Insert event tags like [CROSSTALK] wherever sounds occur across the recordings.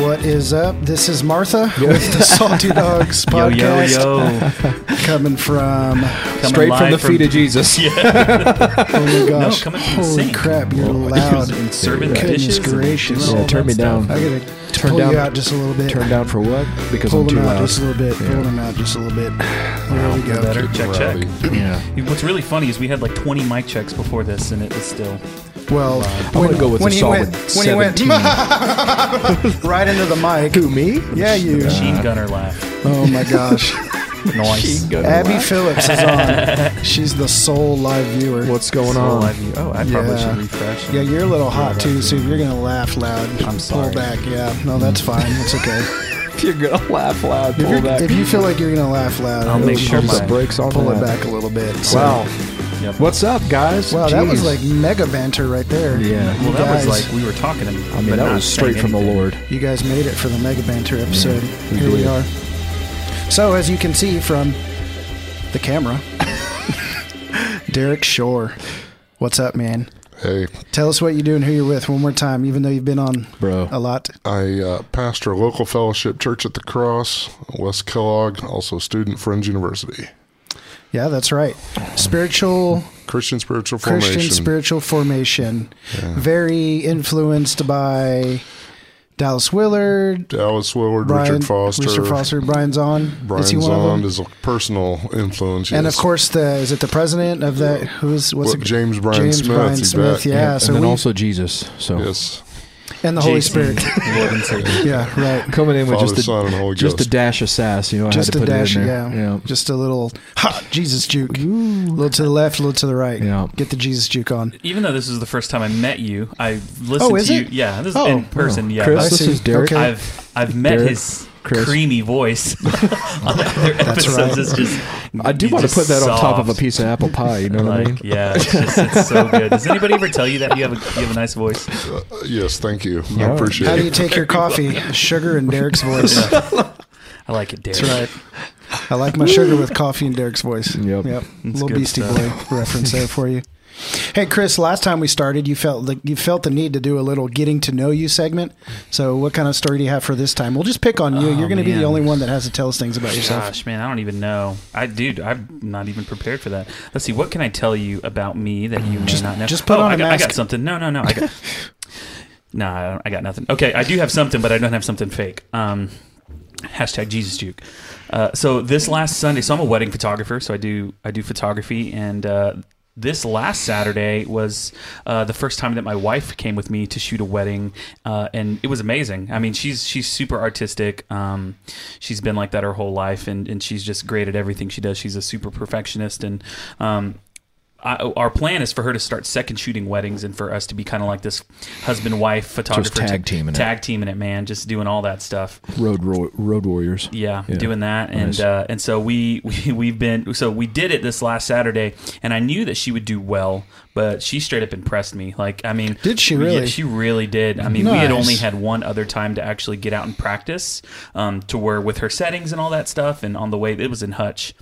What is up? This is Martha with the Salty [LAUGHS] Dogs podcast. Yo, yo, yo. [LAUGHS] Coming from, Coming Straight from live the feet of Jesus. [LAUGHS] oh my gosh, coming from the holy sink. crap, you're loud. and serving Goodness dishes gracious. doing Yeah, turn me stuff. down. I gotta Turn pull down- you out just a little bit. Turn down for what? Because Pull I'm them too out loud. just a little bit. Pull them out just a little bit. There we go. Better. Check, check. [CLEARS THROAT] Yeah. What's really funny is we had like 20 mic checks before this, and it was still. Well, I'm gonna go with when a he solid went, when he went 17. [LAUGHS] right into the mic. Who me? Yeah, you. Machine gunner laugh. Oh my gosh. [LAUGHS] Nice. Abby Phillips is on. [LAUGHS] She's the sole live viewer. What's going So on? live view- Oh, I probably Yeah. should refresh. Yeah, you're a little hot too, so you're gonna laugh loud, I'm sorry. pull back. Yeah, no, that's mm. fine. It's okay. [LAUGHS] You're gonna laugh loud. If, Pull you're, back. if you feel like you're gonna laugh loud, I'll make just sure Put my- the brakes on. pull it that. back a little bit. So- Wow. Yep. What's up, guys? Wow, that was Jeez. like mega banter right there. Yeah. Well, You that guys, was like we were talking. And, I mean, but that was straight from the. Lord. you guys made it for the mega banter episode. we Here we did. are. So as you can see from the camera, [LAUGHS] Derek Shore. What's up, man? Hey, Tell us what you do and who you're with one more time, even though you've been on Bro. a lot. I uh, pastor a local fellowship church at the Cross, West Kellogg, also student Friends University. Yeah, that's right. Spiritual Christian spiritual formation. Christian spiritual formation. Very influenced by Dallas Willard, Dallas Willard, Brian, Richard Foster, Richard Foster, Brian Zahnd. Brian is he one of Zahnd them? is a personal influence. And yes. of course, the is it the president of that? Who's what's What, it? James Bryan James Smith, Bryan you Smith. bet. Yeah. and so then we also Jesus. So yes, and the Holy Jason, Spirit. [LAUGHS] Lord yeah, right. coming in with Father, just a, Son, and just a dash of sass. You know, I Just had to a put dash, in yeah. there. Yeah. Just a little ha, Jesus juke. A little to the left, a little to the right. Yeah. Get the Jesus juke on. Even though this is the first time I met you, I listened Oh, is to you. Yeah, this is Oh. in person. Yeah, Chris, I this see. is Derek. Okay. I've I've met Derek, his Chris. creamy voice on [LAUGHS] the other episodes. right. It's just I do want to put that on top of a piece of apple pie. You know what I mean? yeah, it's just it's so [LAUGHS] good. Does anybody ever tell you that you have a you have a nice voice? Uh, yes, thank you. I appreciate How do you take your coffee? [LAUGHS] Sugar and Derek's voice. I like it, Derek. That's right. I like my sugar with coffee and Derek's voice. Yep. Yep. Little Beastie stuff. Boy reference there for you. Hey Chris, last time we started, you felt like you felt the need to do a little getting to know you segment. So, what kind of story do you have for this time? We'll just pick on you. Oh, You're going to be the only one that has to tell us things about yourself. Gosh, man, I don't even know. I dude, I'm not even prepared for that. Let's see. What can I tell you about me that you may Just- not know? just put oh, on I a got, I got something. No, no, no. I got. [LAUGHS] no, I, don't, I got nothing. Okay, I do have something, but I don't have something fake. Um, hashtag Jesus juke. Uh, so this last Sunday, so I'm a wedding photographer, so I do I do photography, and uh, this last Saturday was uh, the first time that my wife came with me to shoot a wedding, uh, and it was amazing. I mean, she's she's super artistic. Um, she's been like that her whole life, and, and she's just great at everything she does. She's a super perfectionist, and um, I, our plan is for her to start second shooting weddings and for us to be kind of like this husband wife photographer tag teaming it. tag teaming it man just doing all that stuff Road ro- road warriors. yeah, Yeah. doing that, and Nice. uh, and so we, we we've been so we did it this last Saturday, and I knew that she would do well, but she straight up impressed me. Like I mean, Did she yeah, really? she really did. I mean, we had only had one other time to actually get out and practice, um, to where with her settings and all that stuff, and on the way it was in Hutch.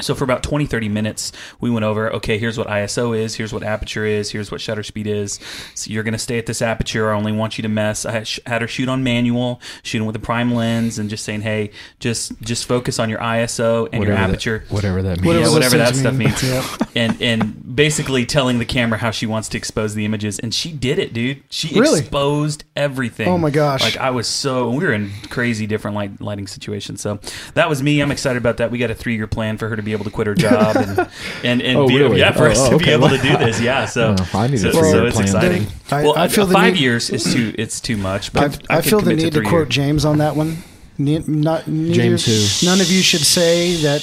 So for about 20, 30 minutes, we went over, okay, here's what ISO is, here's what aperture is, here's what shutter speed is. So you're going to stay at this aperture. I only want you to mess. I had- had her shoot on manual, shooting with a prime lens and just saying, hey, just just focus on your ISO and your aperture. That, whatever that means. Whatever yeah, whatever that stuff mean. means. Yep. And and basically telling the camera how she wants to expose the images, and she did it, dude. She Really? exposed everything. Oh my gosh. Like I was so we were in crazy different light, lighting situations. So that was me. I'm excited about that. We got a three year plan for her to be able to quit her job and [LAUGHS] and, and Oh, be, really? yeah for Oh, us oh, to be able to do [LAUGHS] this. Yeah. So Oh, I need a so, three-year so it's plan. exciting. I- well, I feel five need- years is too it's too much. But I, I could feel the need to, three quote. James on that one. Ne- not neither- James who? None of you should say that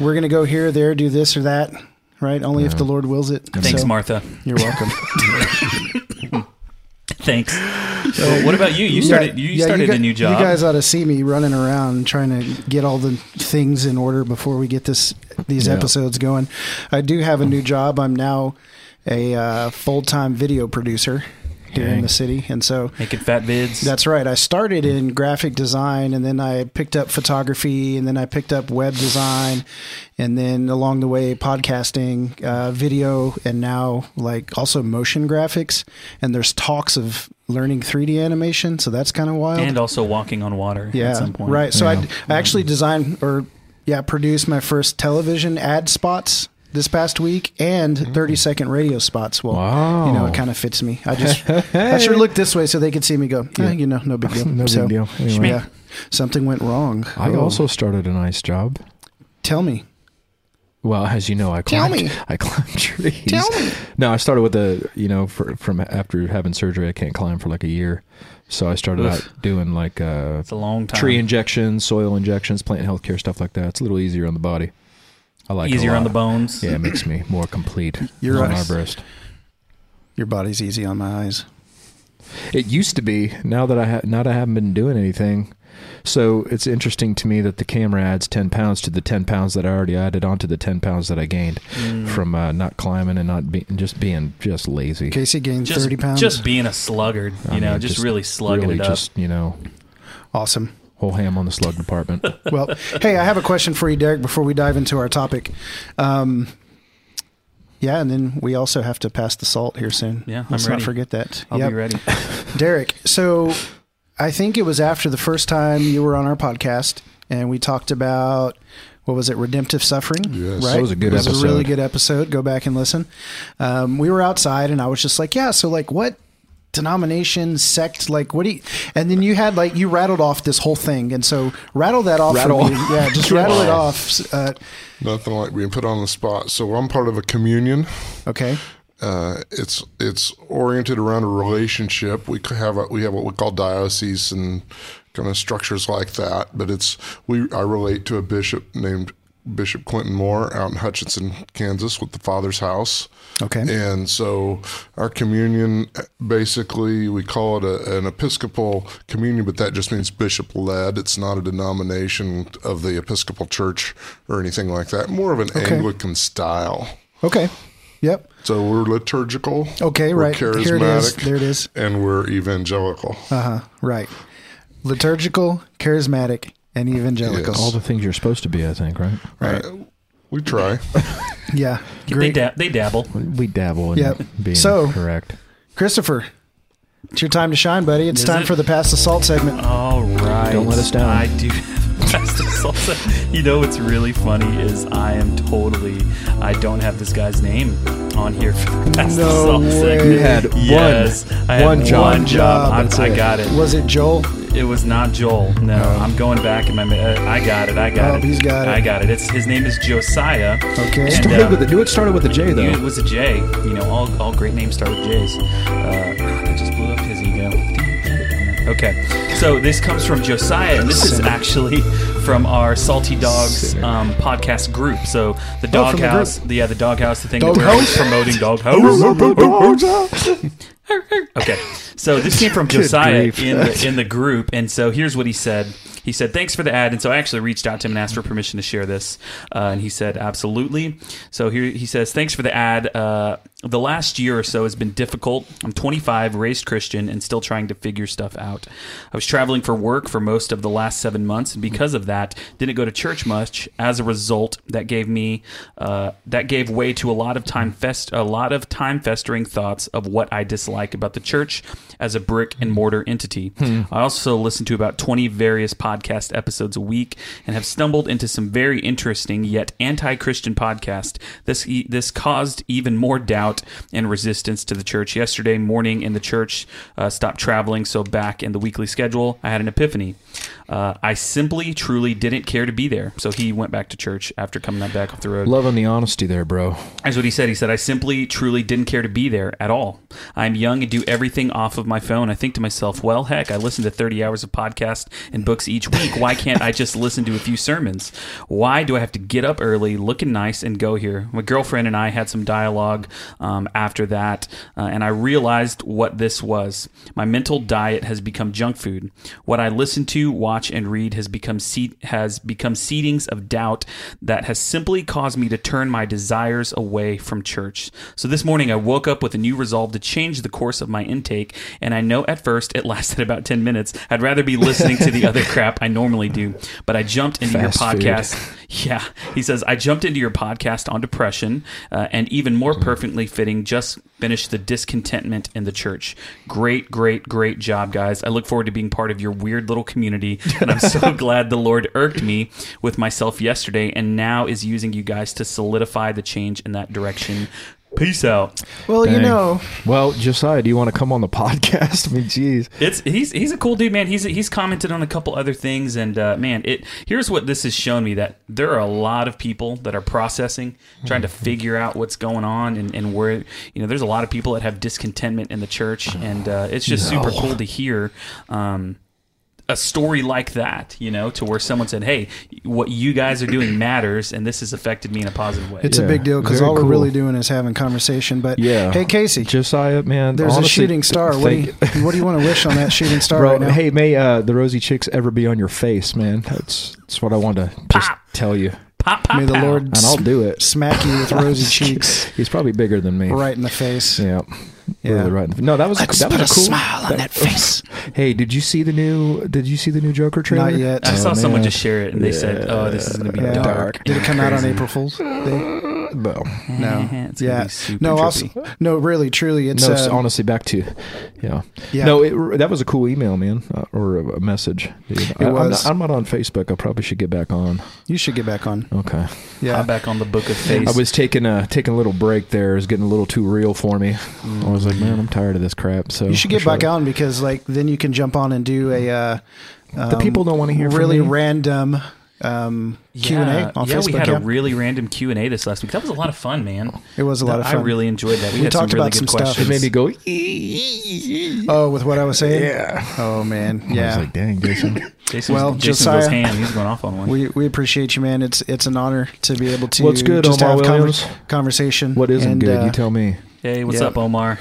we're going to go here, there, do this or that. Right? Only if the Lord wills it. Thanks, So, Martha. You're welcome. [LAUGHS] Thanks. So what about you? You started you Yeah, started gu- a new job. You guys ought to see me running around trying to get all the things in order before we get this these Yeah. episodes going. I do have a new job. I'm now a uh, full time video producer here in the city, and so Making fat vids. that's right. I started in graphic design, and then I picked up photography, and then I picked up web design, and then along the way, podcasting, uh, video, and now like also motion graphics. And there's talks of learning 3D animation, so that's kind of wild. and also walking on water yeah, at some point. right. So Yeah. I, I actually designed or yeah produced my first television ad spots. This past week and 30 second radio spots. Well, Wow. you know, it kind of fits me. I just, [LAUGHS] I should look this way so they could see me go, eh, you know, no big [LAUGHS] deal. No So, big deal. Anyway, yeah, something went wrong. I Oh. also started a nice job. tell me. Well, as you know, I Tell climbed, me. [LAUGHS] I climbed trees. Tell me. No, I started with a, you know, for, from after having surgery, I can't climb for like a year. So I started Oof. out doing like uh, It's a long time. tree injections, soil injections, plant health care, stuff like that. It's a little easier on the body. I like it a Easier on the bones. Yeah, it makes me more complete. [LAUGHS] You're on right. our. Your body's easy on my eyes. It used to be. Now that I ha- now that I haven't been doing anything, so it's interesting to me that the camera adds ten pounds to the ten pounds that I already added onto the ten pounds that I gained Mm. from uh, not climbing and not being just being just lazy. Casey gained just, 30 pounds. Just being a sluggard, you I know, mean, just, really slugging really it up. Just you know, awesome. Whole ham on the slug department. [LAUGHS] Well, hey, I have a question for you, Derek, before we dive into our topic. Um, yeah, and then we also have to pass the salt here soon. Yeah, I'm Let's ready. not forget that. I'll Yep. be ready. [LAUGHS] [LAUGHS] Derek, so I think it was after the first time you were on our podcast, and we talked about what was it, redemptive suffering? Yes. right. That was a good it was a really good episode. Go back and listen. Um, we were outside, and I was just like, "Yeah, so like what?" Denomination sect like what do you and then you had like you rattled off this whole thing and so rattle that off Rattle. for me yeah just [LAUGHS] rattle it off uh, Nothing like being put on the spot. So I'm part of a communion. okay Uh, it's it's oriented around a relationship. We have a, we have what we call dioceses and kind of structures like that. But it's we I relate to a bishop named Bishop Clinton Moore out in Hutchinson, Kansas, with the Father's House. okay And so our communion, basically, we call it a, an Episcopal communion, but that just means bishop led. It's not a denomination of the Episcopal Church or anything like that. More of an Okay. Anglican style. okay yep So we're liturgical. okay we're right here it is charismatic, there it is and we're evangelical. uh-huh right liturgical charismatic and evangelicals. Yes. All the things you're supposed to be, I think, right? right Uh, we try. [LAUGHS] yeah They, great da- they dabble. We dabble in Yep. being So- correct. christopher it's your time to shine buddy it's Is time it? for the pass the salt segment All right. Don't let us down. I do. Fast and salsa. You know what's really funny is I am totally. I don't have this guy's name on here [LAUGHS] for the Fast No and Salsa way. You had one- yes, I had one job. One job. I- I, got it. was it joel It was not Joel. No, I'm going back in my. Uh, I got it. I got Oh, it. he's got it. I got it. It's his name is Josiah. Okay. And, Started uh, with a, knew it started with a J though. It was a J. You know, all, all great names start with J's. Uh, I just blew up his ego. Okay, so this comes from Josiah, and this is actually from our Salty Dogs um, podcast group. So the Oh, Doghouse, the, yeah, the Doghouse, the thing Dog that we're house? promoting, [LAUGHS] Doghouse. Okay, so this came from Josiah in the [LAUGHS] in the group, and so here's what he said. He said, "Thanks for the ad." And so I actually reached out to him and asked for permission to share this, uh, and he said, "Absolutely." So here he says, "Thanks for the ad. Uh, the last year or so has been difficult. I'm 25, raised Christian, and still trying to figure stuff out. I was traveling for work for most of the last seven months, and because of that, didn't go to church much. As a result, that gave me uh, that gave way to a lot of time fest a lot of time festering thoughts of what I dislike about the church as a brick and mortar entity. I also listen to about 20 various podcast episodes a week and have stumbled into some very interesting yet anti-Christian podcast. This this caused even more doubt and resistance to the church. Yesterday morning in the church uh, stopped traveling, so back in the weekly schedule, I had an epiphany. Uh, I simply, truly didn't care to be there. So he went back to church after coming back off the road. Loving the honesty there, bro. That's what he said. He said, I simply, truly didn't care to be there at all. I'm young and do everything off of my phone. I think to myself, well, heck, I listen to 30 hours of podcast and books each week. Why can't I just listen to a few sermons? Why do I have to get up early, looking nice, and go here? My girlfriend and I had some dialogue um, after that, uh, and I realized what this was. My mental diet has become junk food. What I listen to, watch, and read has become seat has become seedings of doubt that has simply caused me to turn my desires away from church. So this morning I woke up with a new resolve to change the course of my intake, and I know at first it [LAUGHS] lasted about ten minutes. I'd rather be listening to the other [LAUGHS] crap I normally do, but I jumped into Fast your food. podcast. [LAUGHS] Yeah, he says I jumped into your podcast on depression, uh, and even more perfectly fitting, just finished the discontentment in the church. Great, great, great job, guys! I look forward to being part of your weird little community, and I'm so [LAUGHS] glad the Lord irked me with myself yesterday, and now is using you guys to solidify the change in that direction. Peace out. Well, you Dang. know, Well, Josiah, do you want to come on the [LAUGHS] podcast? I mean, geez. It's he's he's a cool dude, man. He's he's commented on a couple other things, and uh, man, it here's what this has shown me that there are a lot of people that are processing, trying to figure out what's going on, and, and where you know there's a lot of people that have discontentment in the church, and uh, it's just super cool to hear. Um, a story like that, you know, to where someone said, "Hey, what you guys are doing matters, and this has affected me in a positive way." it's a big deal because very all we're really doing is having conversation. But Yeah. hey, Casey, Josiah, man. there's honestly, a shooting star. What do, you, what do you want to wish on that shooting star Bro, right now? hey, may uh, the rosy chicks ever be on your face, man? That's that's what I want to just tell you, pop, pop, May the pow. Lord and I'll do it. smack you with rosy [LAUGHS] cheeks He's probably bigger than me. right in the face. Yeah. Yeah. Really right. in the- No, that was Let's that was put a a cool. smile on that face. [LAUGHS] Hey, did you see the new? Did you see the new Joker trailer? Not yet. I Oh, saw someone just share it, and they said, "Oh, this is going to be Yeah. dark." Did it and come out on. April Fool's Day? [LAUGHS] No. No. It's yeah. be super No. Also, no. Really, truly, it's no, it's uh, honestly back to, yeah. Yeah. No, it, that was a cool email, man, uh, or a, a message. Dude. I, I'm, was. not, I'm not on Facebook. I probably should get back on. You should get back on. Okay. Yeah. I'm back on the book of face. I was taking a taking a little break there. It was getting a little too real for me. I was like, man, I'm tired of this crap. So You should get back shut- on because like then you can jump on and do a. Uh, The um, people don't want to hear from really me. random um, Q and A on yeah, Facebook. we had yeah. a really random Q and A this last week. That was a lot of fun, man. it was a lot of fun. I really enjoyed that. We, We had talked some really about good some stuff. questions. It made me go. Oh, with what I was saying. Yeah. Oh man. I was Yeah. like, dang, Jason. [LAUGHS] Jason, Well, Jason Josiah- goes ham. He's going off on one. we we appreciate you, man. It's it's an honor to be able to What's good, just Omar have conver- Williams? conversation. What isn't and, good? uh, you tell me. Hey, what's yeah. up, Omar?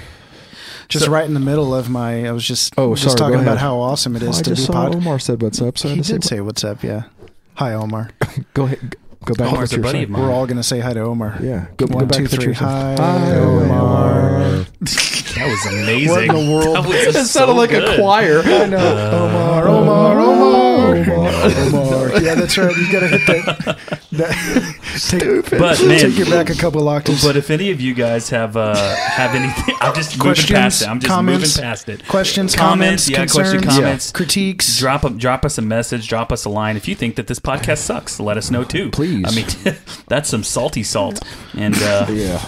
Just So- right in the middle of my, I was just Oh, just sorry, talking about how awesome it is I to just do saw pod. Omar said what's up. So He had did say, say what's up. Yeah. Hi, Omar. [LAUGHS] go ahead. Go back Omar's to a buddy of mine. We're all gonna say hi to Omar. Yeah. Go, One, go back two, to what three. you're. Hi, Omar. That was amazing. What in the world? That was It so sounded like good. a choir. I know. Uh, Omar, Omar, Omar, Omar. Yeah, that's right. You gotta hit that. that [LAUGHS] take, But man, take it back a couple octaves. But if any of you guys have uh, have anything, I'm just moving Questions, past it. I'm just comments, moving past it. questions, comments, comments, yeah, concerns, question, comments. critiques. Drop a, drop us a message, drop us a line. If you think that this podcast sucks, let us know too. Please. I mean, [LAUGHS] that's some salty salt, and uh, Yeah.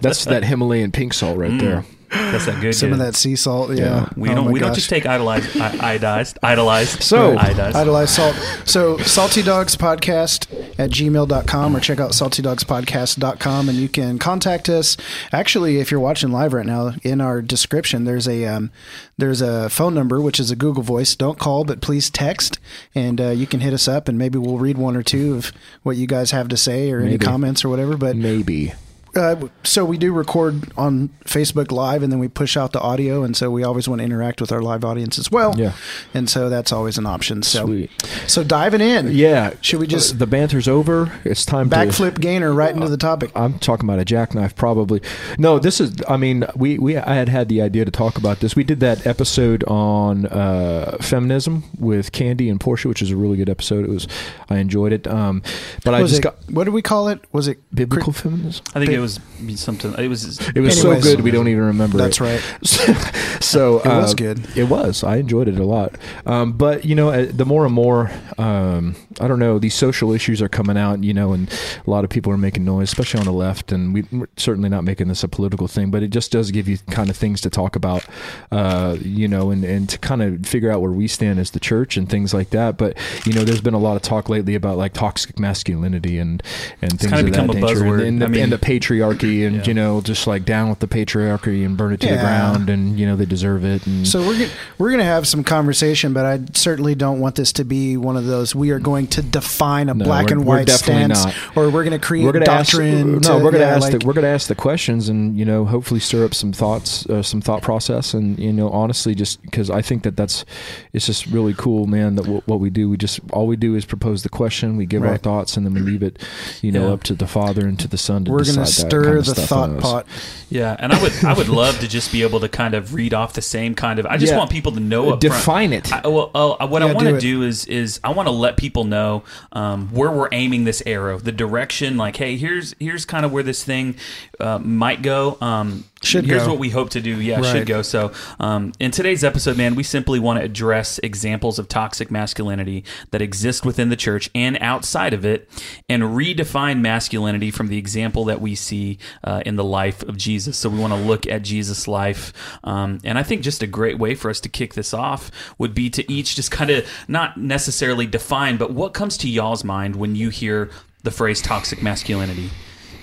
That's that Himalayan pink salt right there. That's that good. Some of that sea salt. Yeah. Yeah. We Oh don't we don't just take idolized, i- idolized, idolized. So- idolized. Idolize Salt. So Salty Dogs Podcast at gmail.com or check out saltydogspodcast.com and you can contact us. Actually, if you're watching live right now, in our description there's a um, there's a phone number which is a Google voice. Don't call, but please text and uh, you can hit us up and maybe we'll read one or two of what you guys have to say or any comments or whatever. But Maybe. Uh, so we do record on Facebook Live, and then we push out the audio, and so we always want to interact with our live audience as well. Yeah. and so that's always an option. So, Sweet. so diving in, Yeah. Should we just- the banter's over? It's time to backflip gainer right into the topic. I'm talking about a jackknife, probably. No, this is. I mean, we we I had had the idea to talk about this. We did that episode on uh, feminism with Candy and Portia, which is a really good episode. It was. I enjoyed it. Um, but I just it, got what did we call it? Was it biblical feminism. I think it was something. It was. It was Anyways. so good we don't even remember. That's it. right. [LAUGHS] so It was uh, good. It was. I enjoyed it a lot. Um, but you know, uh, the more and more, um, I don't know, these social issues are coming out. You know, and a lot of people are making noise, especially on the left. And we, we're certainly not making this a political thing, but it just does give you kind of things to talk about. Uh, you know, and and to kind of figure out where we stand as the church and things like that. But you know, there's been a lot of talk lately about like toxic masculinity and and things kinda of that a nature, buzzword. and, and, the, I mean- and the patriarchy and you know just like down with the patriarchy and burn it to the ground and you know they deserve it and So we're gonna, we're going to have some conversation, but I certainly don't want this to be one of those. We are going to define a No, black and white definitely stance, not. or we're going to create we're gonna doctrine. ask, to- no, we're gonna yeah, ask like- the, we're gonna ask the questions and you know hopefully stir up some thoughts, uh, some thought process, and you know honestly, just because I think that that's it's just really cool, man. That w- what we do, we just all we do is propose the question, we give our thoughts, and then we leave it, you know, Yeah. up to the Father and to the Son to we're decide going to that stir kind of the thought on pot. Yeah, and I would I would love to just be able to kind of read off the same kind of. I just Yeah. want people to know up front. Define it. I, well, oh, what I want to it. do is is I want to let people know um, where we're aiming this arrow, the direction. Like, hey, here's here's kind of where this thing uh, might go. Um, Should here's go. what we hope to do. Yeah, Right. should go. So, um, in today's episode, man, we simply want to address examples of toxic masculinity that exist within the church and outside of it, and redefine masculinity from the example that we see uh, in the life of Jesus. So, we want to look at Jesus' life, um, and I think just a great way for us to kick this off would be to each just kind of not necessarily define, but what comes to y'all's mind when you hear the phrase toxic masculinity.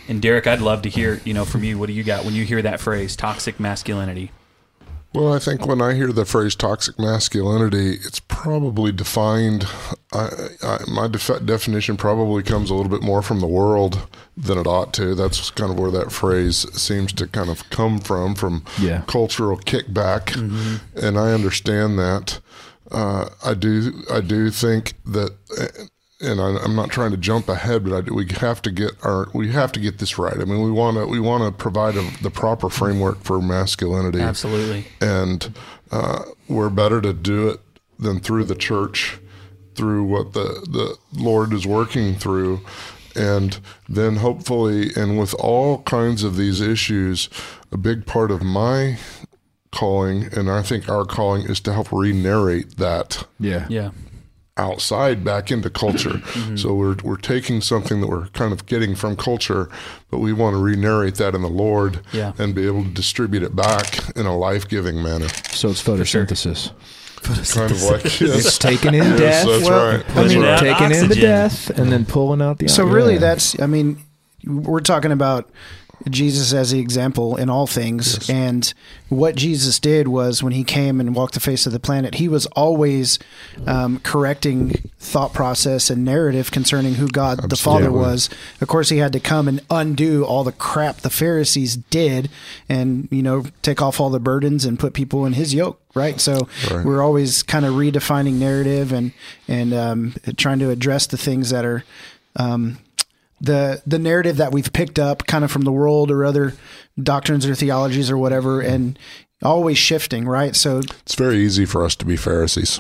And Derek, I'd love to hear, you know, from you. What do you got when you hear that phrase, toxic masculinity? Well, I think when I hear the phrase toxic masculinity, it's probably defined. I, I, my def- definition probably comes a little bit more from the world than it ought to. That's kind of where that phrase seems to kind of come from, from Yeah. cultural kickback, and I understand that. Uh, I do. I do think that. And I, I'm not trying to jump ahead, but I, we have to get our we have to get this right. I mean, we want to we want to provide a, the proper framework for masculinity Absolutely. and uh, we're better to do it than through the church, through what the the Lord is working through, and then hopefully, and with all kinds of these issues, a big part of my calling, and I think our calling, is to help re-narrate that Yeah. Yeah. Outside back into culture. [COUGHS] Mm-hmm. So we're we're taking something that we're kind of getting from culture, but we want to re-narrate that in the Lord Yeah. and be able to distribute it back in a life-giving manner. So it's photosynthesis. Kind of like It's yes. taking in [LAUGHS] Yes, death, that's Well, right. I That's mean, right. that- taking in the death, and then pulling out the. So really, that's I mean, we're talking about Jesus as the example in all things, and what Jesus did was when he came and walked the face of the planet, he was always um, correcting thought process and narrative concerning who God the Father was. Of course, he had to come and undo all the crap the Pharisees did, and you know, take off all the burdens and put people in his yoke. Right, so Right. we're always kind of redefining narrative and and um, trying to address the things that are um, the the narrative that we've picked up kind of from the world or other doctrines or theologies or whatever and always shifting right so It's very easy for us to be Pharisees.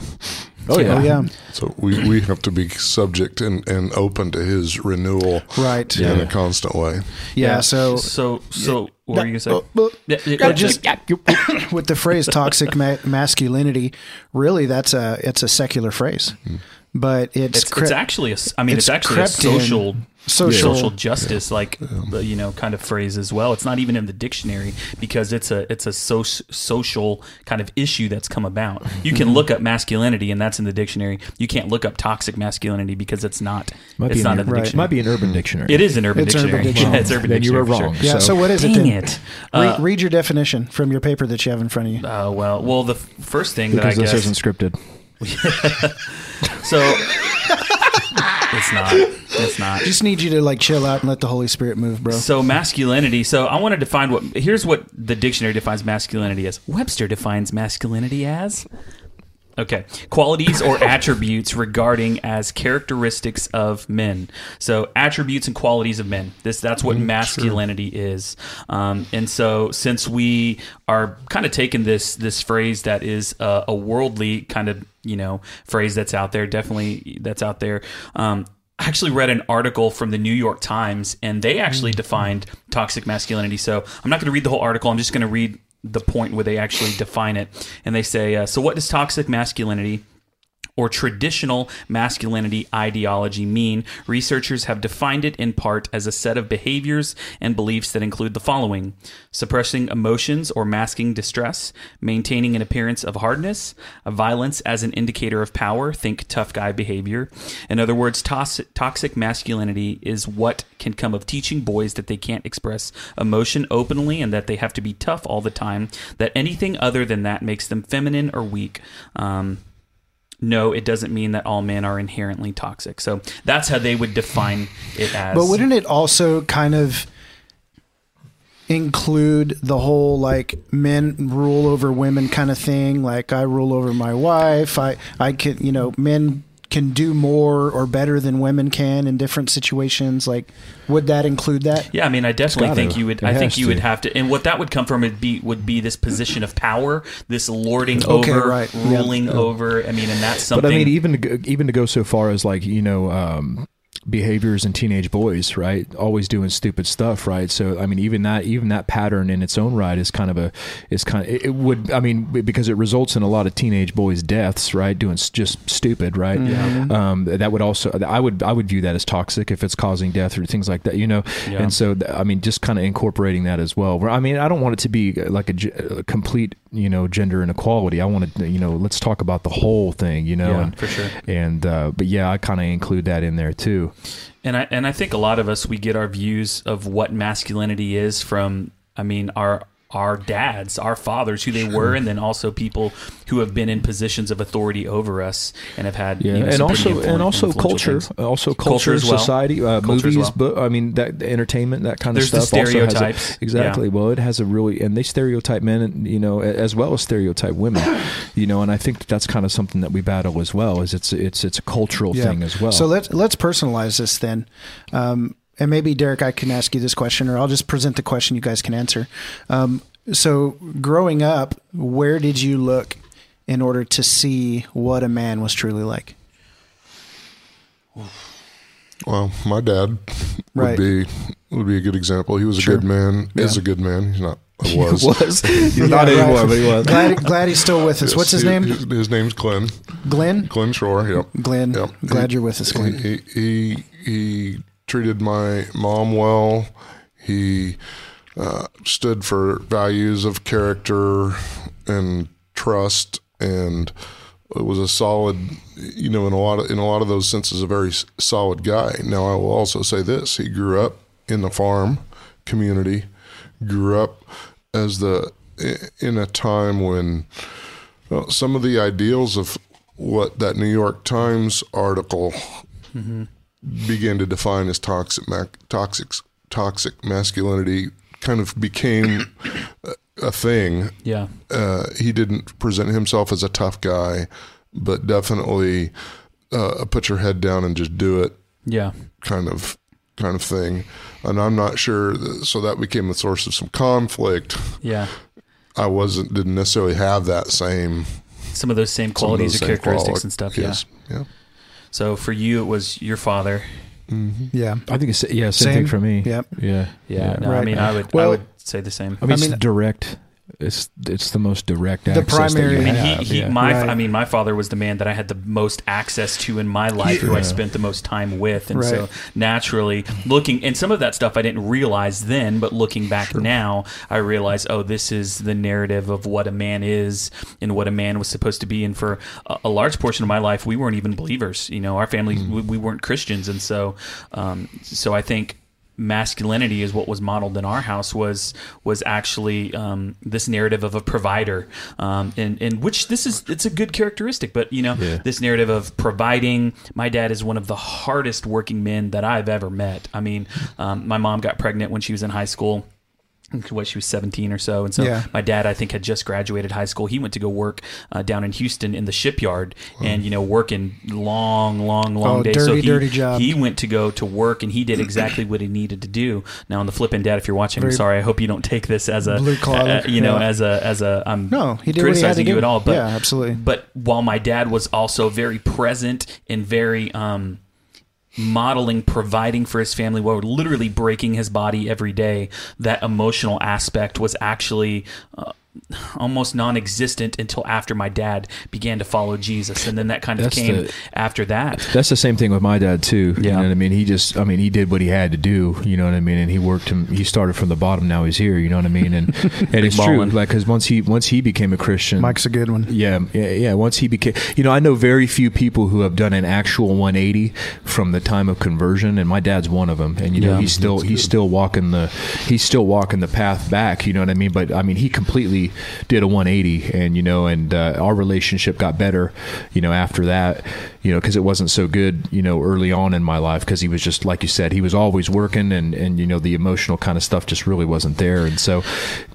Oh yeah. oh yeah So we, we have to be subject and, and open to his renewal right in yeah, a constant way. Yeah. So so so what were you gonna say? Yeah, yeah, I yeah, just [COUGHS] with the phrase toxic ma- masculinity really that's a it's a secular phrase hmm. But it's it's, cre- it's actually a s- I mean it's, it's actually a social Social- social justice like the, you know kind of phrase as well. It's not even in the dictionary because it's a it's a so, social kind of issue that's come about. You Mm-hmm. can look up masculinity and that's in the dictionary. You can't look up toxic masculinity because it's not Might it's be not an, in the right. dictionary. Might be an urban dictionary. It is an urban It's Urban dictionary. Dictionary. Yeah, [LAUGHS] it's urban Then you dictionary. were wrong. sure. yeah so, So- what is it Dang then it. Re- Uh, read your definition from your paper that you have in front of you Uh, well, well, the f- first thing because that I this guess isn't scripted. [LAUGHS] so it's not. It's not. just need you to like chill out and let the holy spirit move bro So masculinity. So I want to define what. Here's what the dictionary defines masculinity as. Webster defines masculinity as. Okay, qualities or [LAUGHS] attributes regarding as characteristics of men. So attributes and qualities of men. This that's what masculinity is. Um, and so since we are kind of taking this this phrase that is a, a worldly kind of you know phrase that's out there, definitely that's out there. Um, I actually read an article from the New York Times, and they actually defined toxic masculinity. So I'm not going to read the whole article. I'm just going to read the point where they actually define it. And they say, uh, so what is toxic masculinity? Or traditional masculinity ideology mean? Researchers have defined it in part as a set of behaviors and beliefs that include the following suppressing emotions or masking distress, maintaining an appearance of hardness, violence as an indicator of power, think tough guy behavior. In other words, toxic, toxic masculinity is what can come of teaching boys that they can't express emotion openly and that they have to be tough all the time, that anything other than that makes them feminine or weak. Um, no, it doesn't mean that all men are inherently toxic. So that's how they would define it as. But wouldn't it also kind of include the whole like men rule over women kind of thing? Like I rule over my wife. I I can you know men can do more or better than women can in different situations. Like would that include that? Yeah, I mean, I definitely gotta. think you would. It I think has you would have to, and what that would come from would be would be this position of power, this lording Okay, over, right. Yeah. ruling over. I mean, and that's something. But I mean, even to go, even to go so far as like you know um, behaviors in teenage boys, right? Always doing stupid stuff, right? So I mean, even that even that pattern in its own right is kind of a is kind of it, it would I mean because it results in a lot of teenage boys' deaths, right? Doing just stupid, right? Um, that would also I would I would view that as toxic if it's causing death or things like that, you know. Yeah. And so I mean, just kind of incorporating that as well. I mean, I don't want it to be like a, a complete you know gender inequality. I want to you know let's talk about the whole thing, you know. Yeah, and, for sure. and uh, but yeah, I kind of include that in there too. And I and I think a lot of us we get our views of what masculinity is from I mean our our dads, our fathers, who they were, and then also people who have been in positions of authority over us and have had Yeah, you know, and some pretty also and also culture, things. also culture, Culture as well. society, uh, Culture movies, well. but I mean that the entertainment, that kind There's of the stuff. also has a- stereotypes. exactly. Yeah. Well, it has a really and they stereotype men, and you know, as well as stereotype women, [COUGHS] you know, and I think that's kind of something that we battle as well. Is it's it's it's a cultural thing as well. So let's let's personalize this then. Um, and maybe Derek, I can ask you this question, or I'll just present the question. You guys can answer. Um, so, growing up, where did you look in order to see what a man was truly like? Well, my dad would Right. be would be a good example. He was a Sure. good man. Is Yeah. a good man. He's not. [LAUGHS] He was. was [LAUGHS] he's not Yeah, right. anymore, but he was. Glad, glad he's still with us. Yes, What's his he- name? His, his name's Glenn. Glenn. Glenn Shore. Yep. Glenn. Yep. Glad He- you're with us, Glenn. He, he he treated my mom well. He uh, stood for values of character and trust, and was a solid, you know, in a lot of in a lot of those senses, a very solid guy. Now, I will also say this: he grew up in the farm community, grew up as the in a time when well, some of the ideals of what that New York Times article began to define as toxic, toxic, toxic masculinity kind of became a- a thing. Yeah. Uh, he didn't present himself as a tough guy, but definitely uh, put your head down and just do it Yeah. kind of kind of thing. And I'm not sure. That, so that became the source of some conflict. Yeah. I wasn't didn't necessarily have that same Some of those same qualities those or same characteristics quali- and stuff. Yes. Yeah. Yeah. So for you, it was your father. Mm-hmm. Yeah. I think it's yeah, same, Same. thing for me. Yep. Yeah, Yeah. No, I mean, I would. I would say the same. I mean, I mean- it's direct. It's it's the most direct The access primary- That I mean, have, he, he yeah. my, Right. I mean, my father was the man that I had the most access to in my life, who I spent the most time with, and Right. so naturally, looking and some of that stuff I didn't realize then, but looking back now, I realize, oh, this is the narrative of what a man is and what a man was supposed to be. And for a, a large portion of my life, we weren't even believers. You know, our family we, we weren't Christians, and so, um, so I think masculinity is what was modeled in our house was was actually um, this narrative of a provider um, and and which this is it's a good characteristic but you know Yeah. this narrative of providing my dad is one of the hardest working men that I've ever met I mean um, my mom got pregnant when she was in high school what she was 17 or so and so Yeah. my dad i think had just graduated high school he went to go work uh, down in houston in the shipyard and you know working long long long Oh, days so he, dirty job. he went to go to work and he did exactly what he needed to do now on the flip end dad if you're watching i'm sorry i hope you don't take this as a uh, you know yeah. as a as a i'm No, he did what he had to criticizing you do. at all but Yeah, absolutely. but while my dad was also very present and very um modeling providing for his family while literally breaking his body every day that emotional aspect was actually uh, almost non-existent until after my dad began to follow Jesus, and then that kind of That's came the- after that. That's the same thing with my dad too. You Yeah. know what I mean? He just, I mean, he did what he had to do. You know what I mean? And he worked him. He started from the bottom. Now he's here. You know what I mean? And [LAUGHS] and it's true. ballin'. Like because once he once he became a Christian, Mike's a good one. Yeah, yeah, yeah. Once he became, you know, I know very few people who have done an actual 180 from the time of conversion, and my dad's one of them. And you know, Yeah, he's still he's still walking the he's still walking the path back. You know what I mean? But I mean, he completely did a 180, and you know, and uh, our relationship got better. You know, after that, you know, because it wasn't so good. You know, early on in my life, because he was just like you said, he was always working, and and you know, the emotional kind of stuff just really wasn't there. And so,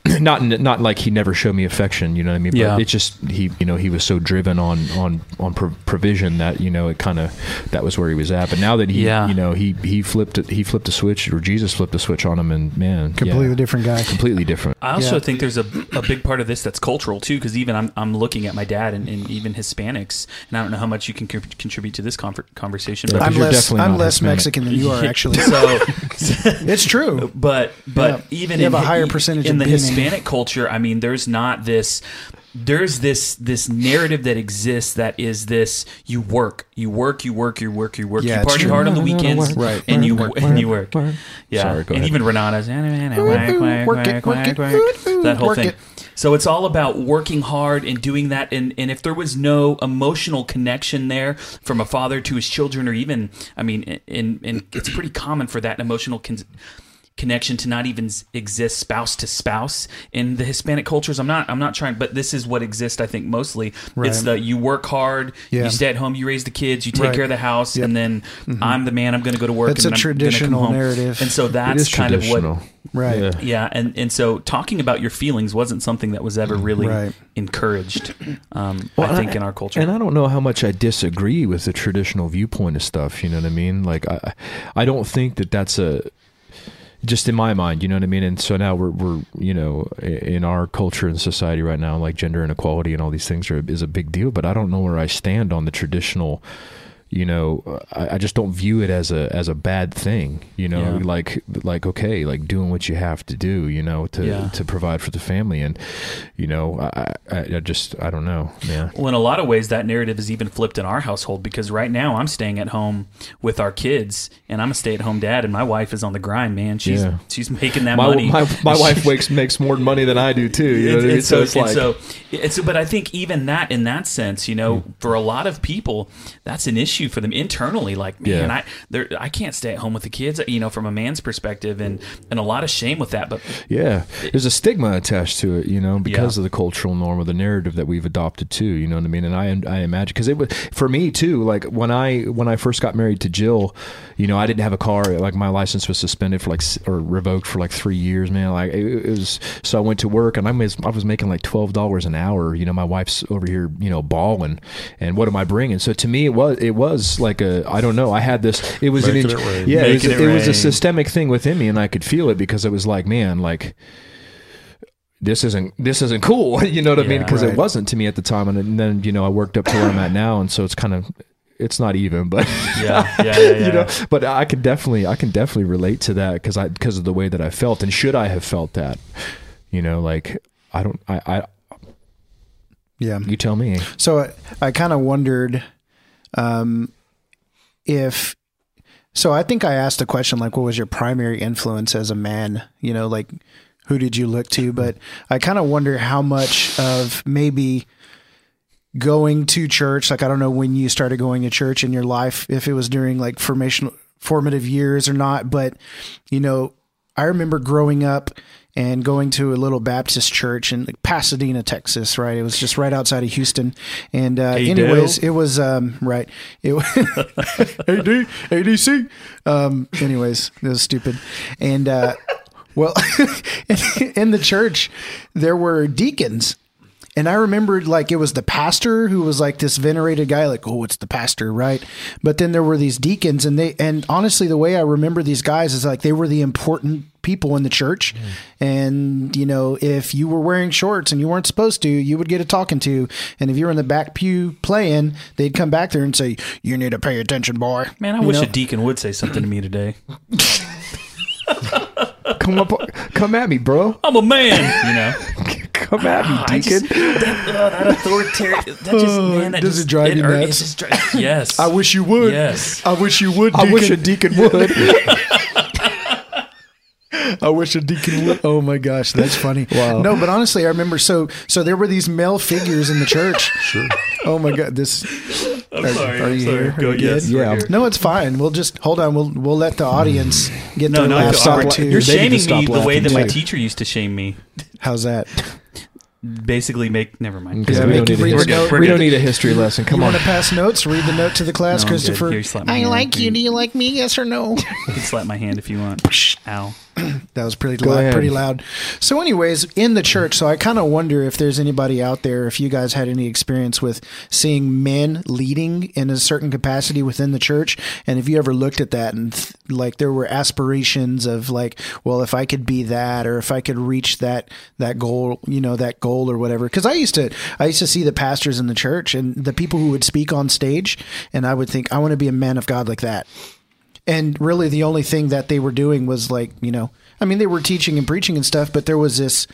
[CLEARS THROAT] not not like he never showed me affection. You know what I mean? But Yeah. it just he you know he was so driven on on on pro- provision that you know it kind of that was where he was at but now that he Yeah. you know he he flipped it he flipped a switch or jesus flipped a switch on him and man yeah, Completely different guy. completely different I also Yeah. think there's a, a big part of this that's cultural too, because even I'm, I'm looking at my dad and, and even Hispanics, and I don't know how much you can co- contribute to this conver- conversation, but I'm you're less definitely I'm not less Hispanic. Mexican than you are actually. so [LAUGHS] [LAUGHS] it's true. but but Yeah. even You have in, a higher percentage in the being- Hispanic culture. I mean, there's not this. There's this this narrative that exists that is this you work you work you work you work you work Yeah, you party true. hard on the No, no, no, weekends work, Right. and you work, and you work, work work. yeah Sorry, go and ahead. even Renata's Work work, it, work, work it. work, work. that whole Work thing it. So it's all about working hard and doing that. And, and if there was no emotional connection there from a father to his children, or even, I mean, and, and it's pretty common for that emotional con- connection to not even exist spouse to spouse in the Hispanic cultures. I'm not, I'm not trying, but this is what exists. I think mostly it's Right. the you work hard, Yeah. you stay at home, you raise the kids, you take Right. care of the house, Yep. and then I'm the man. I'm going to go to work. It's and a then I'm gonna come traditional home. narrative. and so that's kind of what traditional Right. yeah. yeah, and and so talking about your feelings wasn't something that was ever really Right. encouraged. Um, Well, I think and in our culture. And I don't know how much I disagree with the traditional viewpoint of stuff. You know what I mean? Like, I, I don't think that that's a, just in my mind, you know what I mean? And so now we're, we're, you know, in our culture and society right now, like gender inequality and all these things are, is a big deal, but I don't know where I stand on the traditional, you know, I, I just don't view it as a, as a bad thing, you know, Yeah. like, like, okay, like doing what you have to do, you know, to, Yeah. to provide for the family. And, you know, I, I, I just, I don't know. Yeah. well, in a lot of ways, that narrative is even flipped in our household because right now I'm staying at home with our kids, and I'm a stay-at-home dad, and my wife is on the grind. Man, she's Yeah. she's making that my, money. My, my [LAUGHS] wife makes makes more money than I do too. You know And- and so, it's like so, it's, but I think even that, in that sense, you know, for a lot of people, that's an issue for them internally. Like, man, Yeah. I there, I can't stay at home with the kids, you know, from a man's perspective, and and a lot of shame with that. But yeah, there's a stigma attached to it, you know, because of the cultural norm or the narrative that we've adopted too. You know what I mean? And I I imagine because it was for me too. Like when I when I first got married to Jill, you know, I didn't have a car. Like my license was suspended for like or revoked for like three years, man. Like it, it was. So I went to work and I was I was making like twelve dollars an hour. You know, my wife's over here, you know, balling. And what am I bringing? So to me, it was it was like a I don't know. I had this. It was Making an it yeah. It was, Making it it was a systemic thing within me, and I could feel it because it was like, man, like this isn't this isn't cool. [LAUGHS] you know what I mean? Because Right. it wasn't to me at the time, and then you know I worked up to where I'm at now, and so it's kind of it's not even, but yeah, yeah, [LAUGHS] yeah, yeah. you know, but I can definitely I can definitely relate to that because I because of the way that I felt, and should I have felt that, you know, like I don't I I Yeah. you tell me. So I, I kind of wondered um, if. So I think I asked a question like, "What was your primary influence as a man?" You know, like who did you look to? But I kind of wonder how much of maybe going to church. Like I don't know when you started going to church in your life, if it was during like formation formative years or not. But you know, I remember growing up and going to a little Baptist church in like Pasadena, Texas. Right, it was just right outside of Houston. And uh, Hey, anyways, Dale. it was um, right. It was AD ADC. Um, anyways, it was stupid. And uh, well, [LAUGHS] in the church there were deacons. And I remembered like it was the pastor who was like this venerated guy, like, oh, it's the pastor, right? But then there were these deacons, and they, and honestly, the way I remember these guys is like they were the important people in the church. And, you know, if you were wearing shorts and you weren't supposed to, you would get a talking to. And if you were in the back pew playing, they'd come back there and say, you need to pay attention, boy. Man, I You wish know? a deacon would say something to me today. [LAUGHS] Come up, come at me, bro. I'm a man, you know. [LAUGHS] Come at me, ah, I just- deacon. that, oh, that authoritarian. That just oh, man. That Does it just, drive you hurt- nuts? just yes. I wish you would. Yes. I wish you would. I wish a deacon. deacon would. [LAUGHS] I wish a deacon would. Oh my gosh, that's funny. [LAUGHS] Wow. No, but honestly, I remember. So, so there were these male figures in the church. [LAUGHS] Sure. Oh my god, this. I'm Are- sorry. are I'm you sorry. here? Are Go, you yes, good? Yeah. here. No, it's fine. We'll just hold on. We'll we'll let the audience [SIGHS] get No, their no, laughs stop too. You're They need to shaming me the way that laughing, my teacher used to shame me. How's that? [LAUGHS] Basically, make never mind. Yeah, Yeah, we make don't, need, read a, the history- note. we don't need a history lesson. Come you on. want to pass notes? Read the note to the class, No, Christopher. Here, I hand. like you. You- Do you like me? Yes or no? You can slap my hand if you want. Ow. [CLEARS THROAT] That was pretty Go loud, ahead. pretty loud. So, anyways, in the church, so I kind of wonder if there's anybody out there, if you guys had any experience with seeing men leading in a certain capacity within the church, and if you ever looked at that and th- like there were aspirations of like, well, if I could be that, or if I could reach that that goal, you know, that goal or whatever. Because I used to, I used to see the pastors in the church and the people who would speak on stage, and I would think, I want to be a man of God like that and really the only thing that they were doing was like you know i mean they were teaching and preaching and stuff but there was this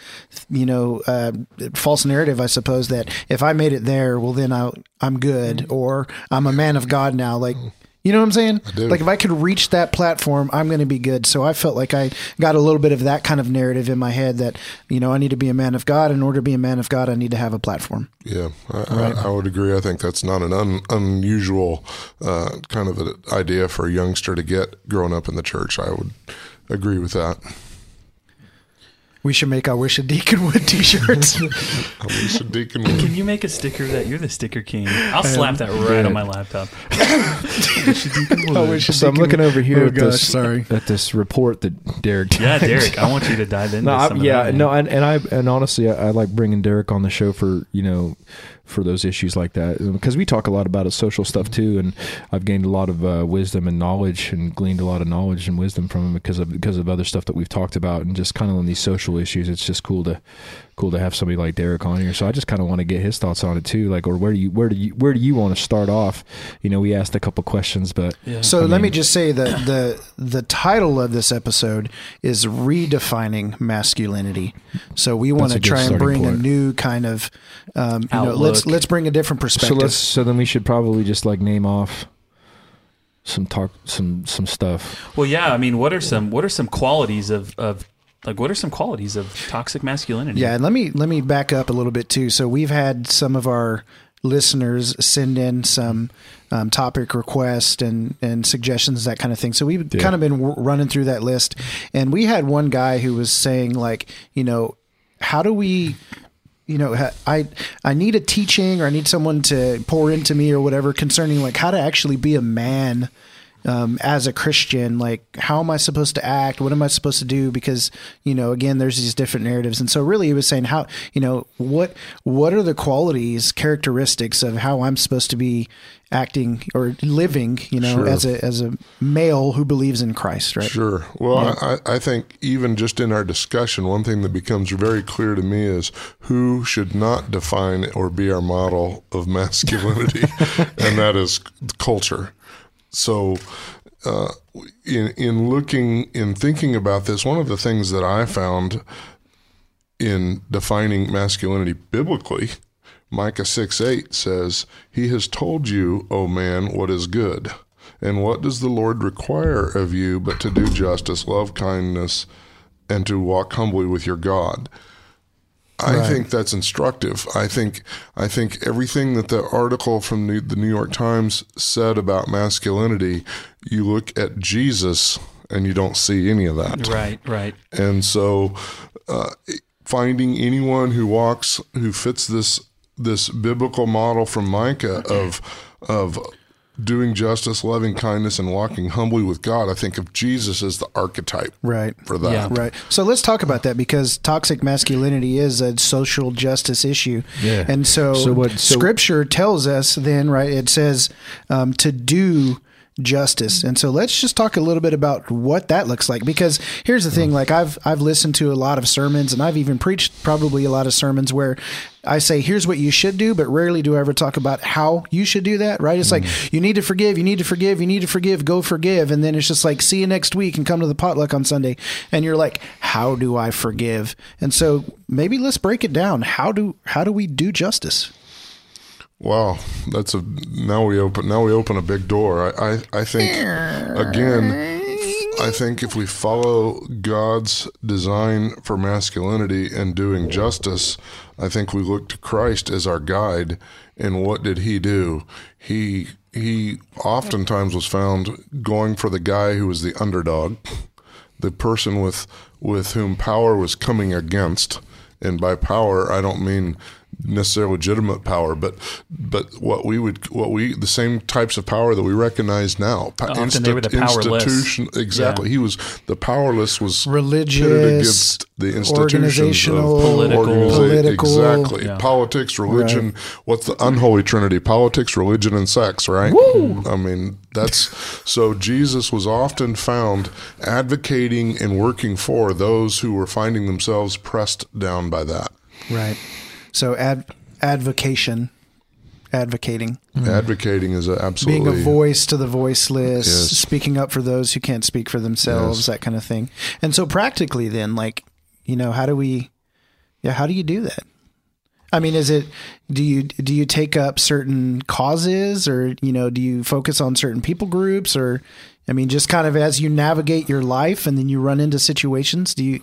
you know uh, false narrative i suppose that if i made it there well then I, i'm good or i'm a man of god now. Like you know what i'm saying do. like if i could reach that platform i'm going to be good so i felt like i got a little bit of that kind of narrative in my head that you know i need to be a man of god in order to be a man of god i need to have a platform Yeah, I, I, I would agree. I think that's not an un, unusual uh, kind of an idea for a youngster to get growing up in the church. I would agree with that. We should make i wish a deacon would t-shirts [LAUGHS] I wish a deacon Can you make a sticker that you're the sticker king? I'll slap that right Yeah. on my laptop. [LAUGHS] I wish a So I'm looking over here Oh, at gosh, this sorry at this report that Derek. Yeah, typed. Derek, I want you to dive into [LAUGHS] No, I, of yeah, that. no, and, and I and honestly, I, I like bringing Derek on the show for you know for those issues like that because we talk a lot about it, social stuff too, and I've gained a lot of uh, wisdom and knowledge and gleaned a lot of knowledge and wisdom from him because of because of other stuff that we've talked about and just kind of on these social issues. It's just cool to cool to have somebody like Derek on here. So I just kind of want to get his thoughts on it too, like or where do you where do you where do you want to start off? You know, we asked a couple questions, but Yeah. So I let me just say that the the title of this episode is redefining masculinity. So we want to try and starting bring a new kind of um, you know let's let's bring a different so perspective. let's so then we should probably just like name off some talk some some stuff. Well, yeah. I mean, what are some what are some qualities of of like what are some qualities of toxic masculinity? Yeah, and let me let me back up a little bit too. So we've had some of our listeners send in some um, topic requests and and suggestions, that kind of thing. So we've Yeah. kind of been w- running through that list, and we had one guy who was saying like, you know, how do we you know i i need a teaching or i need someone to pour into me or whatever concerning like how to actually be a man um, as a christian like how am i supposed to act what am i supposed to do because you know again there's these different narratives and so really he was saying how you know what what are the qualities characteristics of how i'm supposed to be acting or living you know Sure. as a as a male who believes in christ right Sure. Well, I, I think even just in our discussion, one thing that becomes very clear to me is who should not define or be our model of masculinity, [LAUGHS] and that is culture. So, uh, in in looking in thinking about this, one of the things that I found in defining masculinity biblically, Micah 6 8 says, He has told you, O man, what is good. And what does the Lord require of you but to do justice, love kindness, and to walk humbly with your God? I think that's instructive. I think I think everything that the article from New, the New York Times said about masculinity, you look at Jesus and you don't see any of that. Right. Right. And so, uh, finding anyone who walks who fits this this biblical model from Micah of of doing justice, loving kindness, and walking humbly with God, I think of Jesus as the archetype right for that. Yeah. Right. So let's talk about that because toxic masculinity is a social justice issue. Yeah. And so, So what- so- scripture tells us then, right? It says um, to do justice. And so let's just talk a little bit about what that looks like because here's the thing like I've I've listened to a lot of sermons and I've even preached probably a lot of sermons where I say here's what you should do but rarely do I ever talk about how you should do that, right? It's like mm. you need to forgive, you need to forgive, you need to forgive, go forgive and then it's just like see you next week and come to the potluck on Sunday and you're like how do I forgive? And so maybe let's break it down. How do how do we do justice? Wow, that's a now we open now we open a big door. I I, I think again. I think if we follow God's design for masculinity and doing justice, I think we look to Christ as our guide. And what did he do? He he oftentimes was found going for the guy who was the underdog, the person with with whom power was coming against. And by power, I don't mean necessarily legitimate power, but but what we would what we the same types of power that we recognize now. Pa- Often they were the powerless. institution- exactly. He was the powerless was Religious, against the institutions organizational, of Political. organiza- Political. exactly Yeah. politics, religion. What's the unholy trinity? Politics, religion, and sex. Right? I mean, that's so. Jesus was often found advocating and working for those who were finding themselves pressed down by that. Right. So ad advocation, advocating, mm-hmm. Advocating is a absolutely being a voice to the voiceless, Yes. speaking up for those who can't speak for themselves, Yes. that kind of thing. And so practically then like, you know, how do we yeah, how do you do that? I mean, is it do you do you take up certain causes or, you know, do you focus on certain people groups or I mean, just kind of as you navigate your life and then you run into situations, do you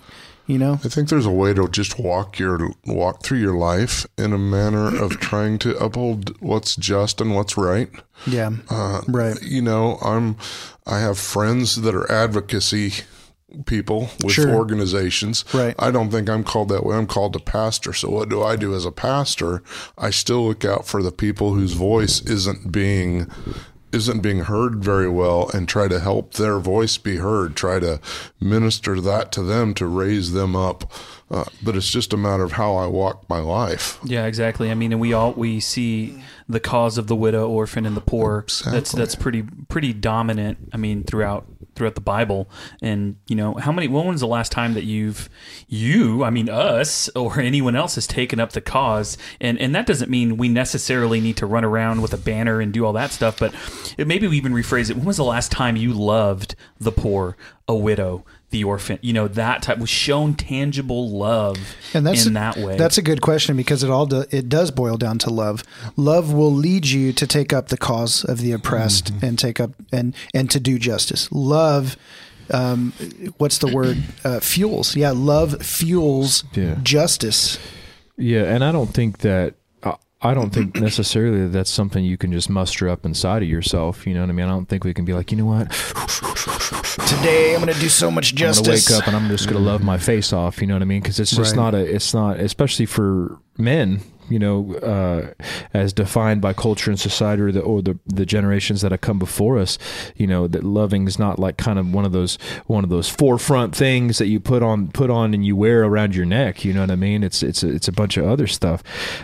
you know? I think there's a way to just walk your walk through your life in a manner of [CLEARS THROAT] trying to uphold what's just and what's right. Yeah. Uh, right. You know, I'm I have friends that are advocacy people with Sure. organizations. Right. I don't think I'm called that way. I'm called a pastor. So what do I do as a pastor? I still look out for the people whose voice isn't being isn't being heard very well and try to help their voice be heard, try to minister that to them to raise them up. Uh, but it's just a matter of how I walk my life. Yeah, exactly. I mean, and we all we see the cause of the widow, orphan, and the poor. That's that's pretty pretty dominant. I mean, throughout throughout the Bible. And you know, how many? When was the last time that you've you? I mean, us or anyone else has taken up the cause? And and that doesn't mean we necessarily need to run around with a banner and do all that stuff. But maybe we even rephrase it. When was the last time you loved the poor, a widow? The orphan, you know that type was shown tangible love and that's in a, that way. That's a good question because it all do, it does boil down to love. Love will lead you to take up the cause of the oppressed Mm-hmm. and take up and and to do justice. Love, um, what's the word? Uh, fuels. Yeah, love fuels Yeah. justice. Yeah, and I don't think that I- don't think necessarily that that's something you can just muster up inside of yourself. You know what I mean? I don't think we can be like, you know what? Today, I'm going to do so much I'm justice. wake up and I'm just gonna love my face off. You know what I mean? Because it's just Right. not a. It's not, especially for men. You know, uh, as defined by culture and society, or the or the the generations that have come before us. You know that loving is not like kind of one of those one of those forefront things that you put on put on and you wear around your neck. You know what I mean? It's it's a, it's a bunch of other stuff.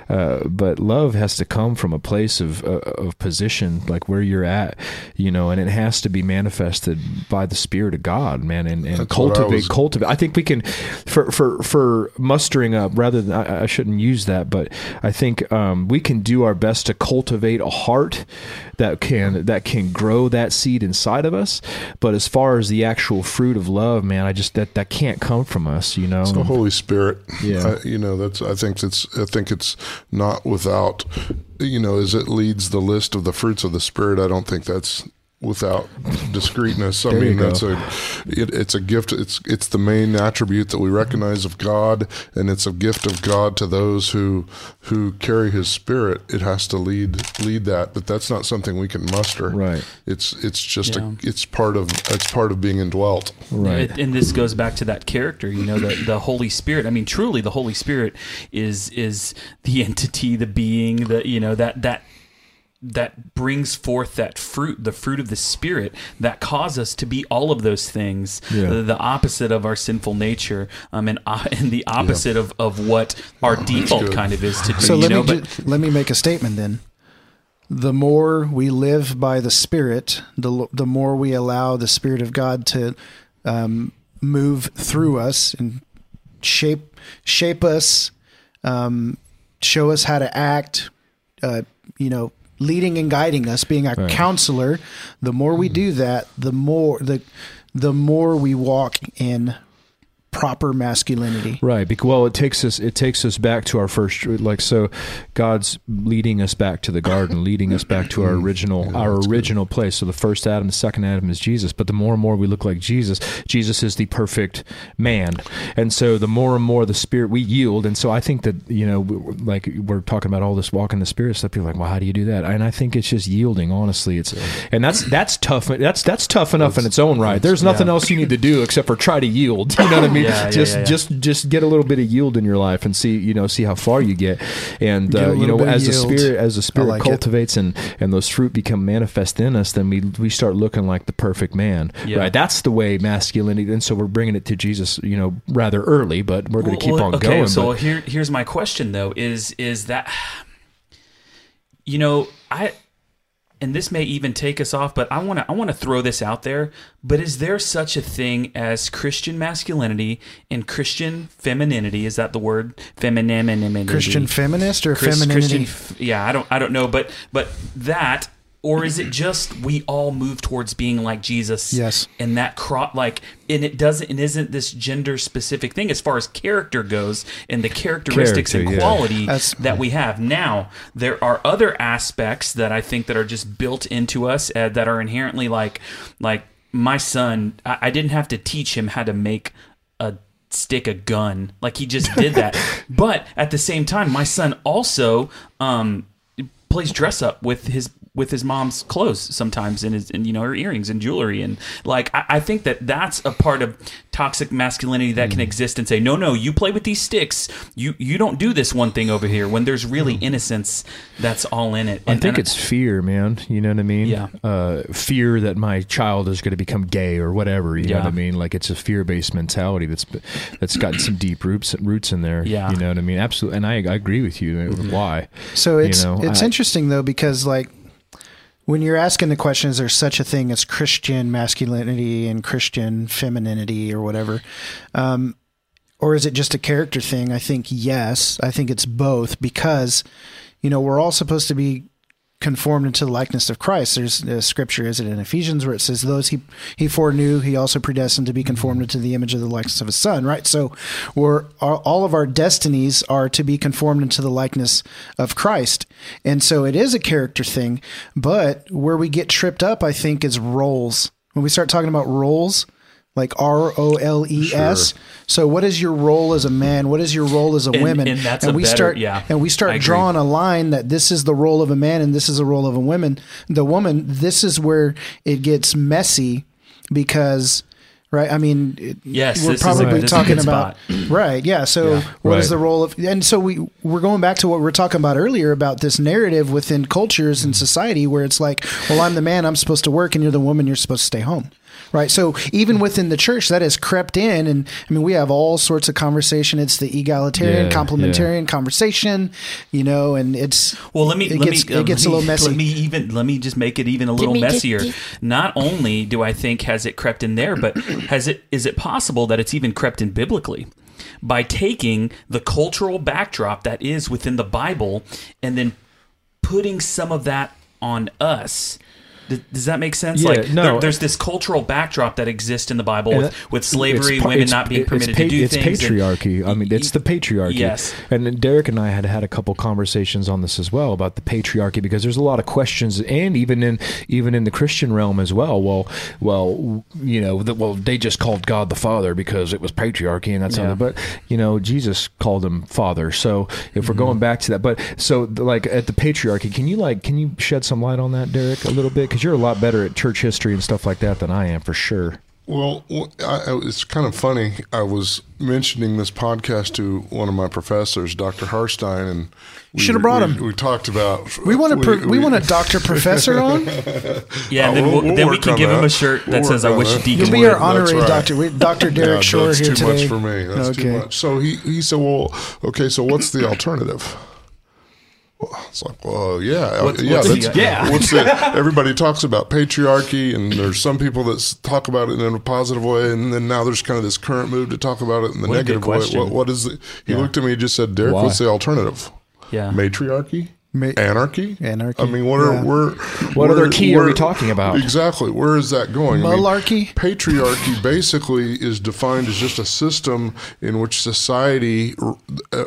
Uh, but love has to come from a place of uh, of position, like where you're at. You know, and it has to be manifested by the Spirit of God, man, and, and what I cultivate was- cultivate. I think we can, for for for mustering up. Rather than I, I shouldn't use that, but I think um, we can do our best to cultivate a heart that can that can grow that seed inside of us. But as far as the actual fruit of love, man, I just that that can't come from us. You know, It's the Holy Spirit. Yeah. I, you know, that's. I think it's. I think it's not without. You know, as it leads the list of the fruits of the Spirit. I don't think that's without discreteness. I There mean, go. that's a. It, it's a gift. It's it's the main attribute that we recognize of God, and it's a gift of God to those who who carry His Spirit. It has to lead lead that, but that's not something we can muster. Right. It's it's just Yeah. a. It's part of. It's part of being indwelt. right? It- and this goes back to that character, you know, the the Holy Spirit. I mean, truly, the Holy Spirit is is the entity, the being, the you know that that that brings forth that fruit, the fruit of the Spirit that cause us to be all of those things, Yeah. the, the opposite of our sinful nature, um, and uh, and the opposite of, of what our default kind of is to do. So let know, me ju- let me make a statement then. the more we live by the Spirit, the the more we allow the Spirit of God to um, move through us and shape shape us, um, show us how to act. Uh, you know, leading and guiding us, being a Right. counselor. The more we do that, the more the the more we walk in proper masculinity. Right. Because, well, it takes us it takes us back to our first like so. God's leading us back to the garden, leading us back to our original our original place. So the first Adam, the second Adam is Jesus. But the more and more we look like Jesus, Jesus is the perfect man. And so the more and more the Spirit we yield. And so I think that you know, like we're talking about all this walk in the Spirit stuff. People are like, well, how do you do that? And I think it's just yielding. Honestly, it's and that's that's tough. That's that's tough enough in its own right. There's nothing else you need to do except for try to yield. [LAUGHS] You know what I mean? Yeah, [LAUGHS] yeah, just yeah, yeah. just just get a little bit of yield in your life and see you know see how far you get and Get uh, you know as the spirit as the spirit like it. cultivates and and those fruit become manifest in us then we we start looking like the perfect man Yeah. right that's the way masculinity and so we're bringing it to Jesus you know rather early but we're going to keep on okay, going So but- here, here's my question though: is is that you know I, and this may even take us off, but I want to I want to throw this out there. But is there such a thing as Christian masculinity and Christian femininity? Is that the word femininity? Christian feminist or Chris- femininity? Christian, yeah, I don't, I don't know, but, but that, or is it just we all move towards being like Jesus? Yes. and that crop like, and it doesn't, and isn't this gender specific thing as far as character goes and the characteristics Character, and yeah. quality That's- that we have now. There are other aspects that I think that are just built into us uh, that are inherently like, like my son. I, I didn't have to teach him how to make a stick a gun like he just did that [LAUGHS] but at the same time my son also um plays dress up with his with his mom's clothes sometimes and his and you know her earrings and jewelry and like I, I think that that's a part of toxic masculinity that Mm. can exist and say no no you play with these sticks you you don't do this one thing over here when there's really innocence that's all in it I think and- it's fear, man. You know what I mean? Yeah. Uh, fear that my child is going to become gay or whatever. You know what I mean? Like it's a fear-based mentality that's that's got some deep roots roots in there. Yeah. You know what I mean? Absolutely. And I, I agree with you. Why? So it's You know, it's I- interesting though because like when you're asking the question, is there such a thing as Christian masculinity and Christian femininity or whatever? Um, or is it just a character thing? I think yes. I think it's both because, you know, we're all supposed to be conformed into the likeness of Christ. There's a scripture, is it in Ephesians, where it says, "Those he he foreknew, he also predestined to be conformed into the image of the likeness of his Son." Right. So, we're all of our destinies are to be conformed into the likeness of Christ, and so it is a character thing. But where we get tripped up, I think, is roles. When we start talking about roles, like R O L E S. So, what is your role as a man? What is your role as a And- woman? and that's a we better- start, yeah, and we start drawing a line that this is the role of a man and this is the role of a woman. The woman, this is where it gets messy because, right? I mean, it- Yes, we're this is a- probably a talking about right. Yeah. So, what is Right. the role of? And so we we're going back to what we were talking about earlier about this narrative within cultures and society where it's like, well, I'm the man, I'm supposed to work, and you're the woman, you're supposed to stay home. Right. So even within the church, that has crept in. And I mean, we have all sorts of conversation. It's the egalitarian, Yeah, complementarian conversation, you know, and it's, Well, let me it let gets, me uh, it gets let a little me- [LAUGHS] messy. Let me even let me just make it even a little me just- messier. Not only do I think has it crept in there, but [CLEARS THROAT] has it is it possible that it's even crept in biblically? By taking the cultural backdrop that is within the Bible and then putting some of that on us. Does that make sense? Yeah, like no. there- there's this cultural backdrop that exists in the Bible with, that- with slavery, it's women it's- not being permitted pa- to do it's things. and- patriarchy. I mean, it's the patriarchy. Yes. And Derek and I had had a couple conversations on this as well about the patriarchy because there's a lot of questions, and even in even in the Christian realm as well. Well, well, you know, the, well, they just called God the Father because it was patriarchy, and that's Yeah. something. But you know, Jesus called him Father. So if we're Mm-hmm. going back to that, but so like at the patriarchy, can you like can you shed some light on that, Derek, a little bit? Because you're a lot better at church history and stuff like that than I am, for sure. Well, w- I, I- it's kind of funny. I was mentioning this podcast to one of my professors, Dr. Harstein, and we, Should have brought we- him. We talked about we want to we, want a doctor professor [LAUGHS] on. yeah, and then, Uh, we'll, we'll- we'll then we can on give him a shirt that We'll says "I wish that. Deacon You'll be would." our honorary right. doctor. We, Dr. [LAUGHS] Derek Yeah, Shore that's here too today. much for me. That's okay. too much. So he, he said, "Well, okay. So what's the alternative?" It's like, well, yeah, What's- yeah, what's that's, yeah. [LAUGHS] What's the, everybody talks about patriarchy, and there's some people that talk about it in a positive way, and then now there's kind of this current move to talk about it in the What negative way. What, what is it? He Yeah. looked at me and just said, "Derek, Why? what's the alternative? Yeah. Matriarchy." Ma- Anarchy? Anarchy, I mean, what are yeah. we're What other key are we talking about? Exactly. Where is that going? I mean, patriarchy basically is defined as just a system in which society,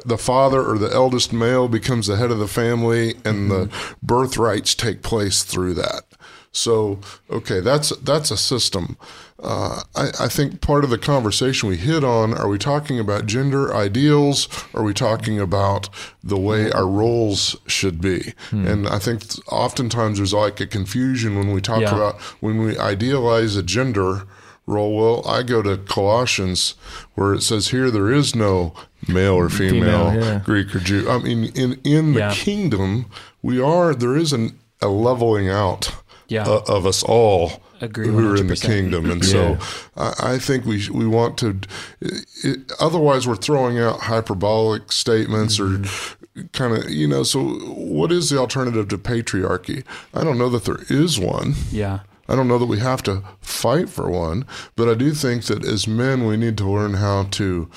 the father or the eldest male becomes the head of the family, and the birthrights take place through that. So, okay, that's that's a system. Uh, I, I think part of the conversation we hit on: Are we talking about gender ideals? Are we talking about the way our roles should be? And I think oftentimes there's like a confusion when we talk Yeah. about when we idealize a gender role. Well, I go to Colossians where it says here there is no male or female, Female, yeah. Greek or Jew. I mean, in in the Yeah. kingdom, we are there is an, a leveling out Yeah. o- of us all Agree who are in the kingdom, and so I, I think we we want to. It, otherwise, we're throwing out hyperbolic statements or kind of you know. So, what is the alternative to patriarchy? I don't know that there is one. Yeah. I don't know that we have to fight for one, but I do think that as men, we need to learn how to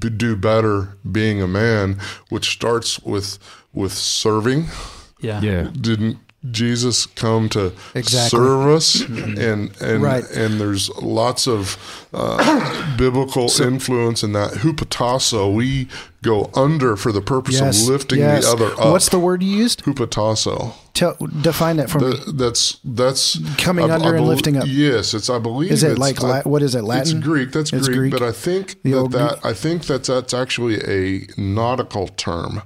b- do better being a man, which starts with with serving. Yeah. Yeah. Didn't Jesus come to Exactly. serve us? and and Right. and there's lots of uh, [COUGHS] biblical influence in that. Hupotasso, we go under for the purpose Yes. of lifting yes. the other up. What's the word you used? hupotasso? Tell, define that for me. That's that's Coming under and lifting up. Yes, it's. I believe. Is it it's- like I- La- what is it, Latin? It's Greek. That's Greek, Greek? But I think The that, that I think that that's actually a nautical term.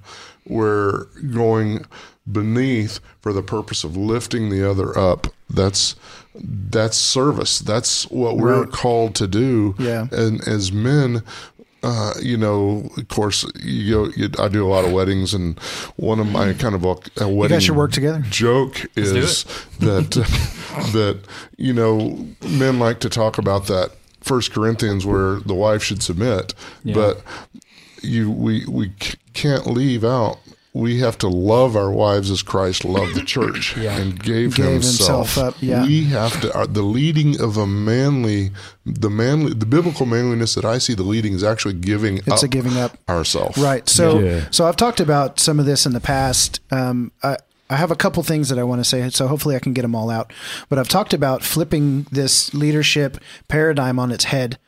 We're going beneath for the purpose of lifting the other up. That's that's service. That's what we're Right. called to do. Yeah. And as men, uh, you know, of course, you go. You, I do a lot of weddings, and one of my kind of a, a wedding. You guys should work together. Joke do is [LAUGHS] that [LAUGHS] that you know men like to talk about that First Corinthians where the wife should submit, but you we we c- can't leave out. We have to love our wives as Christ loved the church Yeah. and gave, Gave himself. himself up, yeah. We have to. Uh, the leading of a manly, the manly, the biblical manliness that I see, the leading is actually giving. It's a giving up. ourselves. Right. So, Yeah. so I've talked about some of this in the past. Um, I, I have a couple things that I want to say, so hopefully I can get them all out. But I've talked about flipping this leadership paradigm on its head,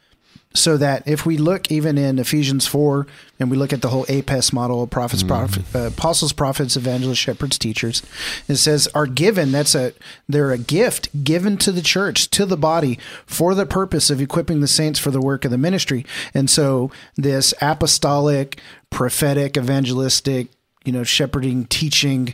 so that if we look even in Ephesians four and we look at the whole APES model, prophets, prophet, uh, apostles, prophets, evangelists, shepherds, teachers, it says are given. That's a they're a gift given to the church, to the body, for the purpose of equipping the saints for the work of the ministry. And so this apostolic, prophetic, evangelistic, you know, shepherding, teaching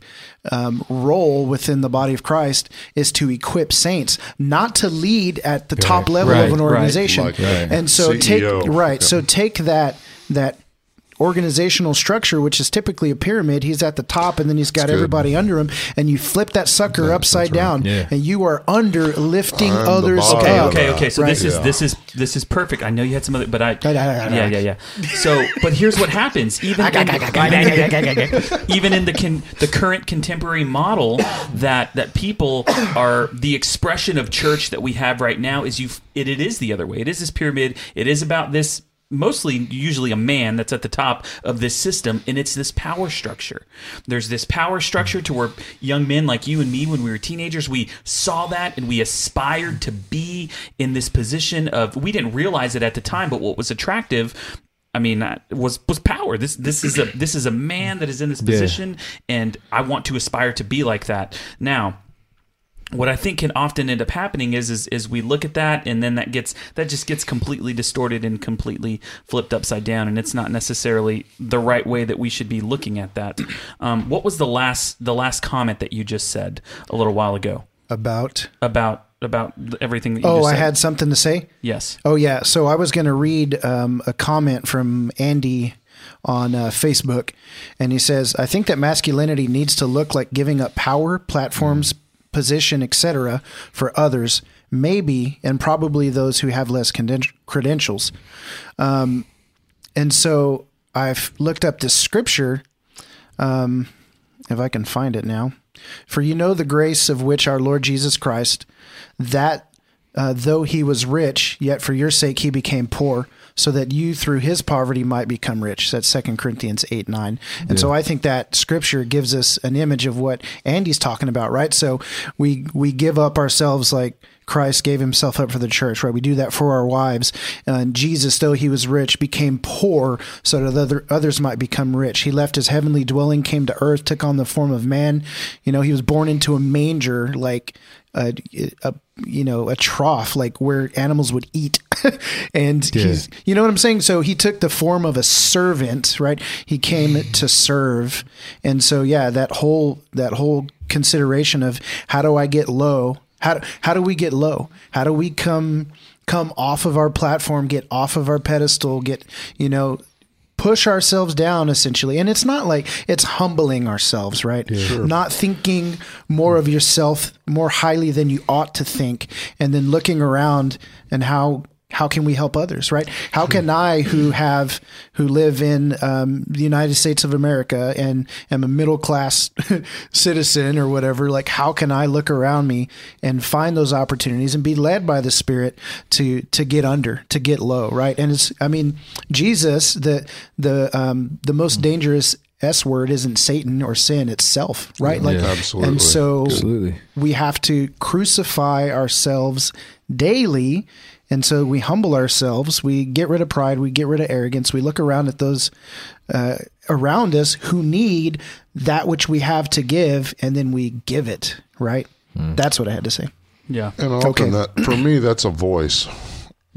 um, role within the body of Christ is to equip saints, not to lead at the top level right, of an right. organization. Like and so take right, Yeah. so take that that organizational structure, which is typically a pyramid. He's at the top, and then he's got good. everybody under him, and you flip that sucker upside down, Yeah. and you are under lifting I'm others bottom. Okay, up. okay, okay. So Right. this is Yeah. this is this is perfect. I know you had some other, but I Yeah, yeah, yeah, yeah yeah yeah. So, but here's what happens. Even in, even in the con, the current contemporary model that that people are the expression of church that we have right now is you. It, it is the other way. It is this pyramid. It is about this mostly usually a man that's at the top of this system and it's this power structure there's this power structure to where young men like you and me when we were teenagers we saw that and we aspired to be in this position of we didn't realize it at the time but what was attractive I mean, uh, was was power. This this is a this is a man that is in this position, and I want to aspire to be like that. Now, what I think can often end up happening is, is is we look at that and then that gets that just gets completely distorted and completely flipped upside down and it's not necessarily the right way that we should be looking at that. Um, what was the last the last comment that you just said a little while ago About about about everything that you oh, I had something to say. yes. Oh yeah, so I was going to read um, a comment from Andy on uh, Facebook, and he says, "I think that masculinity needs to look like giving up power, platforms, position, etc., for others, maybe and probably those who have less creden- credentials." Um, and so I've looked up this scripture. Um, if I can find it now. For you know the grace of which our Lord Jesus Christ, that uh, though he was rich, yet for your sake he became poor, so that you through his poverty might become rich. That's Second Corinthians 8 9. And so I think that scripture gives us an image of what Andy's talking about, right? So we we give up ourselves like Christ gave himself up for the church, right? We do that for our wives. And Jesus, though he was rich, became poor so that other, others might become rich. He left his heavenly dwelling, came to earth, took on the form of man. You know, he was born into a manger, like a, a you know a trough like where animals would eat. [LAUGHS] And Yeah. he's you know what i'm saying? So he took the form of a servant right? He came mm. to serve. And so yeah that whole that whole consideration of how do i get low? How, how do we get low? How do we come come off of our platform get off of our pedestal get you know push ourselves down essentially. And it's not like it's humbling ourselves right? Not thinking more of yourself more highly than you ought to think and then looking around and how how can we help others right how can i who have who live in um, the united states of america and am a middle class [LAUGHS] citizen or whatever like how can i look around me and find those opportunities and be led by the spirit to to get under to get low right and it's i mean jesus the the um the most dangerous S word isn't Satan or sin itself, right? Like, Yeah, absolutely. and so Absolutely. we have to crucify ourselves daily. And so we humble ourselves. We get rid of pride. We get rid of arrogance. We look around at those uh, around us who need that which we have to give, and then we give it, right? That's what I had to say. Yeah. And often Okay. that for me that's a voice,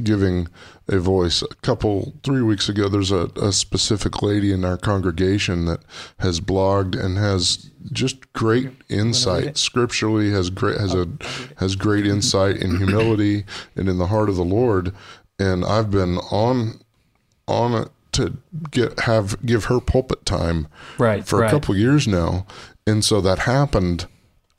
giving a voice. A couple three weeks ago, there's a, a specific lady in our congregation that has blogged and has just great insight scripturally has great has a has great insight in humility and in the heart of the Lord. And I've been on on it to get have give her pulpit time Right, for right. a couple years now, and so that happened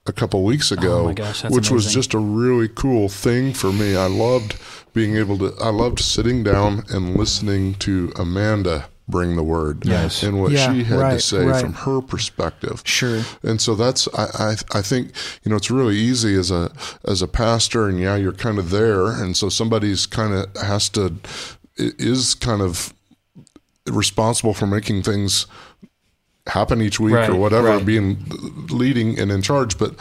a couple weeks ago, Oh gosh, which was just a really cool thing for me. I loved being able to. I loved sitting down and listening to Amanda bring the word Yes. and what Yeah, she had to say right. from her perspective. Sure. And so that's I, I I think you know it's really easy as a as a pastor and yeah you're kind of there and so somebody's kind of has to is kind of responsible for making things happen each week Right, or whatever right. being leading and in charge but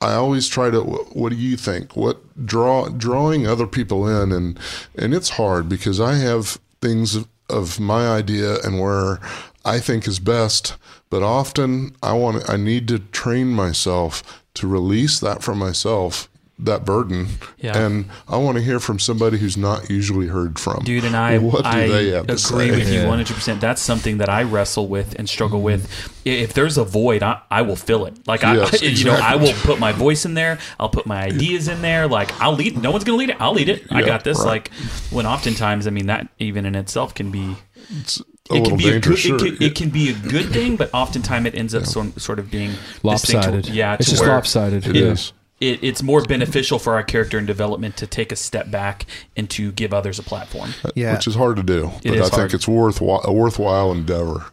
I always try to what do you think what draw drawing other people in and and it's hard because I have things of, of my idea and where I think is best but often I want I need to train myself to release that from myself that burden Yeah. and I want to hear from somebody who's not usually heard from Dude, and I, what do I they have agree with you Yeah. 100%. That's something that I wrestle with and struggle with. Mm-hmm. If there's a void, I, I will fill it. Like, Yes, I, [LAUGHS] you know, I will put my voice in there. I'll put my ideas in there. Like, I'll lead. No one's going to lead it. I'll lead it. I got this. right. Like, when oftentimes, I mean, that even in itself can be. a It little can be a dangerous good. sure. It can, it can be a good thing, but oftentimes it ends up sort, sort of being distinct to- Lopsided. Yeah, It's just where lopsided. It Yeah. is. It, it's more beneficial for our character and development to take a step back and to give others a platform. Yeah. which is hard to do. It but is I think it's worthwhile a worthwhile endeavor.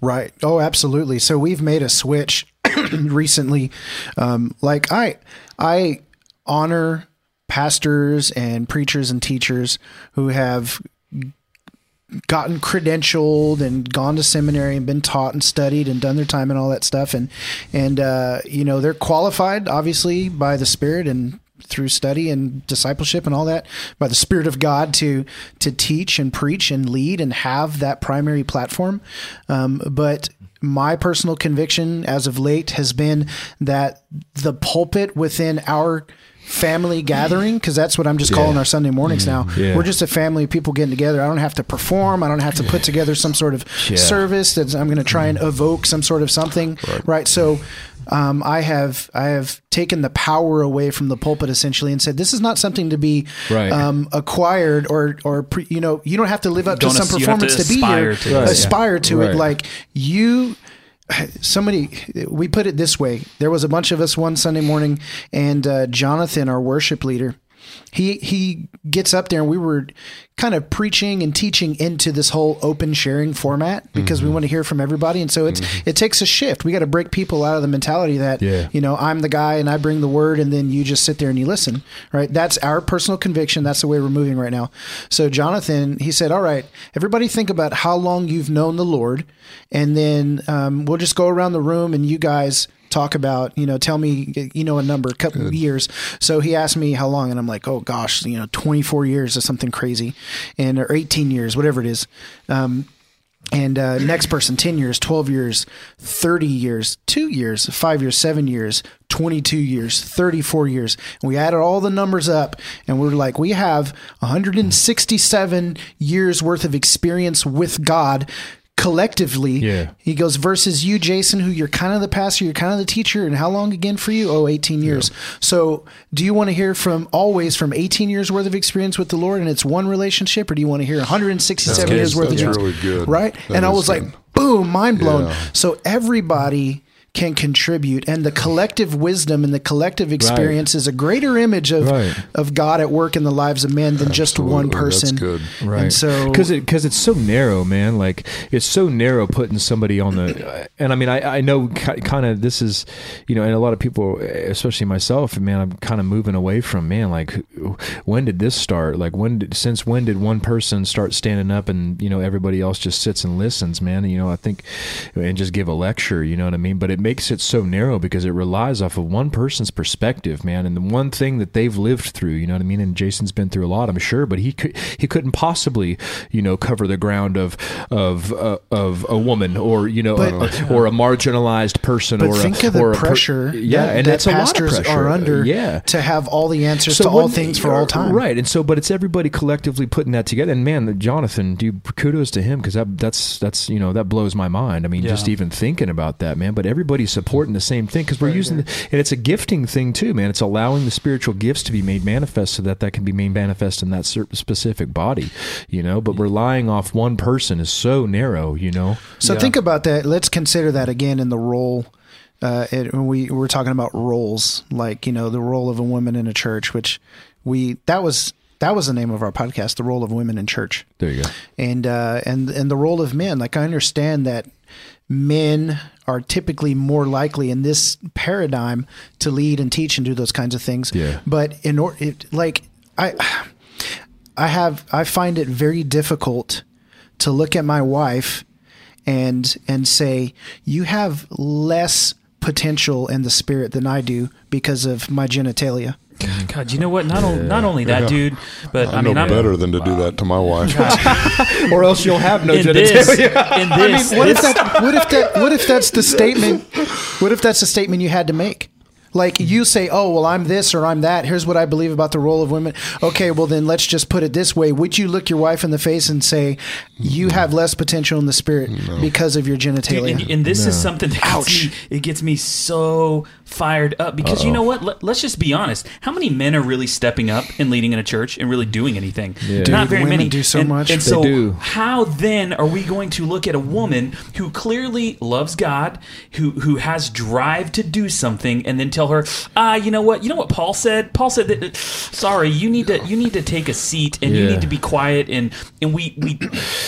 Right. Oh, absolutely. So we've made a switch [CLEARS THROAT] recently. Um, like I, I honor pastors and preachers and teachers who have gotten credentialed and gone to seminary and been taught and studied and done their time and all that stuff. And and uh, you know they're qualified obviously by the spirit and through study and discipleship and all that by the spirit of God to to teach and preach and lead and have that primary platform. Um, but my personal conviction as of late has been that the pulpit within our family gathering because that's what I'm just calling our Sunday mornings now. Yeah. We're just a family of people getting together. I don't have to perform. I don't have to put together some sort of Yeah. service that I'm going to try and evoke some sort of something. Right. So um, I have I have taken the power away from the pulpit essentially and said this is not something to be Right. um, acquired or or pre, you know you don't have to live up Don't to some you to performance to, be here. to it. Right. Aspire to Right. it like you somebody we put it this way. There was a bunch of us one sunday morning and uh, jonathan our worship leader he he gets up there and we were kind of preaching and teaching into this whole open sharing format because Mm-hmm. we want to hear from everybody. And so it's it takes a shift. We got to break people out of the mentality that Yeah. you know i'm the guy and i bring the word and then you just sit there and you listen right? That's our personal conviction. That's the way we're moving right now. So jonathan he said all right everybody think about how long you've known the lord and then um, we'll just go around the room and you guys talk about you know tell me you know a number a couple of years. So he asked me how long and i'm like oh gosh you know 24 years or something crazy and or 18 years whatever it is. Um, and uh, next person 10 years 12 years 30 years 2 years 5 years 7 years 22 years 34 years. And we added all the numbers up and we're like we have 167 years worth of experience with god collectively Yeah. he goes versus you jason who you're kind of the pastor you're kind of the teacher and how long again for you oh 18 years so do you want to hear from always from 18 years worth of experience with the lord and it's one relationship or do you want to hear 167 years worth good. of experience? really good. right That and i was like boom mind blown Yeah. so everybody can contribute and the collective wisdom and the collective experience is a greater image of Right. of god at work in the lives of men than just one Absolutely. That's person good. Right. and so because it because it's so narrow, man. Like it's so narrow putting somebody on the. And I mean, I I know kind of this is, you know, and a lot of people, especially myself, man, I'm kind of moving away from man. Like, when did this start? Like, when did since when did one person start standing up and you know everybody else just sits and listens, man? You know, I think and just give a lecture. You know what I mean? But it makes it so narrow because it relies off of one person's perspective, man, and the one thing that they've lived through. You know what I mean? And Jason's been through a lot, I'm sure, but he could he couldn't possibly, you know, cover the ground of of uh, of a woman or you know But- a, or a marginalized person but or think a, of the or a per- pressure yeah, that, and that it's a lot of pastors pressure. are under yeah. to have all the answers to all things for all time right? And so, but it's everybody collectively putting that together. And man, Jonathan, do kudos to him because that that's that's you know that blows my mind. I mean, just even thinking about that, man. But everybody's supporting the same thing because we're using, the, and it's a gifting thing too, man. It's allowing the spiritual gifts to be made manifest so that that can be made manifest in that specific body, you know. But relying off one person is so narrow, you know. So Yeah. think about that. Let's consider that again in the role. Uh, it, when we we're talking about roles, like you know the role of a woman in a church, which we that was that was the name of our podcast, the role of women in church, There you go. and uh, and and the role of men. Like I understand that men are typically more likely in this paradigm to lead and teach and do those kinds of things. Yeah. But in order, like I, I have I find it very difficult to look at my wife and and say you have less potential in the spirit than I do because of my genitalia. God, you know what? Not only not only that, dude, but I, I, mean, know I'm better than to do that to my wife. [LAUGHS] or else you'll have no in this. In [LAUGHS] this, What if that? What if that? What if that's the statement? What if that's the statement you had to make? Like you say, "Oh, well, I'm this or I'm that. Here's what I believe about the role of women." Okay, well then let's just put it this way: Would you look your wife in the face and say, "You have less potential in the spirit because of your Dude, genitalia"? and, and this is something that gets Ouch. me, it gets me so fired up because you know what? Let, us just be honest. How many men are really stepping up and leading in a church and really doing anything? Yeah. Not very women many. do so and, much. And They so, do. how then are we going to look at a woman who clearly loves God, who who has drive to do something, and then tell her, ah, you know what? You know what Paul said? Paul said that. Sorry, you need to you need to take a seat and you need to be quiet and and we we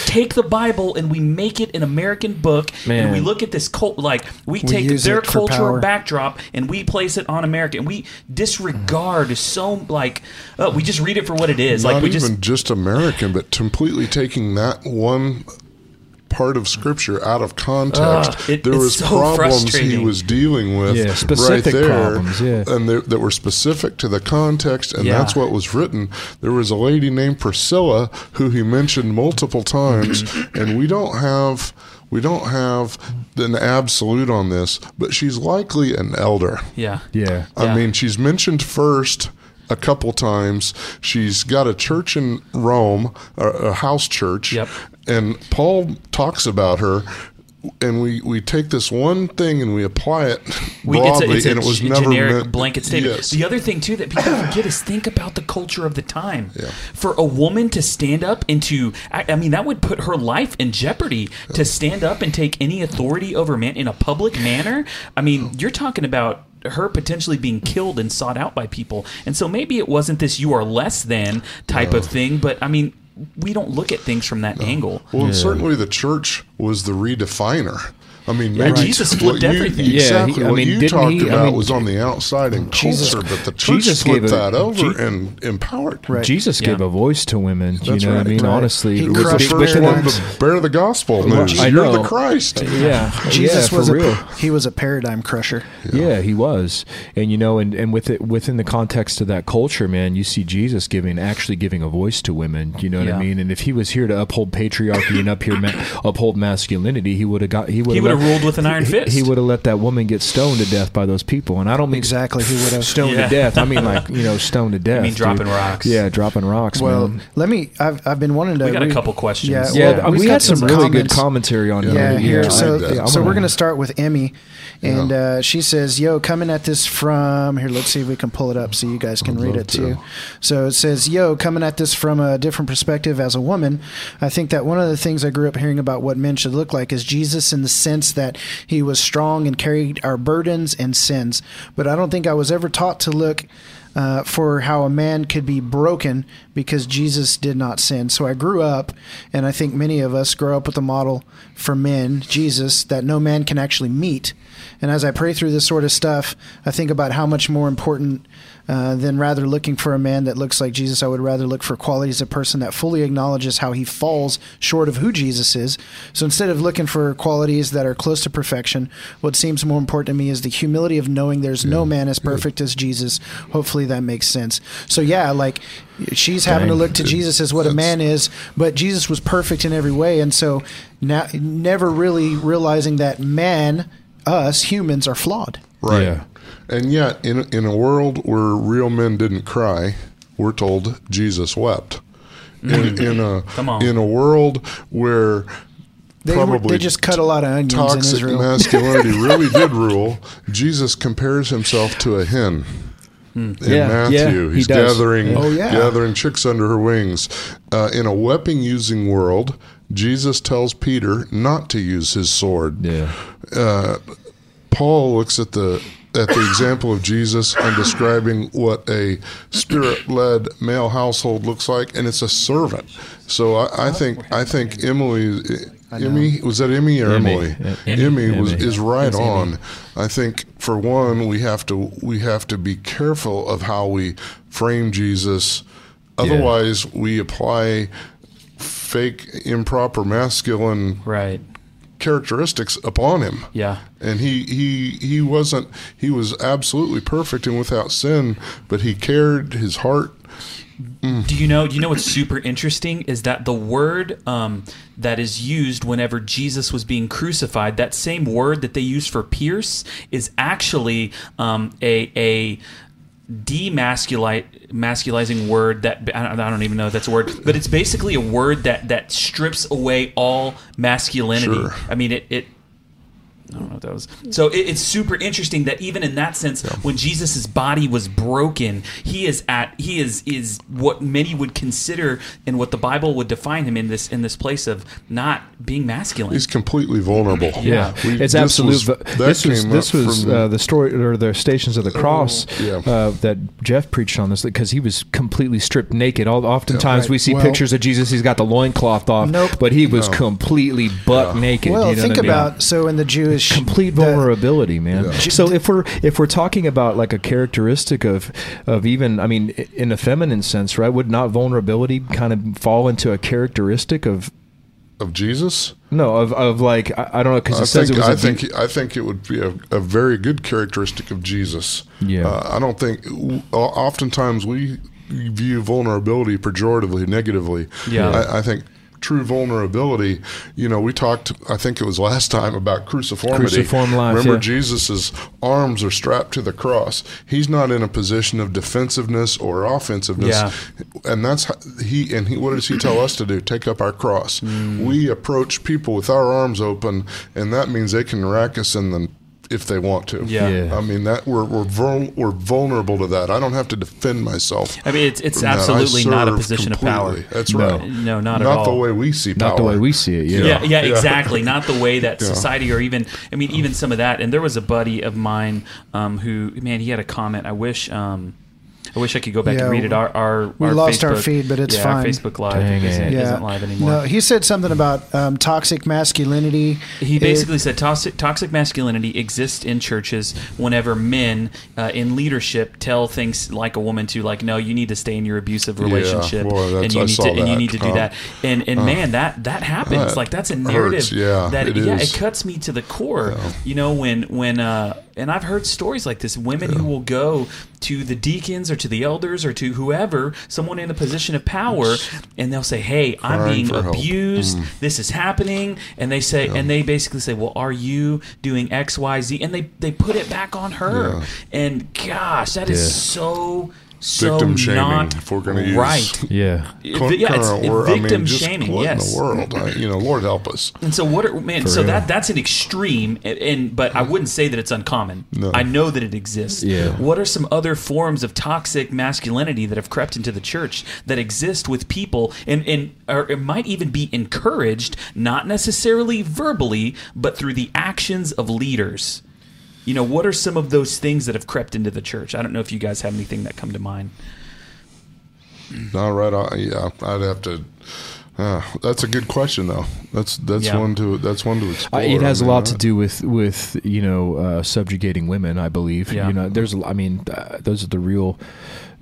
take the Bible and we make it an American book and we look at this cult like we take their cultural backdrop and we place it on America and we disregard so like uh, we just read it for what it is Not like we even just just, American, but completely taking that one part of Scripture out of context. Ugh, it- there was so problems he was dealing with Yeah, specific right there, problems, yeah. and they- that were specific to the context, and Yeah. that's what was written. There was a lady named Priscilla who he mentioned multiple times, [CLEARS THROAT] and we don't have. We don't have an absolute on this, but she's likely an elder. yeah Yeah. I Yeah. mean, she's mentioned first a couple times. She's got a church in Rome, a, a house church. Yep. And Paul talks about her. And we, we take this one thing and we apply it [LAUGHS] we, broadly, it's a, it's a and it was g- never generic meant, blanket statement. Yes. The other thing too that people forget is think about the culture of the time. Yeah. For a woman to stand up and to, I, I mean, that would put her life in jeopardy to stand up and take any authority over man in a public manner. I mean, you're talking about her potentially being killed and sought out by people. And so maybe it wasn't this "you are less than" type of thing, but I mean, we don't look at things from that angle. Well, certainly the church was the redefiner. I mean, Yeah, Jesus flipped you- everything. Yeah, Exactly. he- I what mean, you talked he- I about mean, was on the outside and Jesus- culture, but the church Jesus flipped gave a- that over Je- and empowered. Right. Jesus gave a voice to women. That's you know what. I mean? Right. Honestly, He He was the first paradigms. one to bear the gospel news. I You're know. the Christ. yeah, Jesus yeah, was for a real. he was a paradigm crusher. Yeah. he was, and you know, and, and with it within the context of that culture, man, you see Jesus giving actually giving a voice to women. You know what I mean? And if he was here to uphold patriarchy and up here uphold masculinity, he would have got he would He would have ruled with an iron he, fist. He would have let that woman get stoned to death by those people. And I don't mean Exactly, he would have. [LAUGHS] stoned Yeah. to death. I mean like you know stoned to death. I mean dude. dropping rocks. Yeah, dropping rocks. Well, man. let me. I've I've been wanting to. We got a couple questions. Yeah, Yeah, well, we, we've had some, some really good commentary on Yeah, Yeah, here. here. So, yeah, so we're gonna- start with Emmy, and uh, she says, "Yo, coming at this from here. Let's see if we can pull it up so you guys can I'd read love it to. too." So it says, "Yo, coming at this from a different perspective as a woman, I think that one of the things I grew up hearing about what men should look like is Jesus in the sense that he was strong and carried our burdens and sins. But I don't think I was ever taught to look." uh, for how a man could be broken because Jesus did not sin. So I grew up, and I think many of us grow up with a model for men, Jesus, that no man can actually meet. And as I pray through this sort of stuff, I think about how much more important uh, than rather looking for a man that looks like Jesus. I would rather look for qualities of a person that fully acknowledges how he falls short of who Jesus is. So instead of looking for qualities that are close to perfection, what seems more important to me is the humility of knowing there's no man as perfect as Jesus. Hopefully that makes sense. So yeah, like she's having to look to Jesus as what a man is, but Jesus was perfect in every way, and so now never really realizing that man, us humans, are flawed. Right. Yeah. And yet, in in a world where real men didn't cry, we're told Jesus wept. In, in a Come on. in a world where They, were- probably they just cut a lot of onions in toxic Israel. masculinity [LAUGHS] really did rule, Jesus compares himself to a hen. In Yeah, Matthew, yeah, he's does. gathering Oh, yeah. gathering chicks under her wings. Uh, in a weapon using world, Jesus tells Peter not to use his sword. Yeah. Uh, Paul looks at the at the example of Jesus and describing what a spirit-led male household looks like, and it's a servant. So I, I think I think Emily, Emmy was that Emmy or Emmy. Emily? Yeah, Emmy, Emmy. was is right on. I think for one we have to we have to be careful of how we frame Jesus. Otherwise, we apply fake, improper, masculine Right. Characteristics upon him Yeah. and he he he wasn't he was absolutely perfect and without sin but he cared his heart Do you know? Do you know what's super interesting is that the word um, that is used whenever Jesus was being crucified, that same word that they use for pierce, is actually um, a a demasculite masculizing word that I don't, I don't even know if that's a word, but it's basically a word that that strips away all masculinity. Sure. I mean, it. it I don't know what that was. So it, it's super interesting that even in that sense, when Jesus' body was broken, he is at he is is what many would consider and what the Bible would define him in this in this place of not being masculine. he's completely vulnerable Yeah. We- it's this absolute. was- this was this was Oh, uh, the story or the Stations of the Cross yeah. uh, that Jeff preached on this because he was completely stripped naked. All, oftentimes Right. we see Well- pictures of Jesus; he's got the loincloth off, Nope. but he was completely butt naked. Well, you know think what I mean? about so in the Jewish complete the- vulnerability, man. So if we're if we're talking about like a characteristic of of even, I mean, in a feminine sense, right? Would not vulnerability kind of fall into a characteristic of of jesus no of of like I, I don't know because I it says think it was I a think deep- I think it would be a, a very good characteristic of Jesus. Yeah. uh, I don't think. Oftentimes we view vulnerability pejoratively, negatively. Yeah. I, I think true vulnerability. You know, we talked. I think it was last time about cruciformity. Cruciform life, Remember, yeah. Jesus's arms are strapped to the cross. He's not in a position of defensiveness or offensiveness. Yeah. And that's how he and he. What does he tell us to do? Take up our cross. Mm. We approach people with our arms open, and that means they can rack us in the if they want to. Yeah. Yeah. I mean that we're we're vul- we're vulnerable to that. I don't have to defend myself. I mean, it's it's from that. I absolutely not a serve position of power. That's No. right. No, not at all. Not the way we see power. Not the way we see it. Yeah. Yeah, yeah, Yeah. exactly. Not the way that [LAUGHS] society or even, I mean, even some of that. And there was a buddy of mine um, who, man, he had a comment. I wish, um, I wish I could go back Yeah, and read it. Our, our we our lost our feed, but it's yeah, Our fine. Facebook Live Dang isn't, it. isn't live anymore. No, he said something about um, toxic masculinity. He It- basically said toxic, toxic masculinity exists in churches whenever men uh, in leadership tell things like a woman to like, no, you need to stay in your abusive relationship, boy, and you I need to and you need to do Uh, that. And and man, that that happens. that like that's a hurts. narrative. Yeah, that it yeah, is. it cuts me to the core. You know when when uh, and I've heard stories like this. Women who will go to the deacons or to the elders or to whoever, someone in a position of power, and they'll say, "Hey, I'm being abused. This is happening." And they say, and they basically say, "Well, are you doing X, Y, Z?" And they they put it back on her. And gosh, that is Yeah. so so Victim shaming, not if we're gonna use- right. Yeah. Current yeah, it's word- I mean, victim just shaming. What Yes. in the world? I, you know, Lord help us. And so what are man? So real. that that's an extreme, and, and but I wouldn't say that it's uncommon. No. I know that it exists. Yeah. What are some other forms of toxic masculinity that have crept into the church that exist with people, and and or it might even be encouraged, not necessarily verbally, but through the actions of leaders. You know, what are some of those things that have crept into the church? I don't know if you guys have anything that come to mind. All right. I, yeah, I'd have to. Uh, that's a good question, though. That's that's Yeah. one to that's one to Uh, explore. it has I a mean, lot to do with with you know uh, subjugating women. I believe. Yeah. You know, there's. a- I mean, uh, those are the real,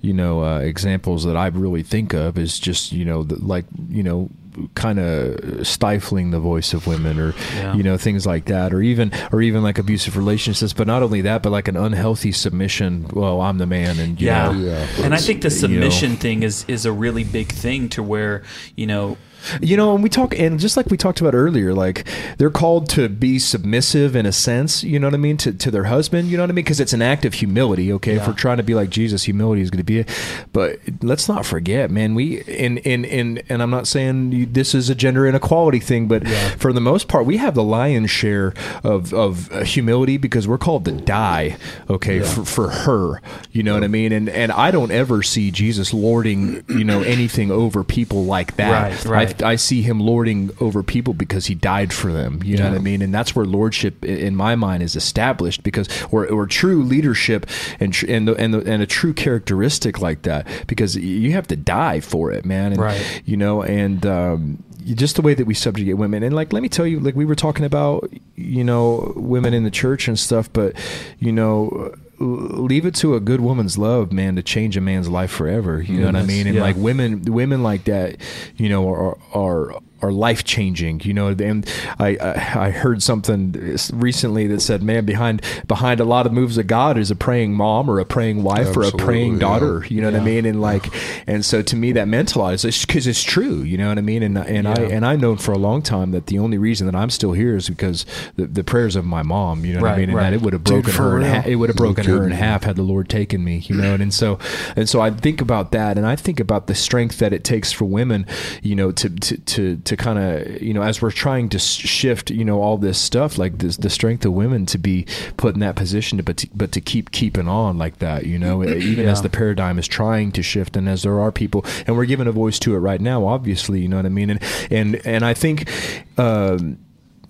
you know, uh, examples that I really think of. Is just you know, the, like you know, kind of stifling the voice of women, or Yeah. you know, things like that, or even or even like abusive relationships. But not only that, but like an unhealthy submission. Well, I'm the man, and you Yeah. know, Yeah. And I think the you know. submission thing is is a really big thing to where, you know, You know, and we talk, and just like we talked about earlier, like they're called to be submissive in a sense, you know what I mean, to, to their husband, you know what I mean? Because it's an act of humility, okay? If we're trying to be like Jesus, humility is going to be it. But let's not forget, man, we, in, in, in, and I'm not saying you, this is a gender inequality thing, but for the most part, we have the lion's share of, of uh, humility because we're called to die, okay, for, for her, you know what I mean? And, and I don't ever see Jesus lording, you know, anything over people like that. Right, right. I, I see him lording over people because he died for them. You know what I mean? And that's where lordship, in my mind, is established because, or, or true leadership and tr- and the, and, the, and a true characteristic like that because you have to die for it, man. And, Right. You know, and um, just the way that we subjugate women, and like, let me tell you, like we were talking about, you know, women in the church and stuff, but you know. Leave it to a good woman's love, man, to change a man's life forever. You know what I mean? And yeah. like women women like that you know are are are life changing you know and I, I i heard something recently that said man behind behind a lot of moves of god is a praying mom or a praying wife or a Absolutely, praying yeah. daughter you know what i mean? And like and so to me that mentalizes because it's true you know what i mean? And and i Yeah. and i known for a long time that the only reason that i'm still here is because the, the prayers of my mom you know what i mean? And right. that it would have broken for her in half it would have broken her in half had the lord taken me you know? And, and so and so i think about that and i think about the strength that it takes for women you know to to to, to kind of you know as we're trying to shift you know all this stuff like this the strength of women to be put in that position to, but to, but to keep keeping on like that you know even as the paradigm is trying to shift and as there are people and we're giving a voice to it right now obviously you know what i mean? And and and i think um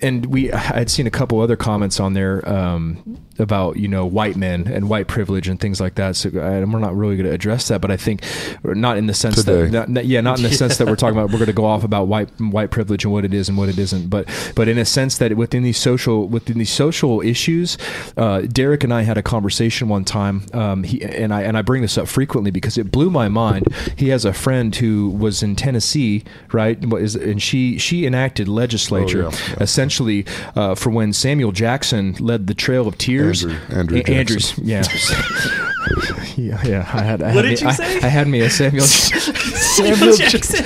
and we I had seen a couple other comments on there um, about you know white men and white privilege and things like that. So I, we're not really going to address that, but I think not in the sense Today. that not, yeah, not in the sense that we're talking about. We're going to go off about white white privilege and what it is and what it isn't, but but in a sense that within these social within these social issues, uh, Derek and I had a conversation one time. Um, he and I and I bring this up frequently because it blew my mind. He has a friend who was in Tennessee, right? What is- And she she enacted legislature Oh, yeah, yeah. essentially uh, for when Samuel Jackson led the Trail of Tears. Andrew- Andrew A- Andrews, yeah. [LAUGHS] [LAUGHS] yeah, yeah. I had. I What had did me, you I, say? I had me a Samuel. [LAUGHS] Samuel Jackson.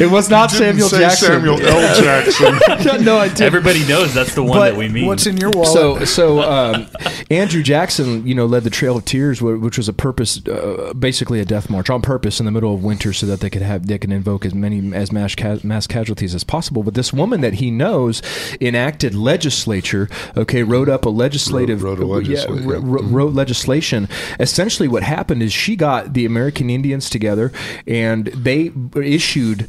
It was not You didn't Samuel say Jackson. Samuel L. Jackson. [LAUGHS] no, I didn't. Everybody knows that's the one But that we mean. What's in your wallet? So, so um, Andrew Jackson, you know, led the Trail of Tears, which was a purpose, uh, basically a death march on purpose in the middle of winter, so that they could have they can invoke as many as mass, ca- mass casualties as possible. But this woman that he knows enacted legislature. Okay, wrote up a legislative, Wrote- wrote a yeah, legisla- wr- yeah. wr- wrote legislation. Essentially, what happened is she got the American Indians together, and they issued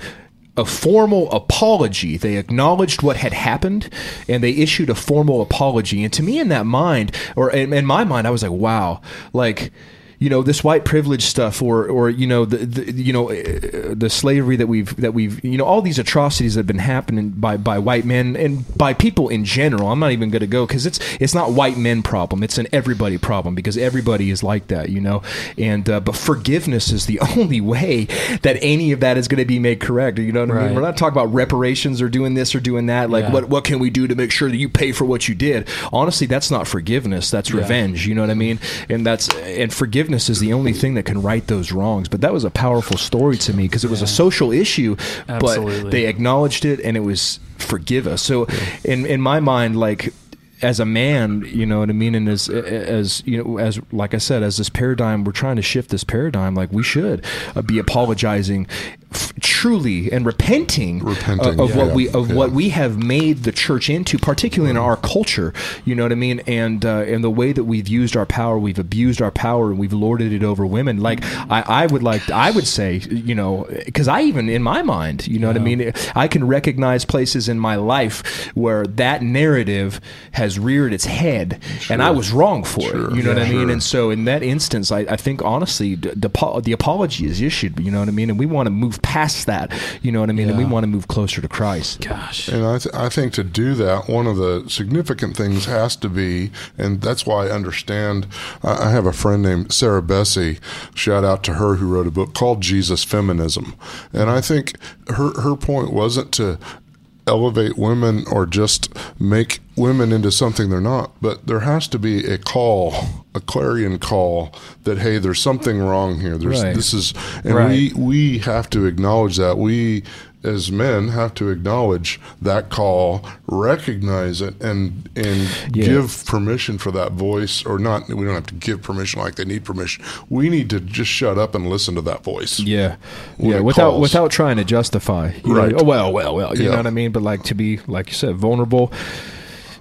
a formal apology. They acknowledged what had happened, and they issued a formal apology. And to me, in that mind, or in, in my mind, I was like, wow, like. You know this white privilege stuff, or, or you know the, the you know uh, the slavery that we've that we've you know all these atrocities that have been happening by, by white men and by people in general. I'm not even going to go because it's it's not white men problem. It's an everybody problem because everybody is like that, you know. And uh, but forgiveness is the [LAUGHS] only way that any of that is going to be made correct. You know what I mean? We're not talking about reparations or doing this or doing that. Like Yeah. what what can we do to make sure that you pay for what you did? Honestly, that's not forgiveness. That's revenge. You know what I mean? And that's and forgiveness is the only thing that can right those wrongs. But that was a powerful story to me because it was a social issue, Absolutely. but they acknowledged it and it was forgive us. So in in my mind, like as a man, you know what I mean, and as as you know, as like I said, as this paradigm, we're trying to shift this paradigm. Like we should uh, be apologizing f- truly and repenting, Repenting, of, of what we of yeah. what we have made the church into, particularly in our culture. You know what I mean, and uh, and the way that we've used our power, we've abused our power, and we've lorded it over women. Like I, I would like, I would say, you know, because I even in my mind, you know what I mean, I can recognize places in my life where that narrative has reared its head, and I was wrong for Sure, it. You know what I mean? sure. And so in that instance, I, I think honestly, the, the apology is issued. You know what I mean? And we want to move past that. You know what I mean? And we want to move closer to Christ. Gosh. And I, th- I think to do that, one of the significant things has to be, and that's why I understand. I I have a friend named Sarah Bessey. Shout out to her who wrote a book called Jesus Feminism, and I think her her point wasn't to elevate women or just make women into something they're not, but there has to be a call, a clarion call that hey, there's something wrong here. There's Right. this is, and Right. we we have to acknowledge that we as men have to acknowledge that call, recognize it, and and Yeah. give permission for that voice, or not. We don't have to give permission like they need permission. We need to just shut up and listen to that voice. Yeah, yeah. Without calls. without trying to justify, you know, Right. oh well, well, well. You Yeah. know what I mean? But like to be, like you said, vulnerable.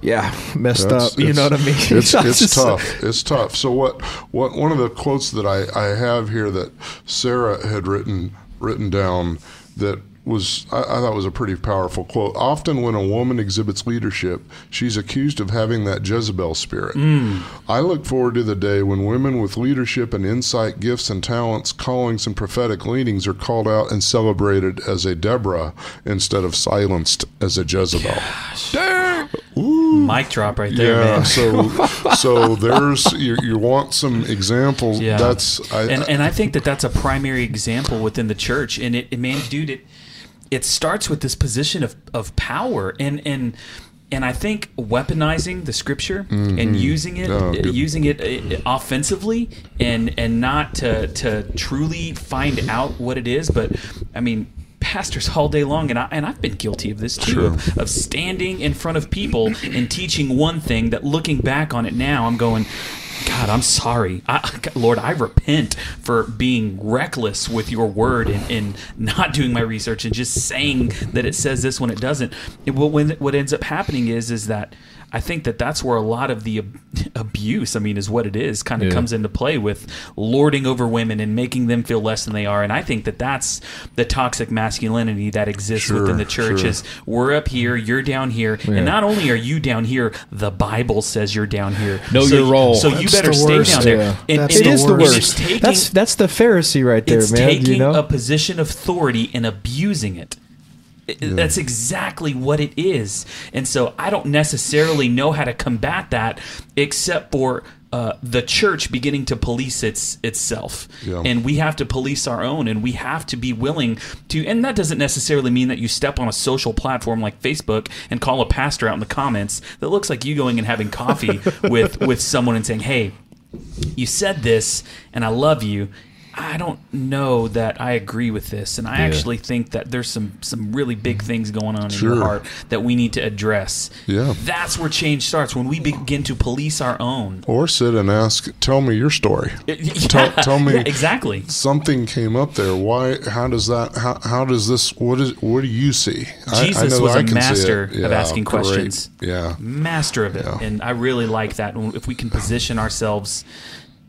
Yeah, messed That's- up. You know what I mean? [LAUGHS] It's, it's tough. It's tough. So what? What? One of the quotes that I, I have here that Sarah had written written down that was I, I thought was a pretty powerful quote. Often, when a woman exhibits leadership, she's accused of having that Jezebel spirit. Hmm. I look forward to the day when women with leadership and insight, gifts and talents, callings and prophetic leanings are called out and celebrated as a Deborah instead of silenced as a Jezebel. Mic drop right there, Yeah, man. so [LAUGHS] so there's you, you want some examples. Yeah. That's I, and and I think that that's a primary example within the church. And it, it man, dude, it it starts with this position of of power and and. And I think weaponizing the scripture and using it, Oh, using it uh, offensively, and and not to to truly find out what it is. But I mean, pastors all day long, and I and I've been guilty of this too, Sure. of, of standing in front of people and teaching one thing that, looking back on it now, I'm going, God, I'm sorry. I, [LAUGHS] Lord, I repent for being reckless with your word and, and not doing my research and just saying that it says this when it doesn't. It, what, when, what ends up happening is is that I think that that's where a lot of the ab- [LAUGHS] abuse, I mean, is what it is, kind of Yeah. comes into play with lording over women and making them feel less than they are. And I think that that's the toxic masculinity that exists Sure, within the churches. sure. we're up here, you're down here, Yeah. and not only are you down here, the Bible says you're down here. Know so, your role. So you better stay worst. down there. Yeah. And, That's and the it's worst. worst. Taking, that's that's the Pharisee right there, it's man. taking you know? a position of authority and abusing it. That's exactly what it is. And so I don't necessarily know how to combat that except for uh, the church beginning to police its itself. Yeah. And we have to police our own and we have to be willing to and that doesn't necessarily mean that you step on a social platform like Facebook and call a pastor out in the comments that looks like you going and having coffee [LAUGHS] with with someone and saying, "Hey, you said this and I love you. I don't know that I agree with this, and I actually think that there's some some really big things going on in your heart that we need to address. Yeah. that's where change starts when we begin to police our own. Or sit and ask, tell me your story. [LAUGHS] Yeah, Tell, tell me yeah, exactly. something came up there. Why? How does that? How, how does this? What is? What do you see? Jesus know was I a can master of asking great. questions. Yeah. master of it, Yeah. and I really like that. If we can position ourselves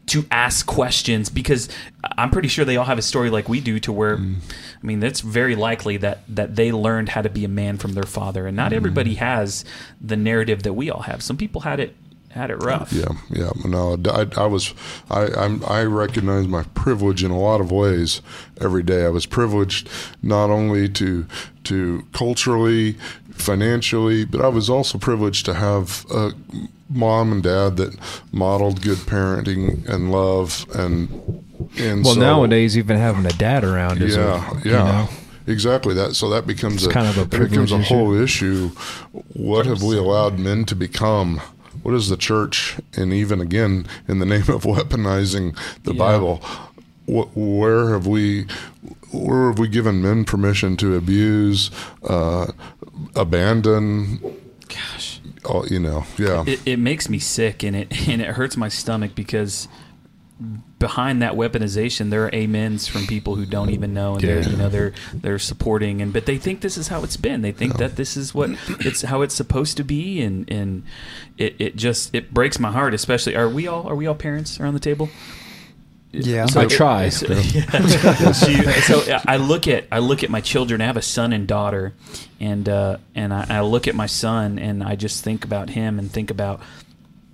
to ask questions, because I'm pretty sure they all have a story like we do, to where, Mm. I mean, that's very likely that that they learned how to be a man from their father, and not Mm. everybody has the narrative that we all have. Some people had it had it rough. Yeah, yeah. No, I, I was, I, I'm, I recognize my privilege in a lot of ways every day. I was privileged not only to, to culturally, financially, but I was also privileged to have a mom and dad that modeled good parenting and love and, and Well, so, nowadays, even having a dad around is yeah, a, yeah. You know, Exactly that. So that becomes It's a kind of a becomes a whole issue. What have we allowed men to become? What is the church? And even again, in the [LAUGHS] name of weaponizing the Yeah. Bible, wh- where have we? Where have we given men permission to abuse, uh, abandon? Gosh, Oh, you know, yeah, it, it makes me sick, and it [LAUGHS] and it hurts my stomach because behind that weaponization there are amens from people who don't even know and they're you know they're they're supporting and but they think this is how it's been. They think that this is what it's how it's supposed to be and and it, it just it breaks my heart especially are we all are we all parents around the table Yeah. so, I try. [LAUGHS] so, yeah. So, so I look at I look at my children. I have a son and daughter, and uh, and I, I look at my son and I just think about him and think about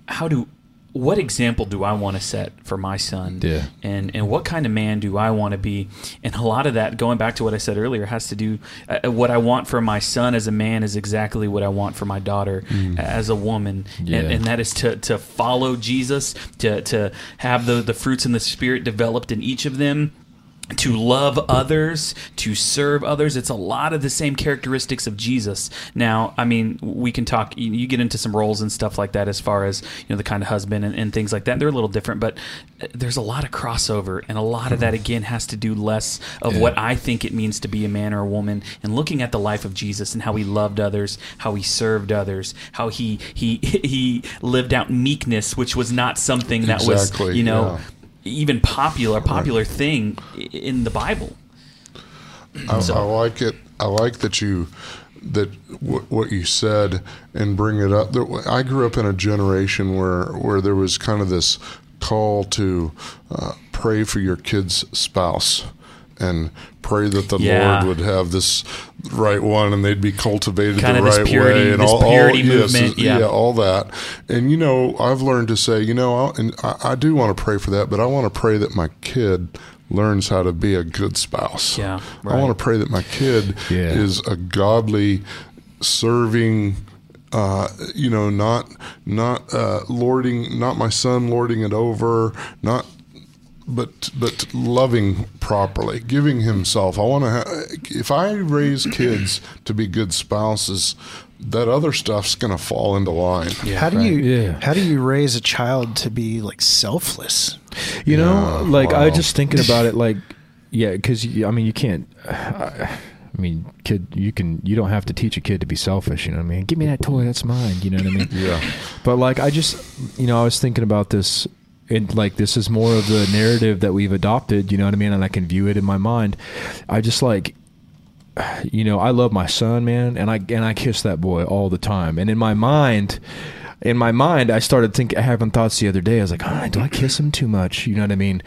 how do what example do I want to set for my son? Yeah. And and what kind of man do I want to be? And a lot of that, going back to what I said earlier, has to do uh, what I want for my son as a man is exactly what I want for my daughter as a woman, Yeah. and, and that is to to follow Jesus, to to have the the fruits and the spirit developed in each of them. To love others, to serve others. It's a lot of the same characteristics of Jesus. Now, I mean, we can talk, you, get into some roles and stuff like that as far as, you know, the kind of husband and, and things like that. They're a little different, but uh, there's a lot of crossover. And a lot of that, again, has to do less of Yeah. what I think it means to be a man or a woman and looking at the life of Jesus and how he loved others, how he served others, how he, he, [LAUGHS] he lived out meekness, which was not something that was, Exactly, you know, yeah. Even popular popular thing in the Bible. I, So- I like it. I like that you that w- what you said and bring it up. There, I grew up in a generation where where there was kind of this call to uh, pray for your kid's spouse and pray that the Yeah. Lord would have this right one and they'd be cultivated Kind the of this right purity- way and this all, all yes, movement, yeah. all that. And you know, I've learned to say, you know, I, and I, I do want to pray for that, but I want to pray that my kid learns how to be a good spouse. Yeah, I want to pray that my kid Yeah. is a godly, serving. Uh, you know, not not uh, lording, not my son lording it over, not but but loving properly, giving himself. I want to. Ha- if I raise kids to be good spouses, that other stuff's going to fall into line. how do you Yeah. how do you raise a child to be like selfless? You know, Yeah, like I wow. was just thinking about it, like yeah, because I mean, you can't. I mean, kid, you can. You don't have to teach a kid to be selfish. You know what I mean? Give me that toy, that's mine. You know what I mean? Yeah. But like, I just, you know, I was thinking about this. And like, this is more of the narrative that we've adopted. You know what I mean? And I can view it in my mind. I just like, you know, I love my son, man, and I and I kiss that boy all the time. And in my mind, in my mind, I started thinking, having thoughts the other day. I was like, ah, do I kiss him too much? You know what I mean?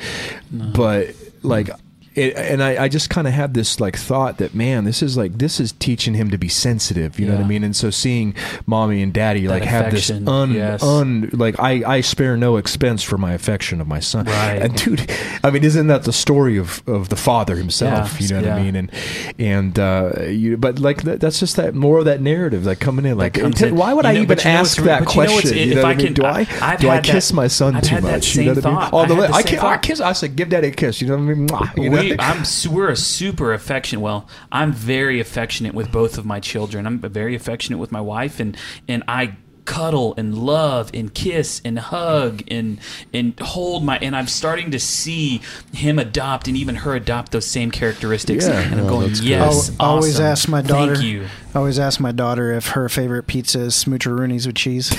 But like. It, and I, I just kind of had this like thought that man, this is like this is teaching him to be sensitive. You know what I mean? And so seeing mommy and daddy That like have this affection, un, yes. un like I, I spare no expense for my affection of my son. Right. And dude, I mean, isn't that the story of, of the father himself? Yeah, you know what I yeah. mean? And and uh, you, but like that, that's just that more of that narrative like coming in. Like, comes in. why would You I know, even but you know ask what's- that but you know what's- question? If I what mean? can- Do I I- I've do I had kiss that- my son I've too had that much? You know same what I mean? thought. I the had the I same kiss, I thought. kiss. I said, give daddy a kiss. You know what I mean? Mwah, You know? We, [LAUGHS] I'm we're a super affectionate. Well, I'm very affectionate with both of my children. I'm very affectionate with my wife, and and I cuddle and love and kiss and hug and and hold my and I'm starting to see him adopt and even her adopt those same characteristics Yeah. and I'm Oh, going that's good. yes I always ask my daughter. thank you I always ask my daughter if her favorite pizza is smoocheroonies with cheese. [LAUGHS]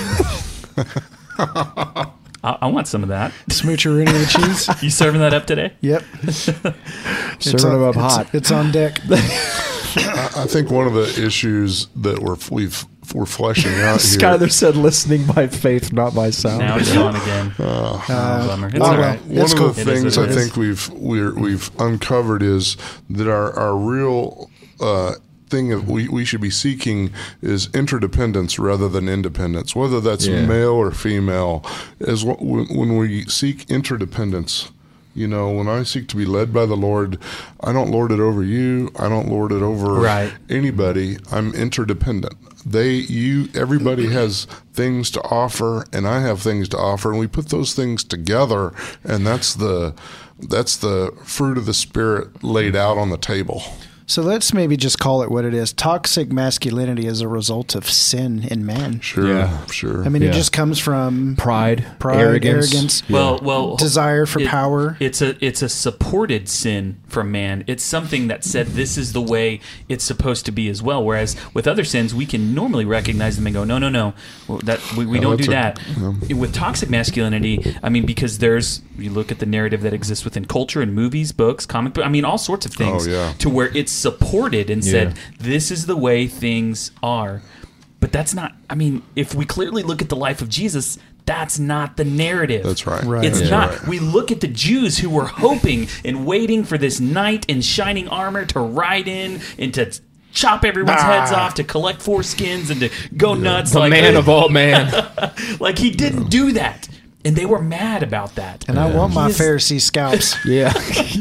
[LAUGHS] I, I want some of that [LAUGHS] Smoocheroony with cheese. [LAUGHS] you serving that up today Yep. [LAUGHS] Serving on, them up it's- hot. It's on deck. I think one of the issues that we're we've we're fleshing out here. Skyler said, "Listening by faith, not by sound." now it's on again oh, bummer it's well, all right One It's of cool. the things I it is. think we've we're, we've uncovered is that our our real uh, thing that we, we should be seeking is interdependence rather than independence. Whether that's Yeah. male or female, as wh- when, when we seek interdependence. You know, when I seek to be led by the Lord, I don't lord it over you. I don't lord it over Right. anybody. I'm interdependent. They, you, everybody has things to offer, and I have things to offer, and we put those things together, and that's the that's the fruit of the spirit laid out on the table. So let's maybe just call it what it is. Toxic masculinity is a result of sin in man. Sure, Yeah. sure. I mean, Yeah. it just comes from Pride, pride, arrogance. arrogance, Well, well, desire for it- power. It's a it's a supported sin from man. It's something that said this is the way it's supposed to be as well. Whereas with other sins, we can normally recognize them and go, no, no, no, well, that we, we oh, Yeah, don't do that's that. With toxic masculinity, I mean, because there's you look at the narrative that exists within culture and movies, books, comic book. I mean, all sorts of oh, things. Oh, yeah. To where it's supported and said Yeah. this is the way things are. But that's not. I mean, if we clearly look at the life of Jesus. That's not the narrative. That's right. Right. It's Yeah. not. Right. We look at the Jews who were hoping and waiting for this knight in shining armor to ride in and to chop everyone's heads off, to collect foreskins, and to go nuts. the like, man of all man. [LAUGHS] like he didn't do that, and they were mad about that. and I want my is- Pharisee scalps. [LAUGHS] yeah,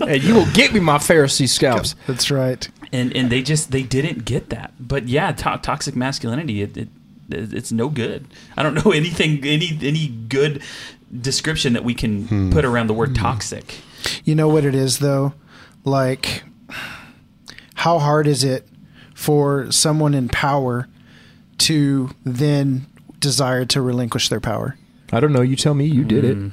[LAUGHS] and you will get me my Pharisee scalps. That's right. and and they just they didn't get that. But yeah, to- toxic masculinity, it, it it's no good. I don't know [LAUGHS] anything any any good description that we can hmm. put around the word hmm. toxic. You know what it is though? Like how hard is it for someone in power to then desire to relinquish their power? I don't know. You tell me. You did it.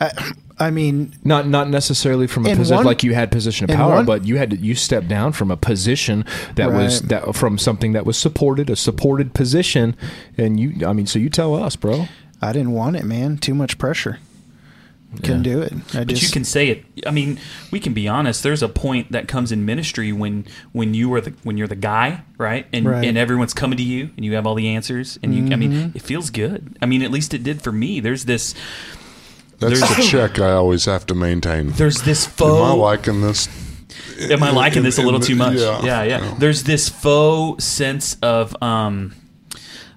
I, I mean, Not not necessarily from a In position one- like you had position of in power, one- but you had to, you stepped down from a position that was Right. that from something that was supported, a supported position, and you. I mean, so you tell us, bro. I didn't want it, man. Too much pressure. Couldn't do it. I But just you can say it. I mean, we can be honest. There's a point that comes in ministry when when you are the when you're the guy, right? And Right. and everyone's coming to you, and you have all the answers, and you. I mean, Mm-hmm. it feels good. I mean, at least it did for me. There's this. That's There's- the check I always have to maintain. There's this faux. Am I liking this? Am I liking this a little in- too much? yeah. yeah, yeah. Yeah. There's this faux sense of um,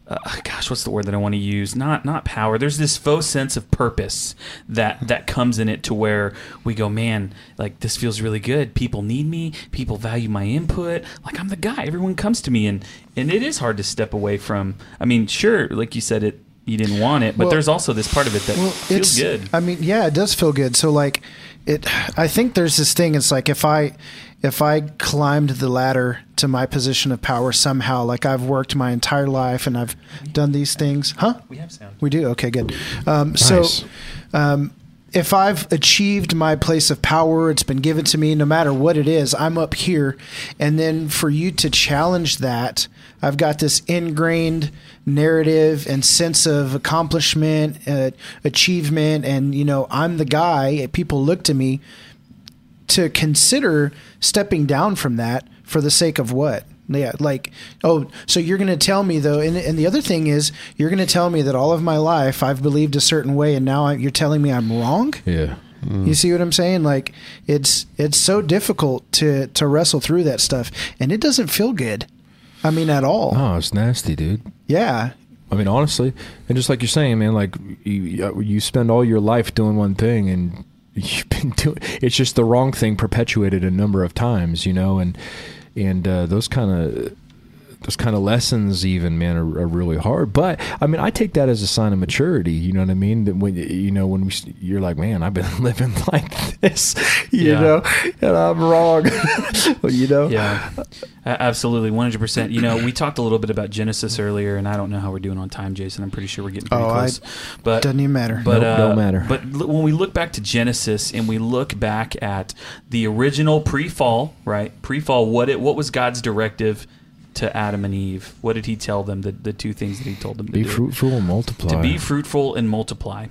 uh, gosh, what's the word that I want to use? Not not power. There's this faux sense of purpose that that comes in it to where we go, man, like this feels really good. People need me. People value my input. Like I'm the guy. Everyone comes to me, and and it is hard to step away from. I mean, sure, like you said, it you didn't want it, but Well- there's also this part of it that well, feels it's good. I mean, yeah, it does feel good. So like it I think there's this thing it's like if I if I climbed the ladder to my position of power somehow, like I've worked my entire life and I've done these things, huh? we have sound. We do. Okay, good. Um, so, um, if I've achieved my place of power, it's been given to me, no matter what it is, I'm up here. And then for you to challenge that, I've got this ingrained narrative and sense of accomplishment, uh, achievement, and, you know, I'm the guy. People look to me to consider stepping down from that for the sake of what? Yeah, like, oh, so you're going to tell me though, and, and the other thing is, you're going to tell me that all of my life I've believed a certain way, and now I, you're telling me I'm wrong. Yeah. You see what I'm saying? Like, it's it's so difficult to to wrestle through that stuff, and it doesn't feel good. I mean, at all. Oh, it's nasty, dude. Yeah, I mean, honestly, and just like you're saying, man, like you, you spend all your life doing one thing, and [LAUGHS] you've been doing it's just the wrong thing perpetuated a number of times, you know, and and uh, those kind of those kind of lessons, even man, are, are really hard. But I mean, I take that as a sign of maturity. You know what I mean? That when you know when we, you're like, man, I've been [LAUGHS] living [LAUGHS] like this, you Yeah. know, and I'm wrong. you know, Yeah. A- Absolutely, one hundred percent. You know, we talked a little bit about Genesis earlier, and I don't know how we're doing on time, Jason. I'm pretty sure we're getting pretty Oh, I- close. but Doesn't even matter. but Nope, uh, don't matter. But l- when we look back to Genesis and we look back at the original pre-fall, right? Pre-fall, what it what was God's directive to Adam and Eve? What did He tell them? The the two things that He told them to Be do fruitful and multiply. to be fruitful and multiply.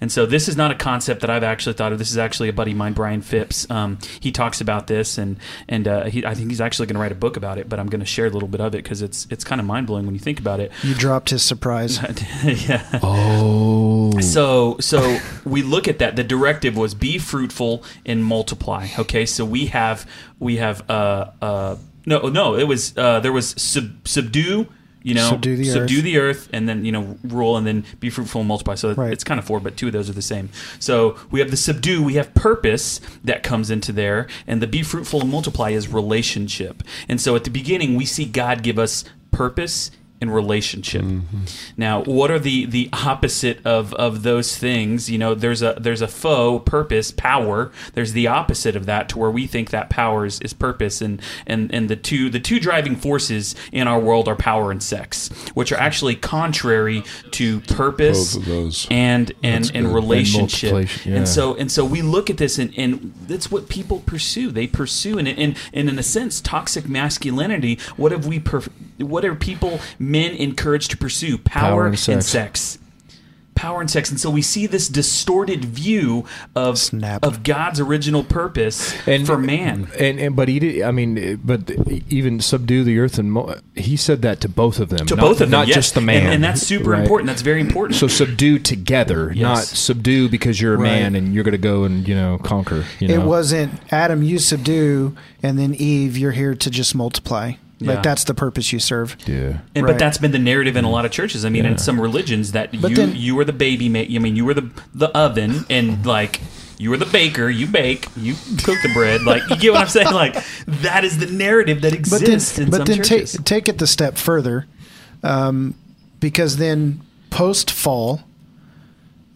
And so this is not a concept that I've actually thought of. This is actually a buddy of mine, Brian Phipps. Um, he talks about this, and and uh, he, I think he's actually going to write a book about it. But I'm going to share a little bit of it because it's it's kind of mind blowing when you think about it. You dropped his surprise. [LAUGHS] yeah. oh. So so we look at that. The directive was be fruitful and multiply. Okay, so we have we have uh uh no no it was uh there was sub, subdue. You know, Subdue the subdue earth. the earth, and then you know rule, and then be fruitful and multiply. So Right. it's kind of four, but two of those are the same. So we have the subdue, we have purpose that comes into there, and the be fruitful and multiply is relationship. And so at the beginning, we see God give us purpose and relationship. Now, what are the the opposite of of those things? You know, there's a there's a foe, purpose, power. There's the opposite of that to where we think that power is, is purpose and and and the two the two driving forces in our world are power and sex, which are actually contrary to purpose and and That's and good. relationship. And And, so and so we look at this and, and that's what people pursue. They pursue and and, and in a sense toxic masculinity. What have we per, what are people men encouraged to pursue? Power, Power and and, sex. sex. Power and sex, and so we see this distorted view of Snap. of God's original purpose And- for man. And, and but he did. I mean, but even subdue the earth and mo- he said that to both of them. To not, both of them, not yes. just the man. and, and that's super right? important. That's very important. So subdue together, Yes. not subdue because you're a Right. man and you're going to go and you know conquer. You know, It wasn't Adam, you subdue, and then Eve, you're here to just multiply. Yeah. Like that's the purpose you serve. Yeah. And, Right. But that's been the narrative in a lot of churches. I mean, in some religions, that But you then- you were the baby. Ma- I mean, you were the the oven, and like you were the baker. You bake. You cook the bread. Like you get what I'm saying? Like that is the narrative that But then, exists in but then take churches. take it the step further, um, because then post fall,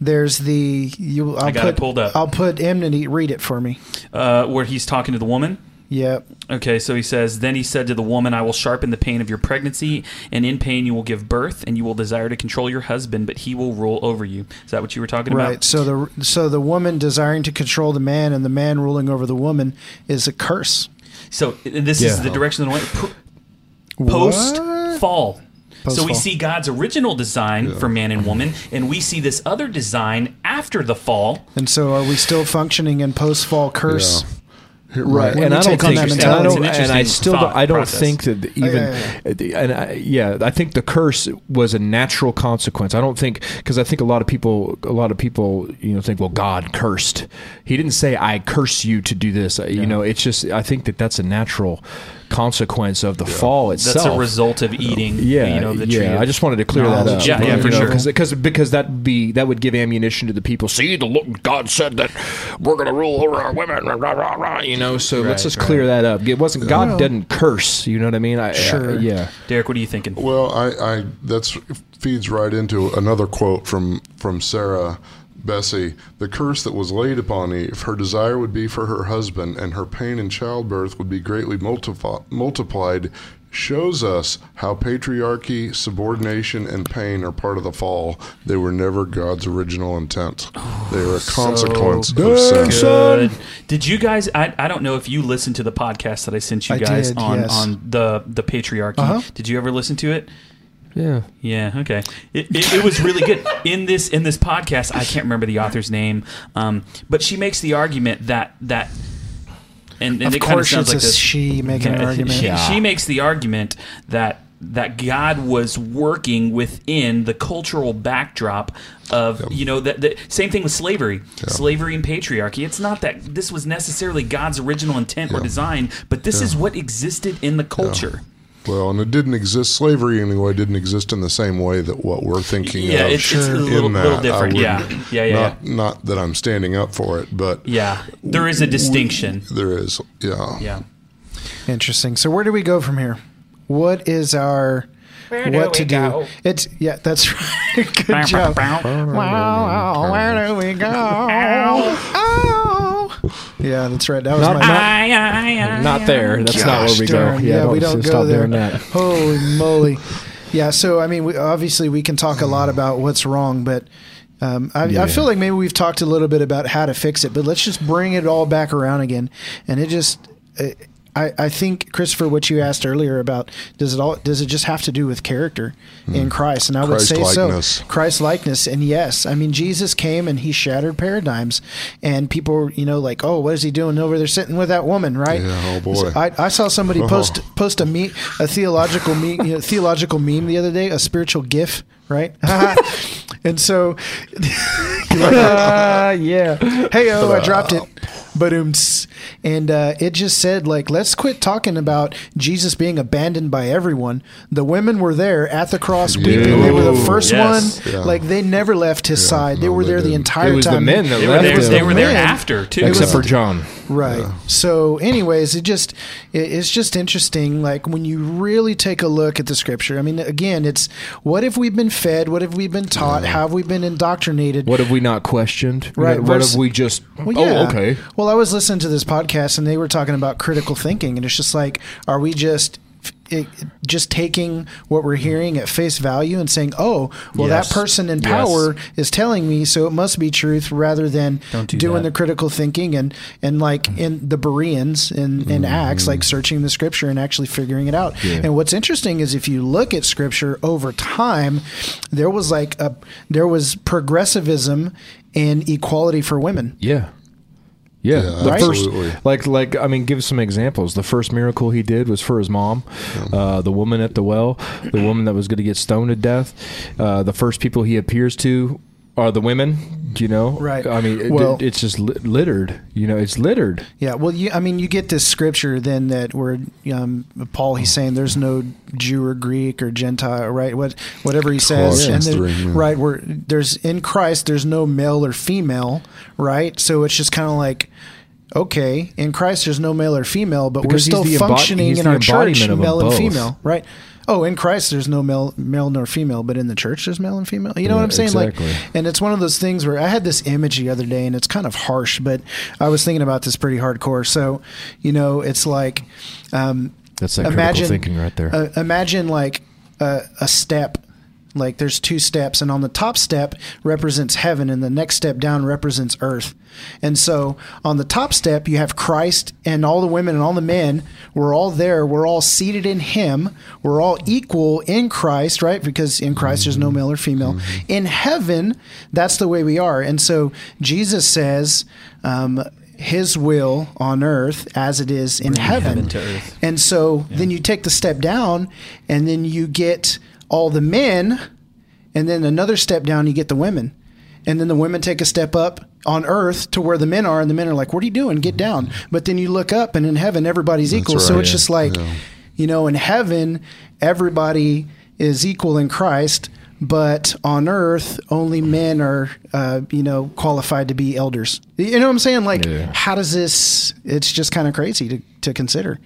there's the you. I'll got it put, pulled up. I'll put enmity. Read it for me. uh, where he's talking to the woman. Yep. Okay, so he says, Then he said to the woman, I will sharpen the pain of your pregnancy, and in pain you will give birth, and you will desire to control your husband, but he will rule over you. Is that what you were talking Right. about? Right. So the so the woman desiring to control the man and the man ruling over the woman is a curse. So and this is the direction of the way. Post What? fall. So we Post-fall. see God's original design for man and woman, and we see this other design after the fall. And so are we still functioning in post fall curse? Yeah. Right, When and I don't think, and I don't, an and I still, don't, I don't process. think that even, yeah, and I, yeah, I think the curse was a natural consequence. I don't think because I think a lot of people, a lot of people, you know, think, well, God cursed. He didn't say, "I curse you to do this." Uh, you know, it's just I think that that's a natural consequence of the fall itself. That's a result of eating. Yeah, you know, the yeah. tree I just wanted to clear that knowledge up. Yeah, yeah, you for know, sure. Because because because that be that would give ammunition to the people. See, the Lord, God said that we're going to rule over our women. Rah, rah, rah, rah, you know, so let's Right, just clear that up. It wasn't God Well- didn't curse. You know what I mean? I, Sure. I- yeah. Derek, what are you thinking? Well, I, I that's feeds right into another quote from from Sarah Bessey. The curse that was laid upon Eve, her desire would be for her husband, and her pain in childbirth would be greatly multifi- multiplied. Shows us how patriarchy, subordination, and pain are part of the fall. They were never God's original intent. They are a consequence of sin. Good. Did you guys? I, I don't know if you listened to the podcast that I sent you I guys did, on yes. on the the patriarchy. Uh-huh. Did you ever listen to it? Yeah. Yeah. Okay. It, it, it was really good in this in this podcast. I can't remember the author's name, um, but she makes the argument that that. And, and Of it course, sounds it's like a this. she making an argument. She, Yeah. she makes the argument that that God was working within the cultural backdrop of you know that the same thing with slavery, slavery and patriarchy. It's not that this was necessarily God's original intent or design, but this is what existed in the culture. Well, and it didn't exist. Slavery anyway didn't exist in the same way that what we're thinking Yeah, of. it's, it's a in little, that, little different. Yeah, wouldn't- yeah, yeah, Not, yeah. not that I'm standing up for it, but Yeah, there is a distinction. there is. Yeah. Yeah. Interesting. So where do we go from here? What is our what to do? It's yeah, that's [LAUGHS] right. Good job. Wow, where do we go? Oh. Yeah, that's right. That was Not- my. not- Not there. That's not where we darn. go. Yeah, we don't stop go there. doing that. Holy moly! Yeah, so I mean, we, obviously we can talk a lot about what's wrong, but um, I, Yeah. I feel like maybe we've talked a little bit about how to fix it. But let's just bring it all back around again, and it just. uh I, I think Christopher, what you asked earlier about does it all does it just have to do with character in Christ? And I would say so. Christ-likeness. And yes, I mean Jesus came and he shattered paradigms, and people, you know, like, oh, what is he doing over there sitting with that woman, right? Yeah, oh, boy. So I, I saw somebody [LAUGHS] post post a me a theological me you know, theological meme the other day, a spiritual gif, right? [LAUGHS] and so, [LAUGHS] Ah, yeah. hey oh, I dropped it. But and uh, it just said like, let's quit talking about Jesus being abandoned by everyone. The women were there at the cross weeping. They were the first yes. one. Yeah. Like they never left his side. They were they there the didn't. entire It was time. the men that They were left there. They were there Men. after too. Except for John. Right. So, anyways, it just it, it's just interesting. Like when you really take a look at the scripture. I mean, again, it's what have we been fed? What have we been taught? How have we been indoctrinated? What have we not questioned? Right, What vers- have we just? Well, yeah. Oh, okay. Well, I was listening to this podcast and they were talking about critical thinking, and it's just like, are we just it, just taking what we're hearing at face value and saying, "Oh, well, Yes. that person in Yes. power is telling me, so it must be truth," rather than Don't doing that. the critical thinking and and like mm-hmm. in the Bereans in in mm-hmm. Acts, like searching the scripture and actually figuring it out. Yeah. And what's interesting is if you look at scripture over time, there was like a there was progressivism and equality for women. Yeah. Yeah, Yeah, the absolutely. first, like, like, I mean, give some examples. The first miracle he did was for his mom, uh, the woman at the well, the woman that was going to get stoned to death. Uh, the first people he appears to are the women. You know, Right. I mean, it, Well- it's just littered. You know, it's littered. Yeah, well, you, I mean, you get this scripture then that where um, Paul he's saying there's no Jew or Greek or Gentile, right? What whatever he says, Colossians then- three, yeah. right? Where there's in Christ, there's no male or female, right? So it's just kind of like. Okay, in Christ there's no male or female, but Because we're still functioning he's in our church, embodiment of them male and both. female, right? Oh, in Christ there's no male, male nor female, but in the church there's male and female. You know what I'm saying? exactly. Like, and it's one of those things where I had this image the other day, and it's kind of harsh, but I was thinking about this pretty hardcore. So, you know, it's like, um, That's that imagine critical thinking right there. Uh, imagine like a, a step. Like there's two steps, and on the top step represents heaven, and the next step down represents earth. And so on the top step, you have Christ and all the women and all the men. We're all there. We're all seated in Him. We're all equal in Christ, right? Because in Christ there's no male or female. In heaven, that's the way we are. And so Jesus says, um, his will on earth as it is in heaven. heaven earth. And so then you take the step down, and then you get all the men, and then another step down, you get the women. And then the women take a step up on earth to where the men are, and the men are like, What are you doing? Get down. But then you look up, and in heaven, everybody's equal. So right. it's just like, Yeah. you know, in heaven, everybody is equal in Christ. But on earth, only men are, uh, you know, qualified to be elders. You know what I'm saying? Like, Yeah. how does this? It's just kind of crazy to, to consider.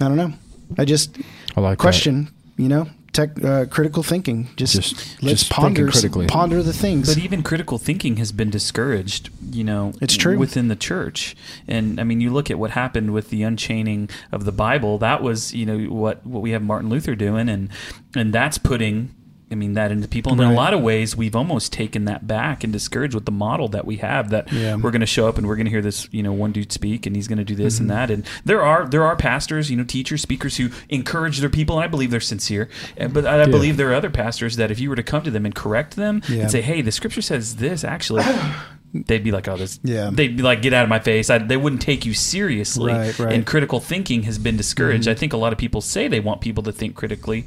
I don't know. I just I like that. question, you know, tech, uh, critical thinking. Just, Just- let's just ponder critically. ponder the things. But even critical thinking has been discouraged, you know, It's true. within the church. And I mean, you look at what happened with the unchaining of the Bible. That was, you know, what what we have Martin Luther doing, and and that's putting. I mean that into people, and in a lot of ways, we've almost taken that back and discouraged with the model that we have. That Yeah. we're going to show up and we're going to hear this, you know, one dude speak, and he's going to do this Mm-hmm. and that. And there are there are pastors, you know, teachers, speakers who encourage their people, and I believe they're sincere. But I, I believe there are other pastors that if you were to come to them and correct them Yeah. and say, "Hey, the scripture says this," actually, [COUGHS] they'd be like, "Oh, this." Yeah. They'd be like, "Get out of my face!" I, they wouldn't take you seriously. Right, right. Mm-hmm. And critical thinking has been discouraged. I think a lot of people say they want people to think critically.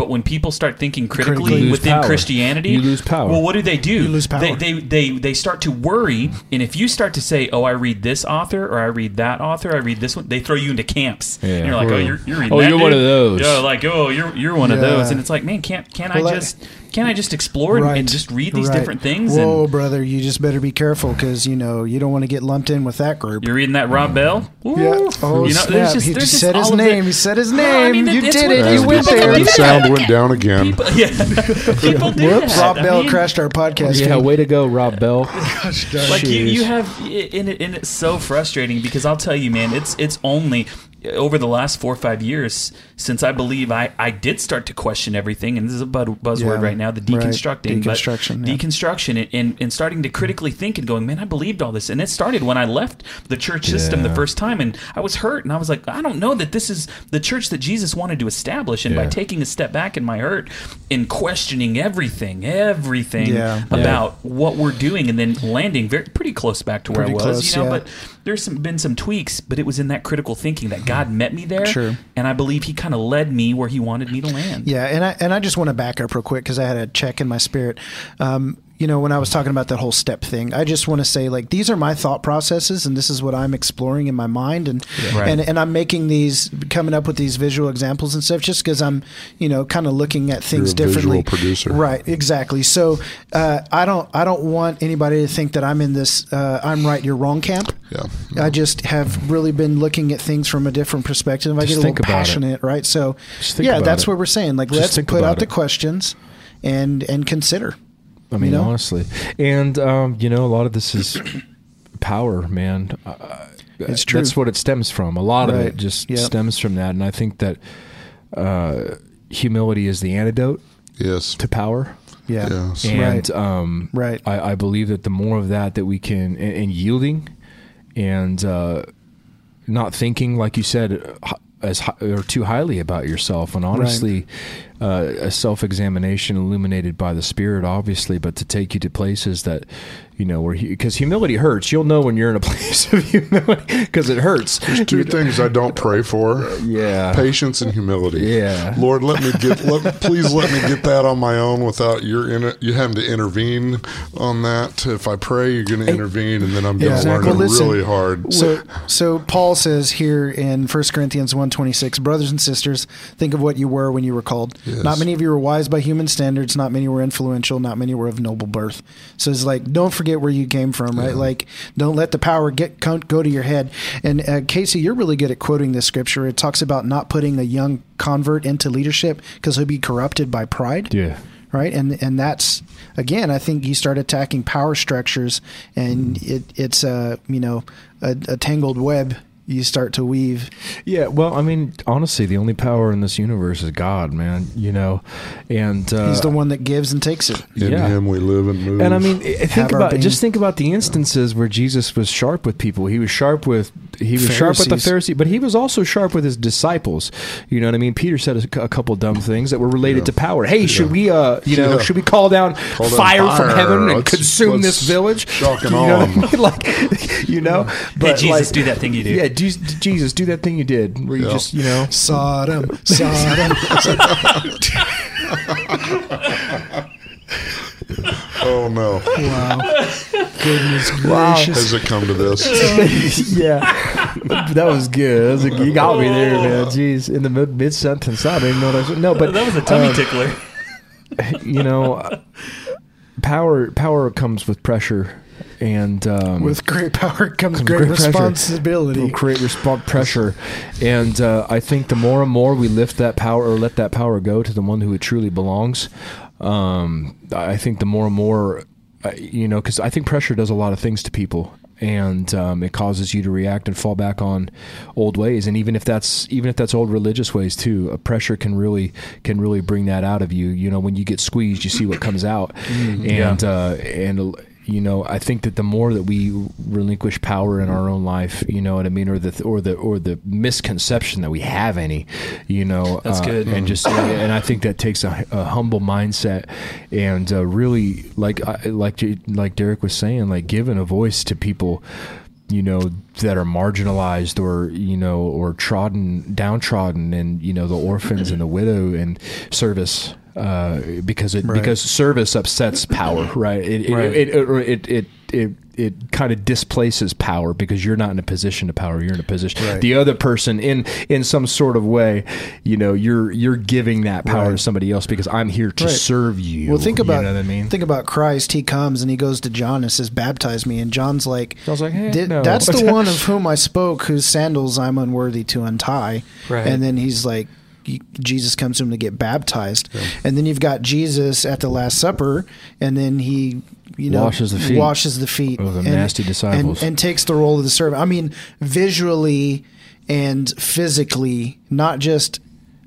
But when people start thinking critically Critically. You lose within power. Christianity, You lose power. Well, what do they do? You lose power. They, they they they start to worry, and if you start to say, "Oh, I read this author," or "I read that author," "I read this one," they throw you into camps. Yeah. and you're like, "Oh, you're, you're reading Oh, that you're one of those. Yeah, like, "Oh, you're you're one of those," and it's like, man, can't can't Well, I that- just Can't I just explore and- and just read these right. different things? Whoa, And brother, you just better be careful because you know you don't want to get lumped in with that group. you're reading that Rob mm. Bell? Yeah. Oh, you know, snap. just, he just just said his all of name. He said his name. Well, I mean, you did it. it's You went there. the sound went down again. People, yeah, [LAUGHS] people do Whoops. that. Rob I Bell mean, crashed our podcast. Yeah, feed. way to go, Rob [LAUGHS] Bell. like you, you have and, it, and it's so frustrating because i'll tell you man it's it's only over the last four or five years since i believe i i did start to question everything and this is a buzz- buzzword Yeah, right now the right. deconstructing but Deconstruction, yeah. deconstruction and, and and starting to critically think and going man i believed all this and it started when i left the church system the first time and i was hurt and i was like i don't know that this is the church that jesus wanted to establish and by taking a step back in my hurt and questioning everything everything Yeah. Yeah. about what we're doing and then landing very pretty close back to where Pretty I was, close, you know, yeah. but there's some, been some tweaks, but it was in that critical thinking that God met me there. Sure. And I believe he kind of led me where he wanted me to land. Yeah, and I and I just want to back up real quick because I had a check in my spirit. Um, you know, when I was talking about that whole step thing, I just want to say like these are my thought processes, and this is what I'm exploring in my mind, and Right. and and I'm making these coming up with these visual examples and stuff just because I'm you know kind of looking at things a visual differently. producer. right? Exactly. So uh, I don't I don't want anybody to think that I'm in this uh, I'm right you're wrong camp. Yeah. I just have really been looking at things from a different perspective. I Just get a think little about it. passionate, right? So, yeah, that's it. what we're saying. Like, Just let's put out the questions and and consider. I mean, You know? honestly, and um, you know, a lot of this is [CLEARS THROAT] power, man. Uh, It's true. That's what it stems from. A lot of it just Yep. stems from that, and I think that uh, humility is the antidote Yes. to power. Yeah, Yes. And right, um, right. I, I believe that the more of that that we can, and, and yielding, and uh, not thinking, like you said, as or too highly about yourself, and honestly, uh, a self examination illuminated by the Spirit, obviously, but to take you to places that you know where because humility hurts. You'll know when you're in a [LAUGHS] place of humility because it hurts. There's two things I don't pray for. Yeah. Patience and humility. Yeah. Lord, let me get let, please let me get that on my own without your in it. You having to intervene on that. If I pray, you're going to intervene, and then I'm going to Yeah. learn Well, it listen, really hard. So, so Paul says here in 1 Corinthians 126, brothers and sisters, think of what you were when you were called. Yes. Not many of you were wise by human standards. Not many were influential. Not many were of noble birth. So it's like, don't forget where you came from, right? Like, don't let the power get go go to your head. And uh, Casey, you're really good at quoting this scripture. It talks about not putting a young convert into leadership because he'll be corrupted by pride Yeah. right and and that's again i think you start attacking power structures and it it's a you know a, a tangled web you start to weave Yeah, well, I mean, honestly, the only power in this universe is God, man. You know, and uh, he's the one that gives and takes it In yeah. Him we live and move. And I mean, think about just think about the instances where Jesus was sharp with people. He was sharp with he was sharp with the Pharisees. Pharisee, but he was also sharp with his disciples. You know what I mean? Peter said a, a couple dumb things that were related Yeah. to power. Hey, should we, uh, you know, Yeah. should we call down Call down fire, from heaven and Let's- consume let's this village? shock [LAUGHS] and you know what I mean? [LAUGHS] Like, [LAUGHS] you know, but Jesus, like- do that thing you do. Yeah, Jesus, Jesus, do that thing you did where you Yeah. just, you know, sodom sodom [LAUGHS] oh no, wow goodness Wow. gracious has it come to this? [LAUGHS] yeah, that was good. That was a, you got me there, man. Jeez, in the mid, mid sentence, I didn't know what I was. No, but that was a tummy um, tickler. [LAUGHS] you know, power power comes with pressure, and um, with great power comes Comes great, great pressure. responsibility will create response pressure, and uh, I think the more and more we lift that power or let that power go to the one who it truly belongs, um, I think the more and more, uh, you know, because I think pressure does a lot of things to people. And um, it causes you to react and fall back on old ways, and even if that's even if that's old religious ways too, uh, pressure can really can really bring that out of you. You know, when you get squeezed, you see what comes out, and uh, and you know, I think that the more that we relinquish power in our own life, you know what I mean, or the or the or the misconception that we have any, you know, That's uh, good. and just [CLEARS THROAT] and I think that takes a, a humble mindset and uh, really like like like Derek was saying, like giving a voice to people you know that are marginalized or you know or trodden downtrodden and you know the orphans and the widow and service uh, because it Right. because service upsets power [COUGHS] right it it, Right. It, it, it, it it it kind of displaces power because you're not in a position of power. You're in a position. Right. The other person in in some sort of way, you know, you're you're giving that power to somebody else because I'm here to serve you. Well, think about you know I mean. think about Christ. He comes and he goes to John and says, "Baptize me." And John's like, John's like, "Heck "Did- no." "That's the [LAUGHS] one of whom I spoke, whose sandals I'm unworthy to untie." Right. And then he's like, Jesus comes to him to get baptized, and then you've got Jesus at the Last Supper, and then he. You know, Washes the feet washes the feet of the and- nasty disciples. and, and takes the role of the servant. I mean, visually and physically, not just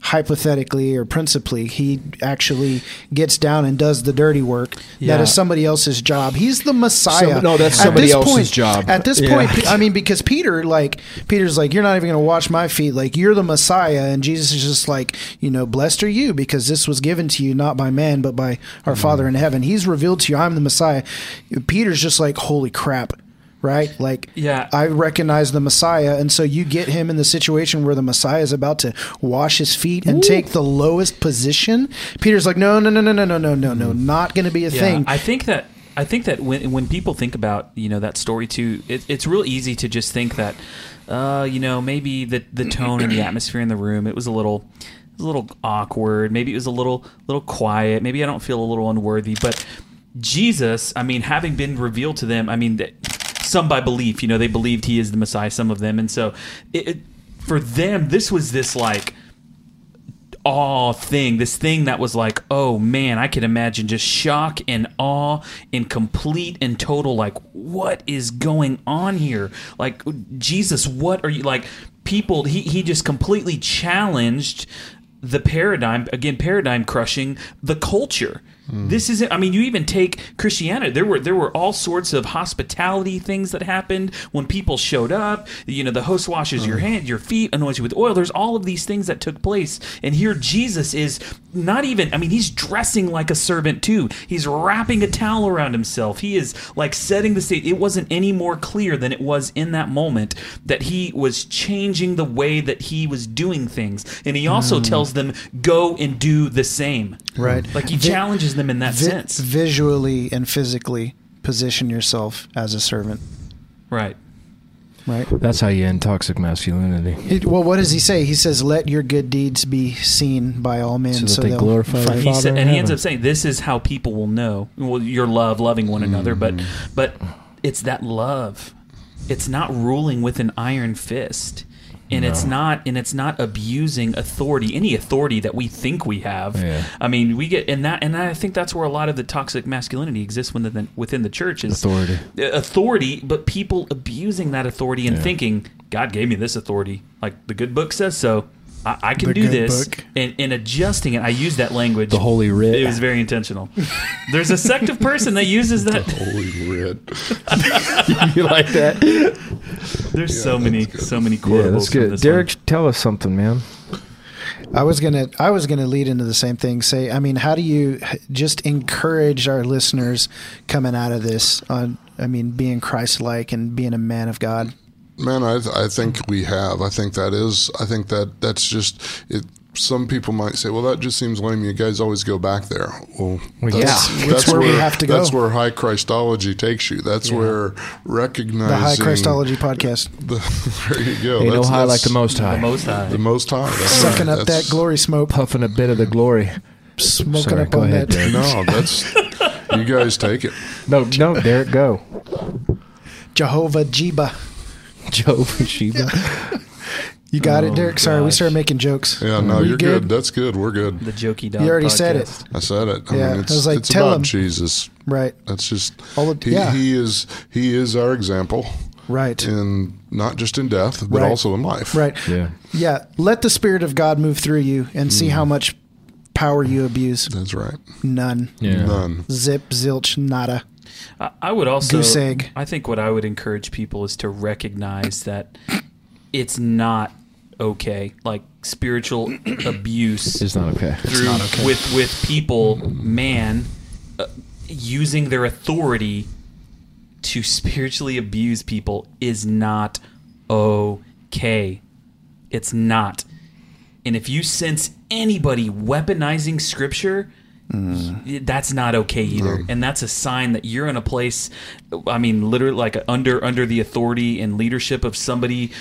hypothetically or principally, he actually gets down and does the dirty work Yeah. that is somebody else's job. He's the Messiah. Some- no, that's At somebody this else's point- job. At this Yeah. point, I mean, because Peter, like, Peter's like, you're not even going to wash my feet. Like, you're the Messiah. And Jesus is just like, you know, blessed are you because this was given to you not by man, but by our mm-hmm. Father in heaven. He's revealed to you, I'm the Messiah. Peter's just like, holy crap. Right? Like, Yeah. I recognize the Messiah. And so you get him in the situation where the Messiah is about to wash his feet and take the lowest position. Peter's like, no, no, no, no, no, no, no, no, no, not going to be a Yeah, thing. I think that I think that when when people think about you know that story too, it, it's real easy to just think that uh, you know maybe the the tone and the [CLEARS THROAT] atmosphere in the room it was a little it was a little awkward. Maybe it was a little little quiet. Maybe I don't feel a little unworthy. But Jesus, I mean, having been revealed to them, I mean, that some by belief, you know, they believed he is the Messiah. Some of them, and so it, it, for them, this was this like awe thing, this thing that was like, oh man, I can imagine just shock and awe and complete and total, like, what is going on here? Like, Jesus, what are you like? People, he, he just completely challenged the paradigm, again, paradigm crushing the culture. Mm. This isn't. I mean, you even take Christianity. There were there were all sorts of hospitality things that happened when people showed up. You know, the host washes your uh. hand, your feet, anoints you with oil. There's all of these things that took place, and here Jesus is not even. I mean, he's dressing like a servant too. He's wrapping a towel around himself. He is like setting the stage. It wasn't any more clear than it was in that moment that he was changing the way that he was doing things, and he also mm. tells them go and do the same. Right. Like he challenges them in that vi- sense. visually and physically position yourself as a servant. Right. Right. That's how you end toxic masculinity. He- well, what does he say? He says, "Let your good deeds be seen by all men, So so, that they they'll glorify your find- He Father in and he ends up saying, "This is how people will know well, your love, loving one another." But, Mm-hmm. but it's that love. It's not ruling with an iron fist, and it's not, and it's not abusing authority, any authority that we think we have. Yeah. I mean, we get, and that, and I think that's where a lot of the toxic masculinity exists within the, within the church is Authority. Uh, authority, but people abusing that authority and Yeah. thinking, God gave me this authority. Like the good book says so. I, I can The do this. book. And, and adjusting it, I use that language. The Holy Writ. It was very intentional. There's a sect of person that uses that. Holy writ. [LAUGHS] [LAUGHS] you like that? There's so many, so many Yeah, that's good. this Derek, one. tell us something, man. I was gonna, I was gonna lead into the same thing. Say, I mean, how do you just encourage our listeners coming out of this on? I mean, being Christ-like and being a man of God. Man, I, I think we have. I think that is. I think that that's just it. Some people might say, "Well, that just seems lame. You guys always go back there." Well, Well, that's, yeah. It's where we have to go. That's where high Christology takes you. That's where recognizing The High Christology [LAUGHS] podcast, The, there you go. Ain't no That's- high like the Most High. The most high. The most high. That's sucking right. up That's- that glory smoke, Puffing a bit of the glory. smoking Sorry, up go on ahead, that. Derek. No, that's you guys take it. No, no, Derek, go. Jehovah Jiba. Joe Sheba. [LAUGHS] You got Oh, it, Derek. Sorry, we gosh. started making jokes. Yeah, no, Were you you're good? That's good. We're good. The jokey dog. You already said it. podcast. I said it. I Yeah, mean, I it's, was like, it's tell about him. Jesus. Right, That's just All of- he, yeah. he is he is our example right, in not just in death but Right. also in life. right. Yeah. Yeah, let the Spirit of God move through you and see mm. how much power you abuse. That's right. None. Yeah. None. Zip, zilch, nada. I, I would also. Goose egg. I think what I would encourage people is to recognize that it's not okay. Like spiritual [CLEARS THROAT] abuse It's not okay. through with with people, man, uh, using their authority to spiritually abuse people is not okay. It's not. And if you sense anybody weaponizing scripture, Mm-hmm. that's not okay either. And that's a sign that you're in a place i mean literally like under under the authority and leadership of somebody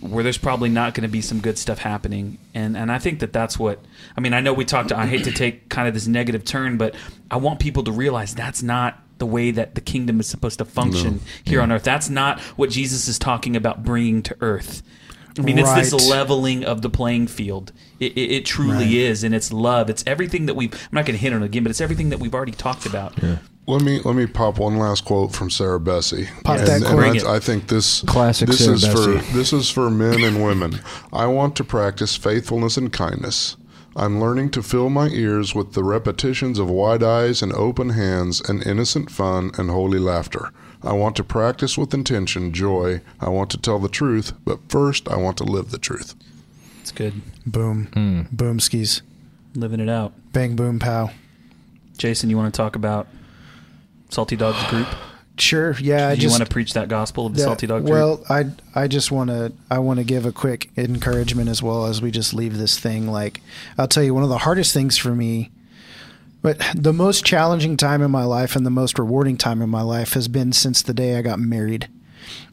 where there's probably not going to be some good stuff happening. And and i think that that's what i mean i know we talked To, i hate to take kind of this negative turn but i want people to realize that's not the way that the kingdom is supposed to function here on earth. That's not what jesus is talking about bringing to earth I mean, it's this leveling of the playing field. It, it, it truly Right. is, and it's love. It's everything that we've. I'm not going to hit on it again, but it's everything that we've already talked about. Let me let me pop one last quote from Sarah Bessey. Pop and, that and quote. Bring that's- it. I think this Classic This Sarah is for this is for men and women. I want to practice faithfulness and kindness. I'm learning to fill my ears with the repetitions of wide eyes and open hands and innocent fun and holy laughter. I want to practice with intention, joy. I want to tell the truth, but first I want to live the truth. It's good. Boom. Hmm. Boom skis. Living it out. Bang boom pow. Jason, you want to talk about Salty Dogs Group? [SIGHS] Sure. Yeah. I Do you just want to preach that gospel of the Yeah, Salty Dog Group? Well, I I just want to I want to give a quick encouragement as well as we just leave this thing. Like I'll tell you, one of the hardest things for me, but the most challenging time in my life and the most rewarding time in my life has been since the day I got married.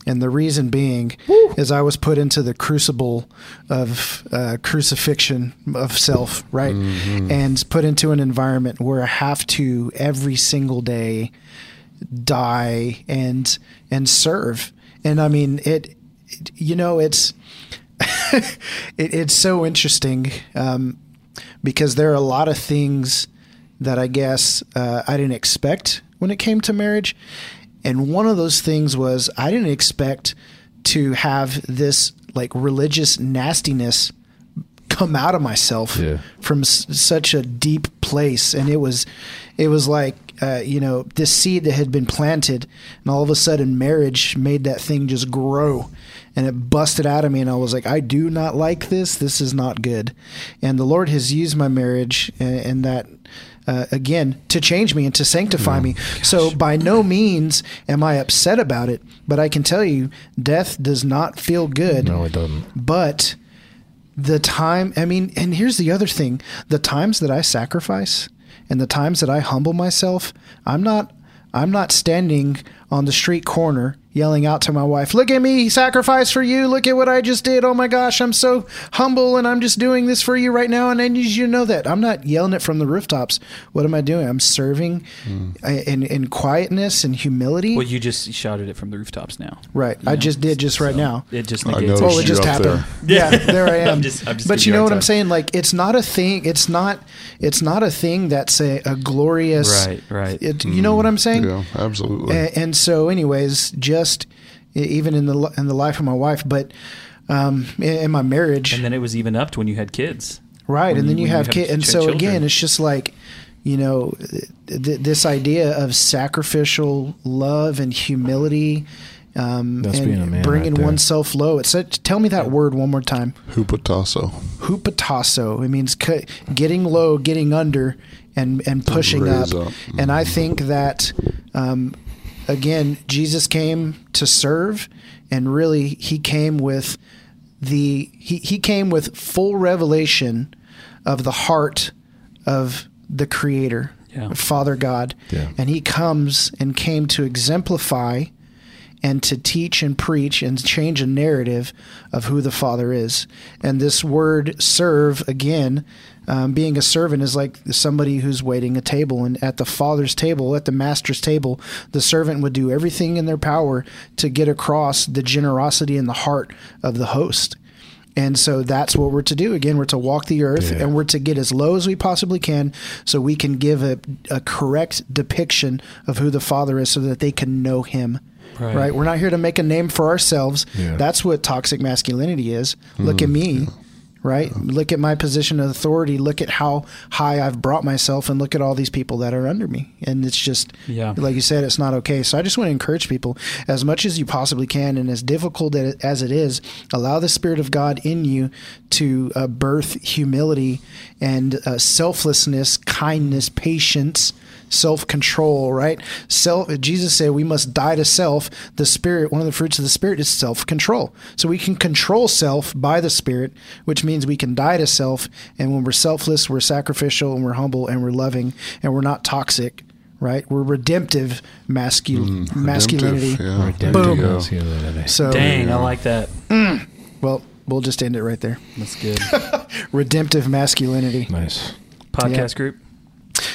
And the reason being is I was put into the crucible of uh, crucifixion of self, right? And put into an environment where I have to every single day die and and serve. And I mean it, it you know it's [LAUGHS] it, it's so interesting um, because there are a lot of things that I guess uh, I didn't expect when it came to marriage. And one of those things was I didn't expect to have this like religious nastiness come out of myself Yeah. from s- such a deep place and it was it was like uh, you know this seed that had been planted and all of a sudden marriage made that thing just grow and it busted out of me and i was like i do not like this this is not good and the lord has used my marriage and, and that uh, again to change me and to sanctify me. so by no means am i upset about it but i can tell you death does not feel good. No, it doesn't. but the time i mean and here's the other thing. The times that i sacrifice and the times that i humble myself i'm not i'm not standing on the street corner yelling out to my wife look at me sacrifice for you look at what i just did oh my gosh i'm so humble and i'm just doing this for you right now and i need you to know that i'm not yelling it from the rooftops what am i doing i'm serving uh, in, in quietness and humility well, you just shouted it from the rooftops now. right i know? just did just right So now It just I negates Oh, it just happened. there. Yeah, [LAUGHS] there I am. I'm just- I'm just but you you know hard what I'm saying? Like, it's not a thing. It's not. It's not a thing that's a, a glorious. Right, right. It, you know what I'm saying? Yeah, absolutely. A- And, so, anyways, just even in the in the life of my wife, but um, in, in my marriage, And then it was even up to when you had kids. right? when and then you- you, when you have have kids, and ch- so children. again, it's just like. You know, th- this idea of sacrificial love and humility, um, That's and being a man bringing right oneself low. It's such, tell me that word one more time. Hupotasso. hupotasso. It means cu- getting low, getting under, and and pushing up. raise up. And I think that um, again, Jesus came to serve, and really, he came with the he he came with full revelation of the heart of the Creator, Yeah. Father God, Yeah. and he comes and came to exemplify and to teach and preach and change a narrative of who the Father is. And this word serve, again, um, being a servant is like somebody who's waiting a table. And at the Father's table, at the Master's table, the servant would do everything in their power to get across the generosity in the heart of the host. And so that's what we're to do. Again, we're to walk the earth Yeah. and we're to get as low as we possibly can so we can give a, a correct depiction of who the Father is so that they can know Him. Right. Right. We're not here to make a name for ourselves. Yeah. That's what toxic masculinity is. Look at me. Right? Look at my position of authority. Look at how high I've brought myself and look at all these people that are under me. And it's just, Yeah. like you said, it's not okay. So I just want to encourage people as much as you possibly can and as difficult as it is, allow the Spirit of God in you to uh, birth humility and uh, selflessness, kindness, patience, self control, right? Self. Jesus said we must die to self. The spirit, one of the fruits of the spirit, is self control. So we can control self by the spirit, which means we can die to self. And when we're selfless, we're sacrificial, and we're humble, and we're loving, and we're not toxic. Right, we're redemptive mascul- mm, masculinity. Redemptive, yeah. Boom. There you go. So, Dang, I like that. Mm. well, we'll just end it right there. That's good. [LAUGHS] Redemptive masculinity. Nice. Podcast group.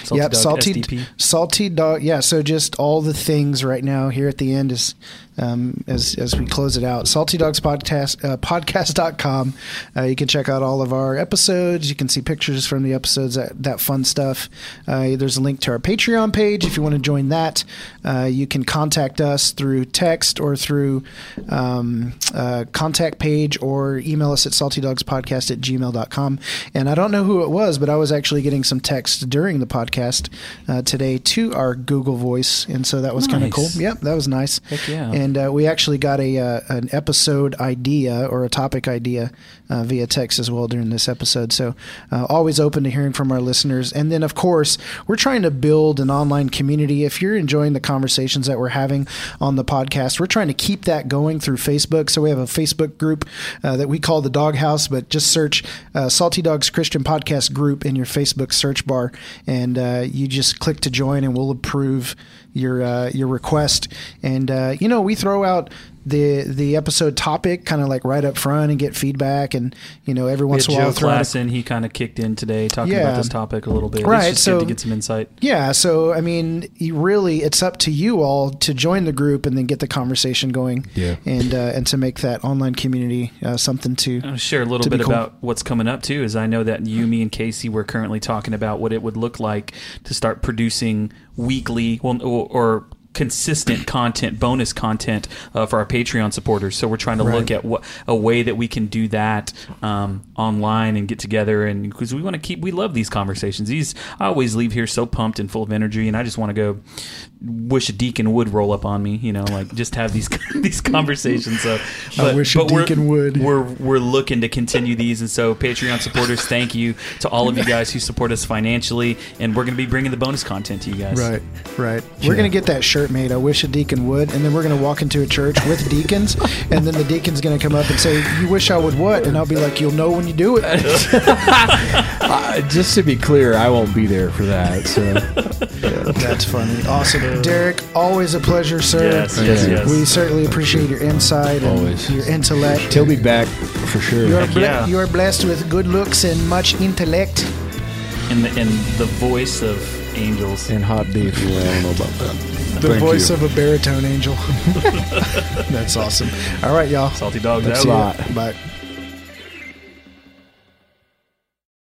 Salty yep, salty, salty dog. Yeah, so just all the things right now here at the end is um, as as we close it out. Salty Dogs podcast uh, podcast.com. Uh, you can check out all of our episodes. You can see pictures from the episodes. That that fun stuff. Uh, there's a link to our Patreon page if you want to join that. Uh, you can contact us through text or through um, uh, contact page or email us at saltydogspodcast at gmail.com. And I don't know who it was, but I was actually getting some text during the podcast uh, today to our Google Voice, and so that was kind of cool. Yep, that was nice. Heck yeah. And uh, we actually got a uh, an episode idea or a topic idea uh, via text as well during this episode. So uh, always open to hearing from our listeners. And then of course we're trying to build an online community. If you're enjoying the conversations that we're having on the podcast, we're trying to keep that going through Facebook. So we have a Facebook group uh, that we call the Doghouse, but just search uh, Salty Dogs Christian Podcast Group in your Facebook search bar, and uh, you just click to join, and we'll approve your uh, your request. And uh, you know, we throw out the the episode topic kind of like right up front and get feedback, and you know, every We once had in a while Joe throw out a He kind of kicked in today talking Yeah. about this topic a little bit. Right, It's just so- good to get some insight. Yeah, so I mean, really, it's up to you all to join the group and then get the conversation going. Yeah. and uh, and to make that online community uh, something to. I'll share a little bit cool. about what's coming up too. Is I know that you, me, and Casey were currently talking about what it would look like to start producing weekly, well, or, or consistent content, bonus content uh, for our Patreon supporters. So we're trying to Right. look at what a way that we can do that um, online and get together, and because we want to keep, we love these conversations. These I always leave here so pumped and full of energy, and I just want to go wish a deacon would roll up on me, you know, like just have these [LAUGHS] these conversations. So, I wish a we're- deacon would. We're we're looking to continue these, and so Patreon supporters, thank you to all of you guys who support us financially, and we're going to be bringing the bonus content to you guys. Right, right. We're gonna get that shirt made. I wish a deacon would, and then we're gonna walk into a church with deacons, and then the deacon's gonna come up and say, "You wish I would what?" And I'll be like, "You'll know when you do it." [LAUGHS] Uh, just to be clear, I won't be there for that. So [LAUGHS] That's funny. Awesome, Derek. Always a pleasure, sir. Yes, yes, yes. We certainly appreciate your insight and Always. your intellect. he'll be back for sure. You are, Heck ble- yeah. you are blessed with good looks and much intellect. In the in the voice of angels. and hot beef. Yeah, I don't know about that. The Thank voice you. of a baritone angel. [LAUGHS] That's awesome. All right, y'all. Salty dogs That's out. a lot. Bye.